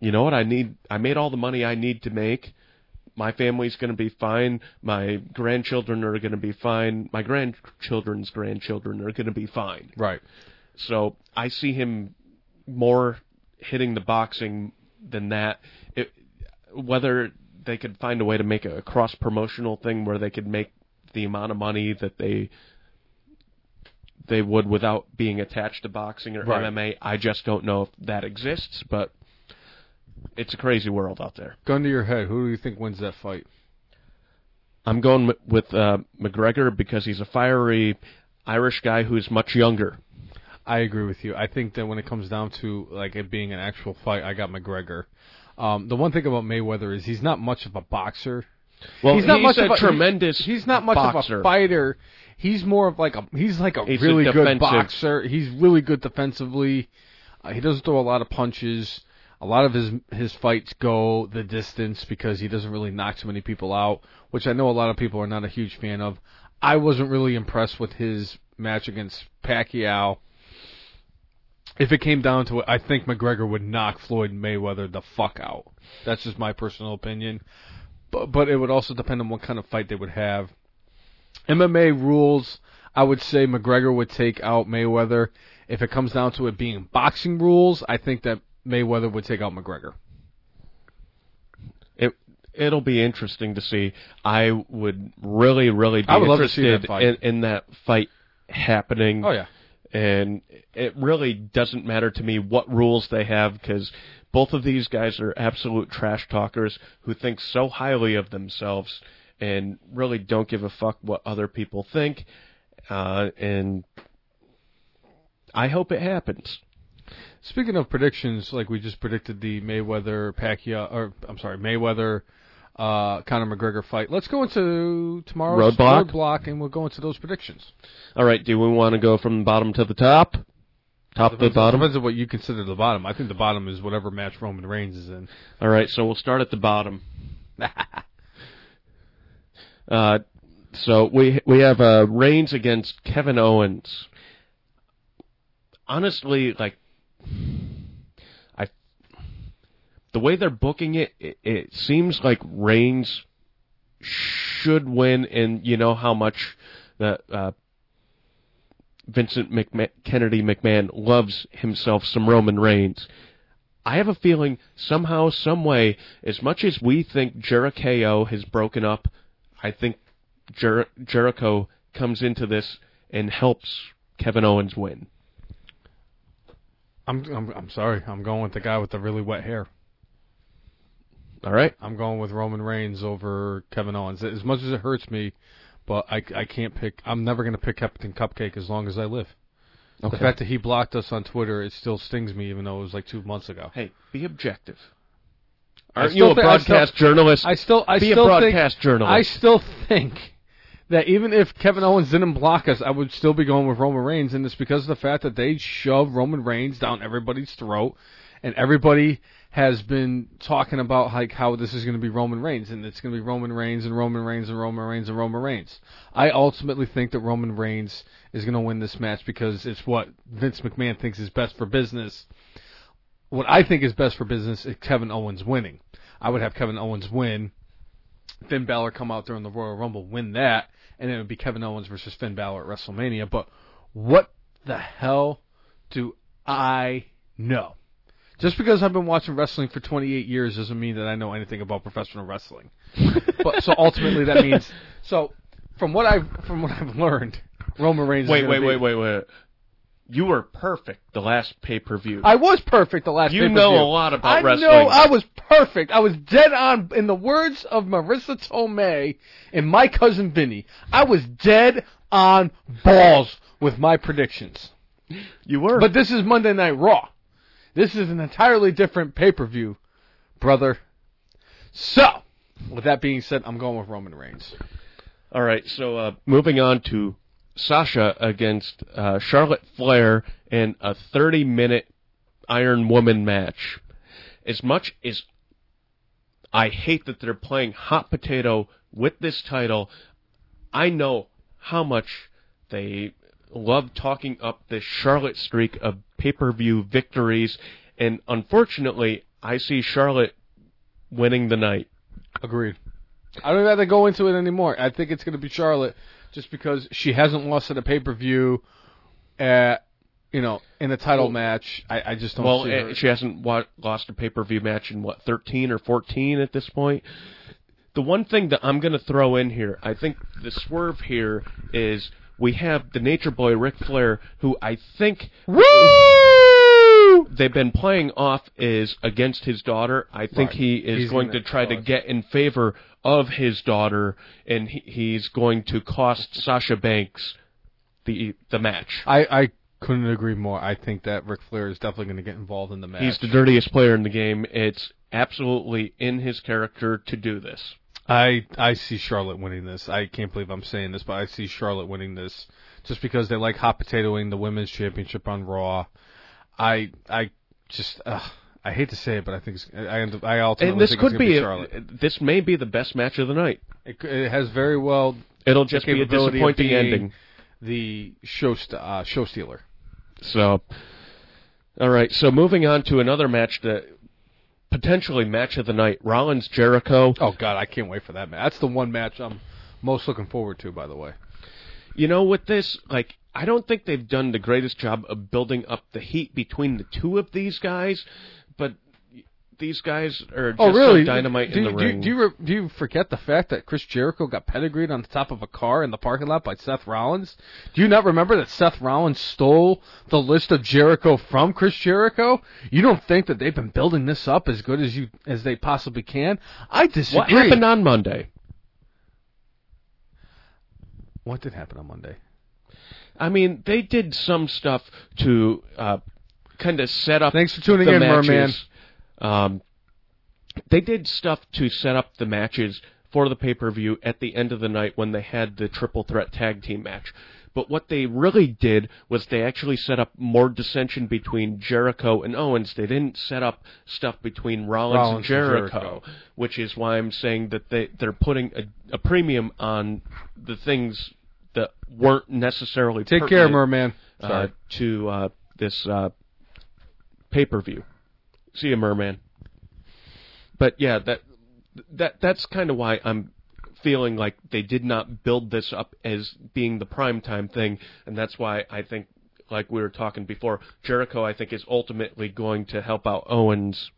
"You know what? I need I made all the money I need to make. My family's going to be fine. My grandchildren are going to be fine. My grandchildren's grandchildren are going to be fine." Right. So I see him more hitting the boxing than that. It, whether they could find a way to make a cross promotional thing where they could make the amount of money that they they would without being attached to boxing or Right. MMA, I just don't know if that exists. But it's a crazy world out there. Gun to your head. Who do you think wins that fight? I'm going with- with uh, McGregor because he's a fiery Irish guy who's much younger. I agree with you. I think that when it comes down to like it being an actual fight, I got McGregor. Um, the one thing about Mayweather is he's not much of a boxer. Well, he's not much a of a tremendous. He's not much boxer. of a fighter. He's more of like a he's like a He's a really good boxer. He's really good defensively. Uh, he doesn't throw a lot of punches. A lot of his his fights go the distance because he doesn't really knock too many people out, which I know a lot of people are not a huge fan of. I wasn't really impressed with his match against Pacquiao. If it came down to it, I think McGregor would knock Floyd Mayweather the fuck out. That's just my personal opinion. But but it would also depend on what kind of fight they would have. MMA rules, I would say McGregor would take out Mayweather. If it comes down to it being boxing rules, I think that Mayweather would take out McGregor. It it'll be interesting to see. I would really, really be I would love to see interested that in, in that fight happening. Oh yeah. and it really doesn't matter to me what rules they have because both of these guys are absolute trash talkers who think so highly of themselves and really don't give a fuck what other people think. Uh, and I hope it happens. Speaking of predictions, like we just predicted the Mayweather Pacquiao, or I'm sorry, Mayweather uh, Conor McGregor fight. Let's go into tomorrow's Roadblock? roadblock, and we'll go into those predictions. All right, do we want to go from the bottom to the top? Top to the bottom? depends on what you consider the bottom. I think the bottom is whatever match Roman Reigns is in. All right, so we'll start at the bottom. uh, so we we have uh, Reigns against Kevin Owens. Honestly, like I, the way they're booking it, it, it seems like Reigns should win, and you know how much the uh, Vincent McMahon, Kennedy McMahon loves himself some Roman Reigns. I have a feeling somehow, some way, as much as we think Jericho has broken up, I think Jer- Jericho comes into this and helps Kevin Owens win. I'm, I'm I'm sorry. I'm going with the guy with the really wet hair. All right. I'm going with Roman Reigns over Kevin Owens. As much as it hurts me, but I, I can't pick. I'm never going to pick Captain Cupcake as long as I live. Okay. The fact that he blocked us on Twitter, it still stings me, even though it was like two months ago. hey, be objective. Aren't you a thi- I still- broadcast journalist? I still, I be a broadcast think, journalist. I still think that even if Kevin Owens didn't block us, I would still be going with Roman Reigns, and it's because of the fact that they shove Roman Reigns down everybody's throat, and everybody has been talking about like how this is going to be Roman Reigns, and it's going to be Roman Reigns and Roman Reigns and Roman Reigns and Roman Reigns. I ultimately think that Roman Reigns is going to win this match because it's what Vince McMahon thinks is best for business. What I think is best for business is Kevin Owens winning. I would have Kevin Owens win. Finn Balor come out during the Royal Rumble, win that, and it would be Kevin Owens versus Finn Balor at WrestleMania. But what the hell do I know? Just because I've been watching wrestling for 28 years doesn't mean that I know anything about professional wrestling. but so ultimately that means so from what I've from what I've learned, Roman Reigns. is wait, wait, be- wait, wait, wait. You were perfect the last pay per view. I was perfect the last. You pay-per-view. know a lot about I wrestling. know I was perfect. I was dead on. In the words of Marisa Tomei and my cousin Vinny, I was dead on balls with my predictions. You were. But this is Monday Night Raw. This is an entirely different pay per view, brother. So, with that being said, I'm going with Roman Reigns. All right, so uh, moving on to Sasha against uh, Charlotte Flair in a 30 minute Iron Woman match. As much as I hate that they're playing hot potato with this title. I know how much they love talking up this Charlotte streak of pay-per-view victories, and unfortunately, I see Charlotte winning the night. Agreed. I don't have to go into it anymore. I think it's going to be Charlotte just because she hasn't lost at a pay per view at you know in a title Well- match. I, I just don't Well, see eh, she hasn't wa- lost a pay-per-view match in what 13 or 14 at this point. The one thing that I'm going to throw in here, I think the swerve here is we have the Nature Boy Ric Flair, who I think Woo! they've been playing off is against his daughter. I think Right. he is He's going to try to get in favor of his daughter, and he, he's going to cost Sasha Banks the the match. I I couldn't agree more. I think that Ric Flair is definitely going to get involved in the match. He's the dirtiest player in the game. It's absolutely in his character to do this. I I see Charlotte winning this. I can't believe I'm saying this, but I see Charlotte winning this just because they like hot potatoing the women's championship on Raw. I I just uh, I hate to say it, but I think it's, I end up, I ultimately And this think could be, a- Charlotte. this may be the best match of the night. It, it has very well It'll just be a disappointing ending. the show st- uh, show stealer. So, all right. So moving on to another match that potentially match of the night: Rollins Jericho. Oh God, I can't wait for that match. That's the one match I'm most looking forward to. By the way, You know, with this, like, I don't think they've done the greatest job of building up the heat between the two of these guys, these guys are just oh really? so dynamite do, in the do, ring. Do you re- do you forget the fact that Chris Jericho got pedigreed on the top of a car in the parking lot by Seth Rollins? Do you not remember that Seth Rollins stole the list of Jericho from Chris Jericho? You don't think that they've been building this up as good as you as they possibly can? I disagree. what happened on Monday? What did happen on Monday? I mean, they did some stuff to uh, kind of set up. Thanks for tuning in, matches. Merman. Um, they did stuff to set up the matches for the pay per view at the end of the night when they had the triple threat tag team match. But what they really did was they actually set up more dissension between Jericho and Owens. They didn't set up stuff between Rollins, Rollins and and Jericho, Jericho. which is why I'm saying that they they're putting a, a premium on the things that weren't necessarily Take care, Merman. uh, to uh, this uh, pay per view. See you, Merman. But yeah, that that that's kind of why I'm feeling like they did not build this up as being the prime time thing, and that's why I think, like we were talking before, Jericho I think is ultimately going to help out Owens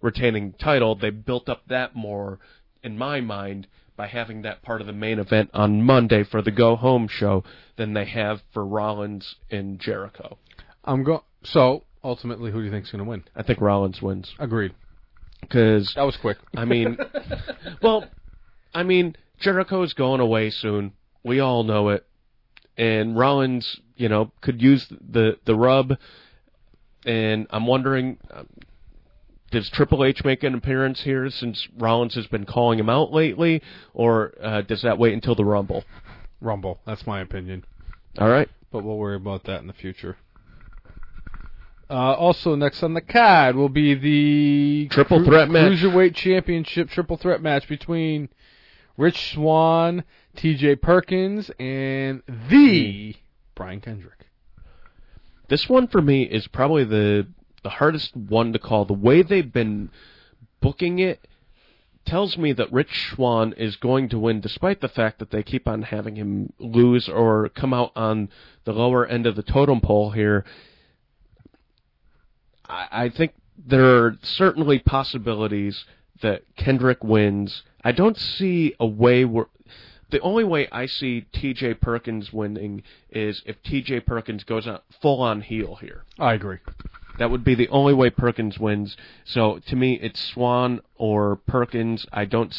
retaining title. They built up that more in my mind by having that part of the main event on Monday for the go home show than they have for Rollins and Jericho. I'm go. So ultimately, who do you think's going to win? I think Rollins wins Agreed. because That was quick. I mean, well, I mean Jericho's going away soon. We all know it, and Rollins, you know, could use the the rub. And I'm wondering, um, does Triple H make an appearance here since Rollins has been calling him out lately, or uh, does that wait until the Rumble? Rumble. That's my opinion. All right. but we'll worry about that in the future. Uh, also, next on the card will be the Triple threat match. cruiserweight championship triple threat match between Rich Swann, T.J. Perkins, and the Brian Kendrick. This one for me is probably the the hardest one to call. The way they've been booking it tells me that Rich Swann is going to win, despite the fact that they keep on having him lose or come out on the lower end of the totem pole here. I, I think there are certainly possibilities that Kendrick wins. I don't see a way where. The only way I see T.J. Perkins winning is if T.J. Perkins goes on full on heel here. I agree. That would be the only way Perkins wins. So to me, it's Swann or Perkins. I don't.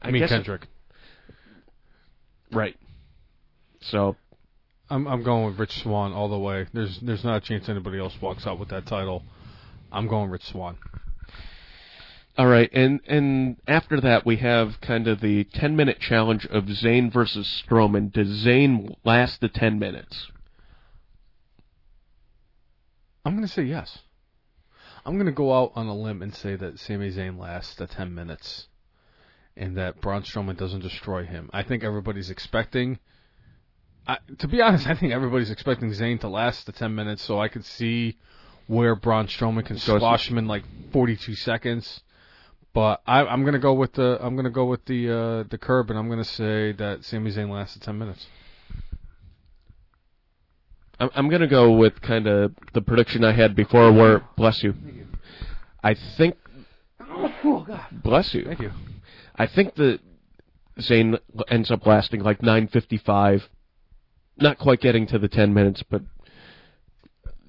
I mean guess Kendrick. right. So I'm I'm going with Rich Swann all the way. There's there's not a chance anybody else walks out with that title. I'm going Rich Swann. all right, and and after that we have kind of the ten minute challenge of Zayn versus Strowman. Does Zayn last the ten minutes? I'm going to say yes. I'm going to go out on a limb and say that Sami Zayn lasts the 10 minutes. and that Braun Strowman doesn't destroy him. I think everybody's expecting. I, to be honest, I think everybody's expecting Zayn to last the ten minutes, so I could see where Braun Strowman can squash him in like 42 seconds. But I, I'm gonna go with the I'm gonna go with the uh, the curb, and I'm gonna say that Sami Zayn lasted 10 minutes. I'm, to go with kind of the prediction I had before. Where bless you. I think. Bless you. Thank you. I think that Zayn ends up lasting like 9:55, not quite getting to the 10 minutes, but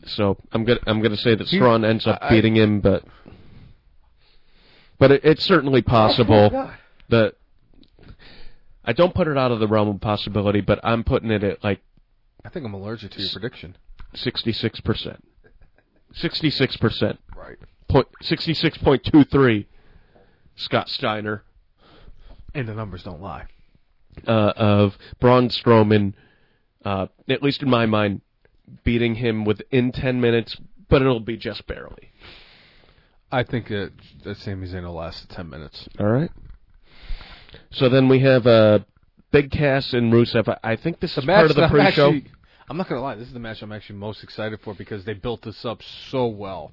so I'm gonna I'm gonna say that He- Strawn ends up I- beating him, but but it, it's certainly possible that I don't put it out of the realm of possibility, but I'm putting it at like I think I'm allergic to your prediction. 66 percent, 66 percent, Right. point 66.23. Scott Steiner. And the numbers don't lie. uh, of Braun Strowman, uh, at least in my mind, beating him within 10 minutes, but it'll be just barely. I think that that Sami Zayn will last 10 minutes. All right. So then we have uh, Big Cass and Rusev. I- think this is part of the I'm pre-show. actually- I'm not gonna lie. This is the match I'm actually most excited for because they built this up so well.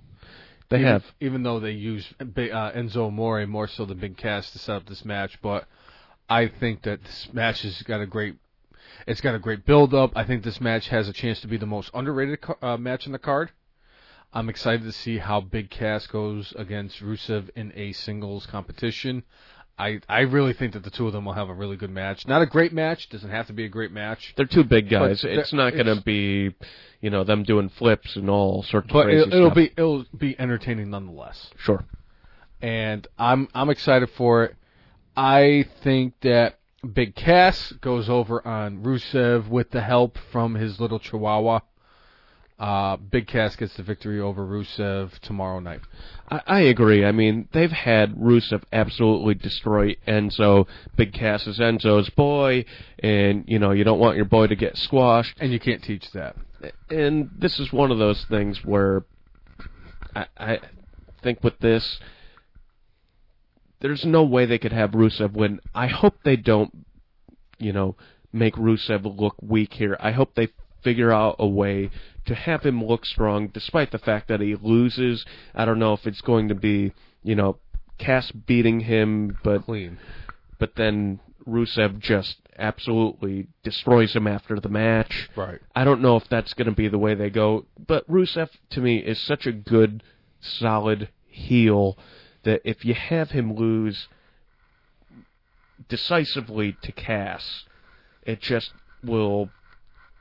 they even, have. even though they use uh, Enzo Amore more so than Big Cass to set up this match, but I think that this match has got a great. It's got a great build up. I think this match has a chance to be the most underrated uh, match in the card. I'm excited to see how Big Cass goes against Rusev in a singles competition. I I really think that the two of them will have a really good match. Not a great match. Doesn't have to be a great match. They're two big guys. It's not going to be, you know, them doing flips and all sorts of But crazy it, it'll stuff. be it'll be entertaining nonetheless. sure. and I'm I'm excited for it. I think that Big Cass goes over on Rusev with the help from his little Chihuahua. Uh, Big Cass gets the victory over Rusev tomorrow night. I, I agree. I mean, they've had Rusev absolutely destroy Enzo. Big Cass is Enzo's boy, and you know you don't want your boy to get squashed. And you can't teach that. And this is one of those things where I, I think with this, there's no way they could have Rusev win. I hope they don't, you know, make Rusev look weak here. I hope they figure out a way to have him look strong, despite the fact that he loses. I don't know if it's going to be, you know, Cass beating him, but Clean. but then Rusev just absolutely destroys him after the match. Right. I don't know if that's going to be the way they go, but Rusev to me is such a good, solid heel that if you have him lose decisively to Cass, it just will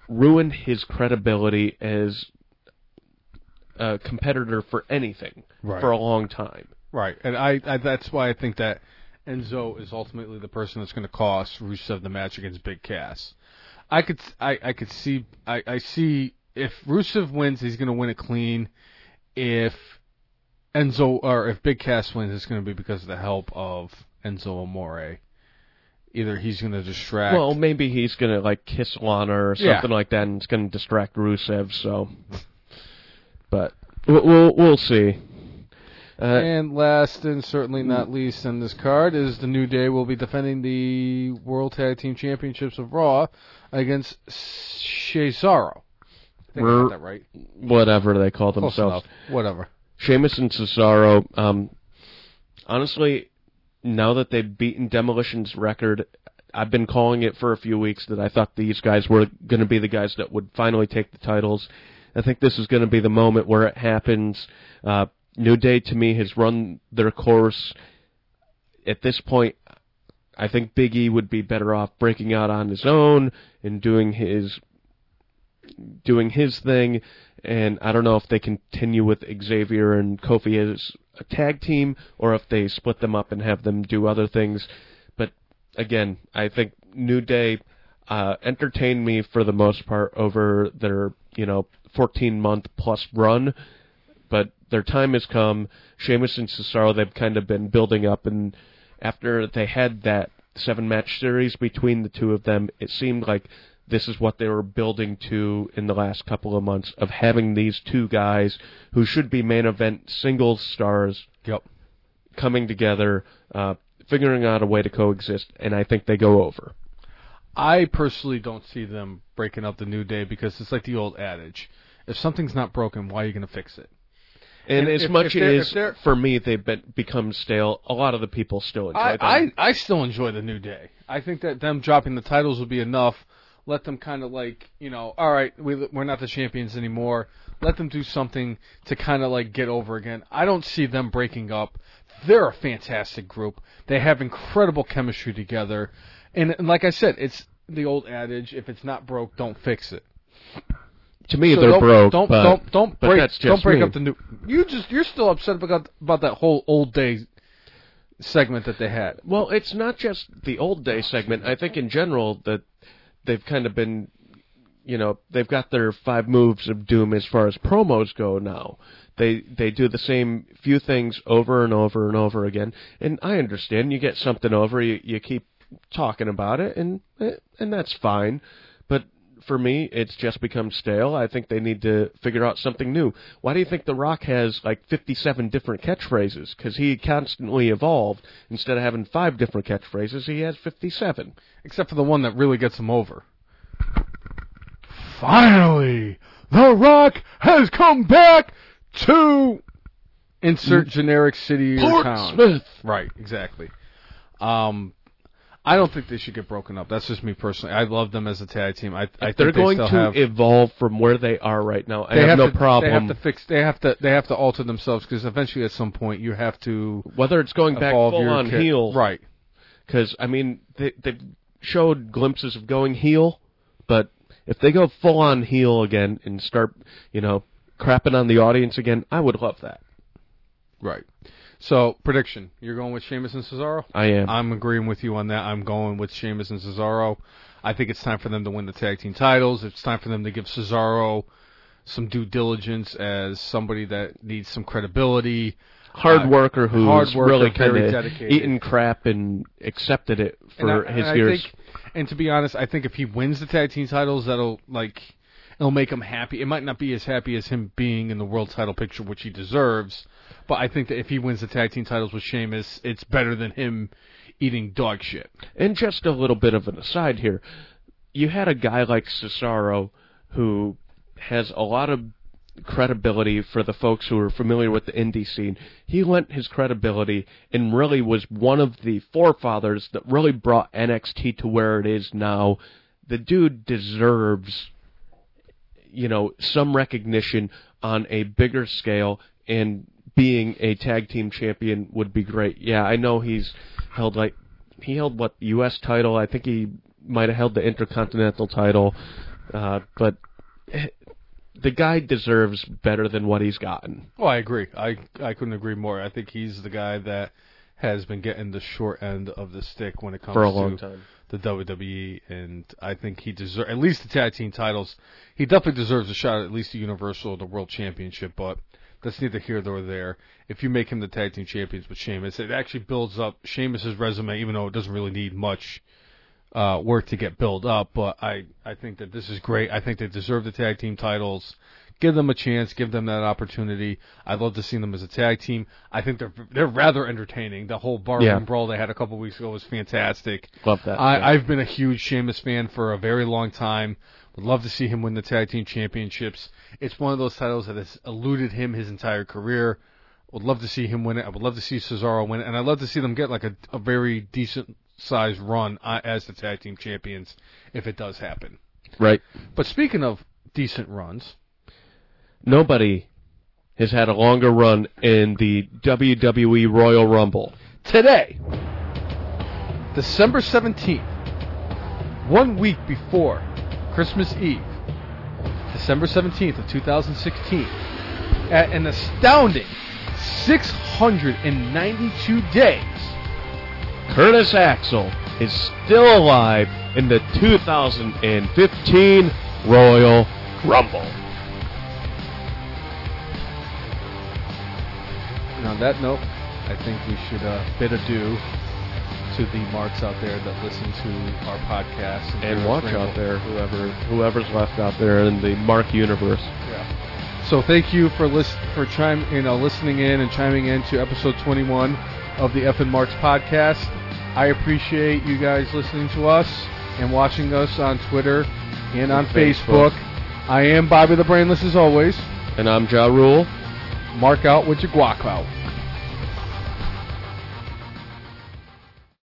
ruin his credibility as a competitor for anything Right. for a long time. Right. And I, I that's why I think that Enzo is ultimately the person that's going to cost Rusev the match against Big Cass. I could I, I could see I, I see if Rusev wins, he's going to win it clean. If Enzo or if Big Cass wins, it's going to be because of the help of Enzo Amore. Either he's going to distract. Well, maybe he's gonna like kiss Lana or Yeah. something like that, and it's gonna distract Rusev. So, but we'll we'll, we'll see. Uh, and last and certainly not least in this card is the New Day will be defending the World Tag Team Championships of Raw against Cesaro. I think I got that right. whatever they call Close themselves, enough. Whatever. Sheamus and Cesaro. Um, honestly, now that they've beaten Demolition's record, I've been calling it for a few weeks that I thought these guys were going to be the guys that would finally take the titles. I think this is going to be the moment where it happens. Uh, New Day to me has run their course. At this point, I think Big E would be better off breaking out on his own and doing his doing his thing. And I don't know if they continue with Xavier and Kofi as a tag team or if they split them up and have them do other things. But again, I think New Day uh, entertained me for the most part over their you know 14 month plus run. But their time has come. Sheamus and Cesaro, they've kind of been building up, and after they had that seven match series between the two of them, it seemed like this is what they were building to in the last couple of months of having these two guys who should be main event singles stars Yep. coming together, uh, figuring out a way to coexist, and I think they go over. I personally don't see them breaking up the New Day because it's like the old adage: if something's not broken, why are you going to fix it? And, And as if- much as for me they've been, become stale, a lot of the people still enjoy I, them. I I still enjoy the New Day. I think that them dropping the titles would be enough. Let them kind of like you know, all right, we we're not the champions anymore. Let them do something to kind of like get over again. I don't see them breaking up. They're a fantastic group. They have incredible chemistry together, and, and like I said, it's the old adage: if it's not broke, don't fix it. to me, So they're don't, broke. Don't but, don't don't break don't break me. up the new. You just you're still upset about about that whole old day segment that they had. Well, it's not just the old day segment. I think in general that they've kind of been, you know, they've got their five moves of doom as far as promos go now. They they do the same few things over and over and over again. And I understand you get something over, you you keep talking about it, and and that's fine. But for me, it's just become stale. I think they need to figure out something new. Why do you think The Rock has like 57 different catchphrases? Because he constantly evolved. Instead of having five different catchphrases, he has 57. except for the one that really gets him over. Finally, The Rock has come back to insert generic city or town. Portsmouth. Right, exactly. Um, I don't think they should get broken up. That's just me personally. I love them as a tag team. I, I think They're they going still to have, evolve from where they are right now. I they have, no to, problem. They have to fix. They have to. They have to alter themselves because eventually, at some point, you have to Whether it's going back full on heel, Right. Because I mean, they they showed glimpses of going heel, but if they go full on heel again and start, you know, crapping on the audience again, I would love that. Right. So prediction: You're going with Sheamus and Cesaro. I am. I'm agreeing with you on that. I'm going with Sheamus and Cesaro. I think it's time for them to win the tag team titles. It's time for them to give Cesaro some due diligence as somebody that needs some credibility. hard uh, worker who's hard worker, really kind of dedicated. eaten crap and accepted it for and I, his and I years. think, and to be honest, I think if he wins the tag team titles, that'll like it'll make him happy. It might not be as happy as him being in the world title picture, which he deserves. But I think that if he wins the tag team titles with Sheamus, it's better than him eating dog shit. And just a little bit of an aside here. You had a guy like Cesaro who has a lot of credibility for the folks who are familiar with the indie scene. He lent his credibility and really was one of the forefathers that really brought NXT to where it is now. The dude deserves you know, some recognition on a bigger scale and being a tag team champion would be great. Yeah, I know he's held like he held what U.S. title. I think he might have held the Intercontinental title, uh, but eh, the guy deserves better than what he's gotten. Oh, I agree. I I couldn't agree more. I think he's the guy that has been getting the short end of the stick when it comes For a to time. the WWE, and I think he deserves at least the tag team titles. He definitely deserves a shot at at least the Universal or the World Championship, but that's neither here nor there. If you make him the tag team champions with Sheamus, it actually builds up Sheamus's resume, even though it doesn't really need much uh, work to get built up. But I, I think that this is great. I think they deserve the tag team titles. Give them a chance. Give them that opportunity. I'd love to see them as a tag team. I think they're they're rather entertaining. The whole barroom Yeah. brawl they had a couple weeks ago was fantastic. Love that. I, yeah. I've been a huge Sheamus fan for a very long time. Would love to see him win the tag team championships. It's one of those titles that has eluded him his entire career. Would love to see him win it. I would love to see Cesaro win it, and I'd love to see them get like a, a very decent sized run uh, as the tag team champions if it does happen. right. But speaking of decent runs, Nobody has had a longer run in the WWE Royal Rumble. today, December 17th, one week before Christmas Eve, December 17th of 2016, at an astounding 692 days, Curtis Axel is still alive in the 2015 Royal Rumble. And on that note, I think we should uh, bid adieu to the marks out there that listen to our podcast and, and watch out there, whoever whoever's left out there in the Mark universe. Yeah. So thank you for list for chime you know listening in and chiming in to episode 21 of the F and Marks podcast. I appreciate you guys listening to us and watching us on Twitter and on Facebook. Facebook. I am Bobby the Brainless as always. And I'm Ja Rule. Mark out with your guac out.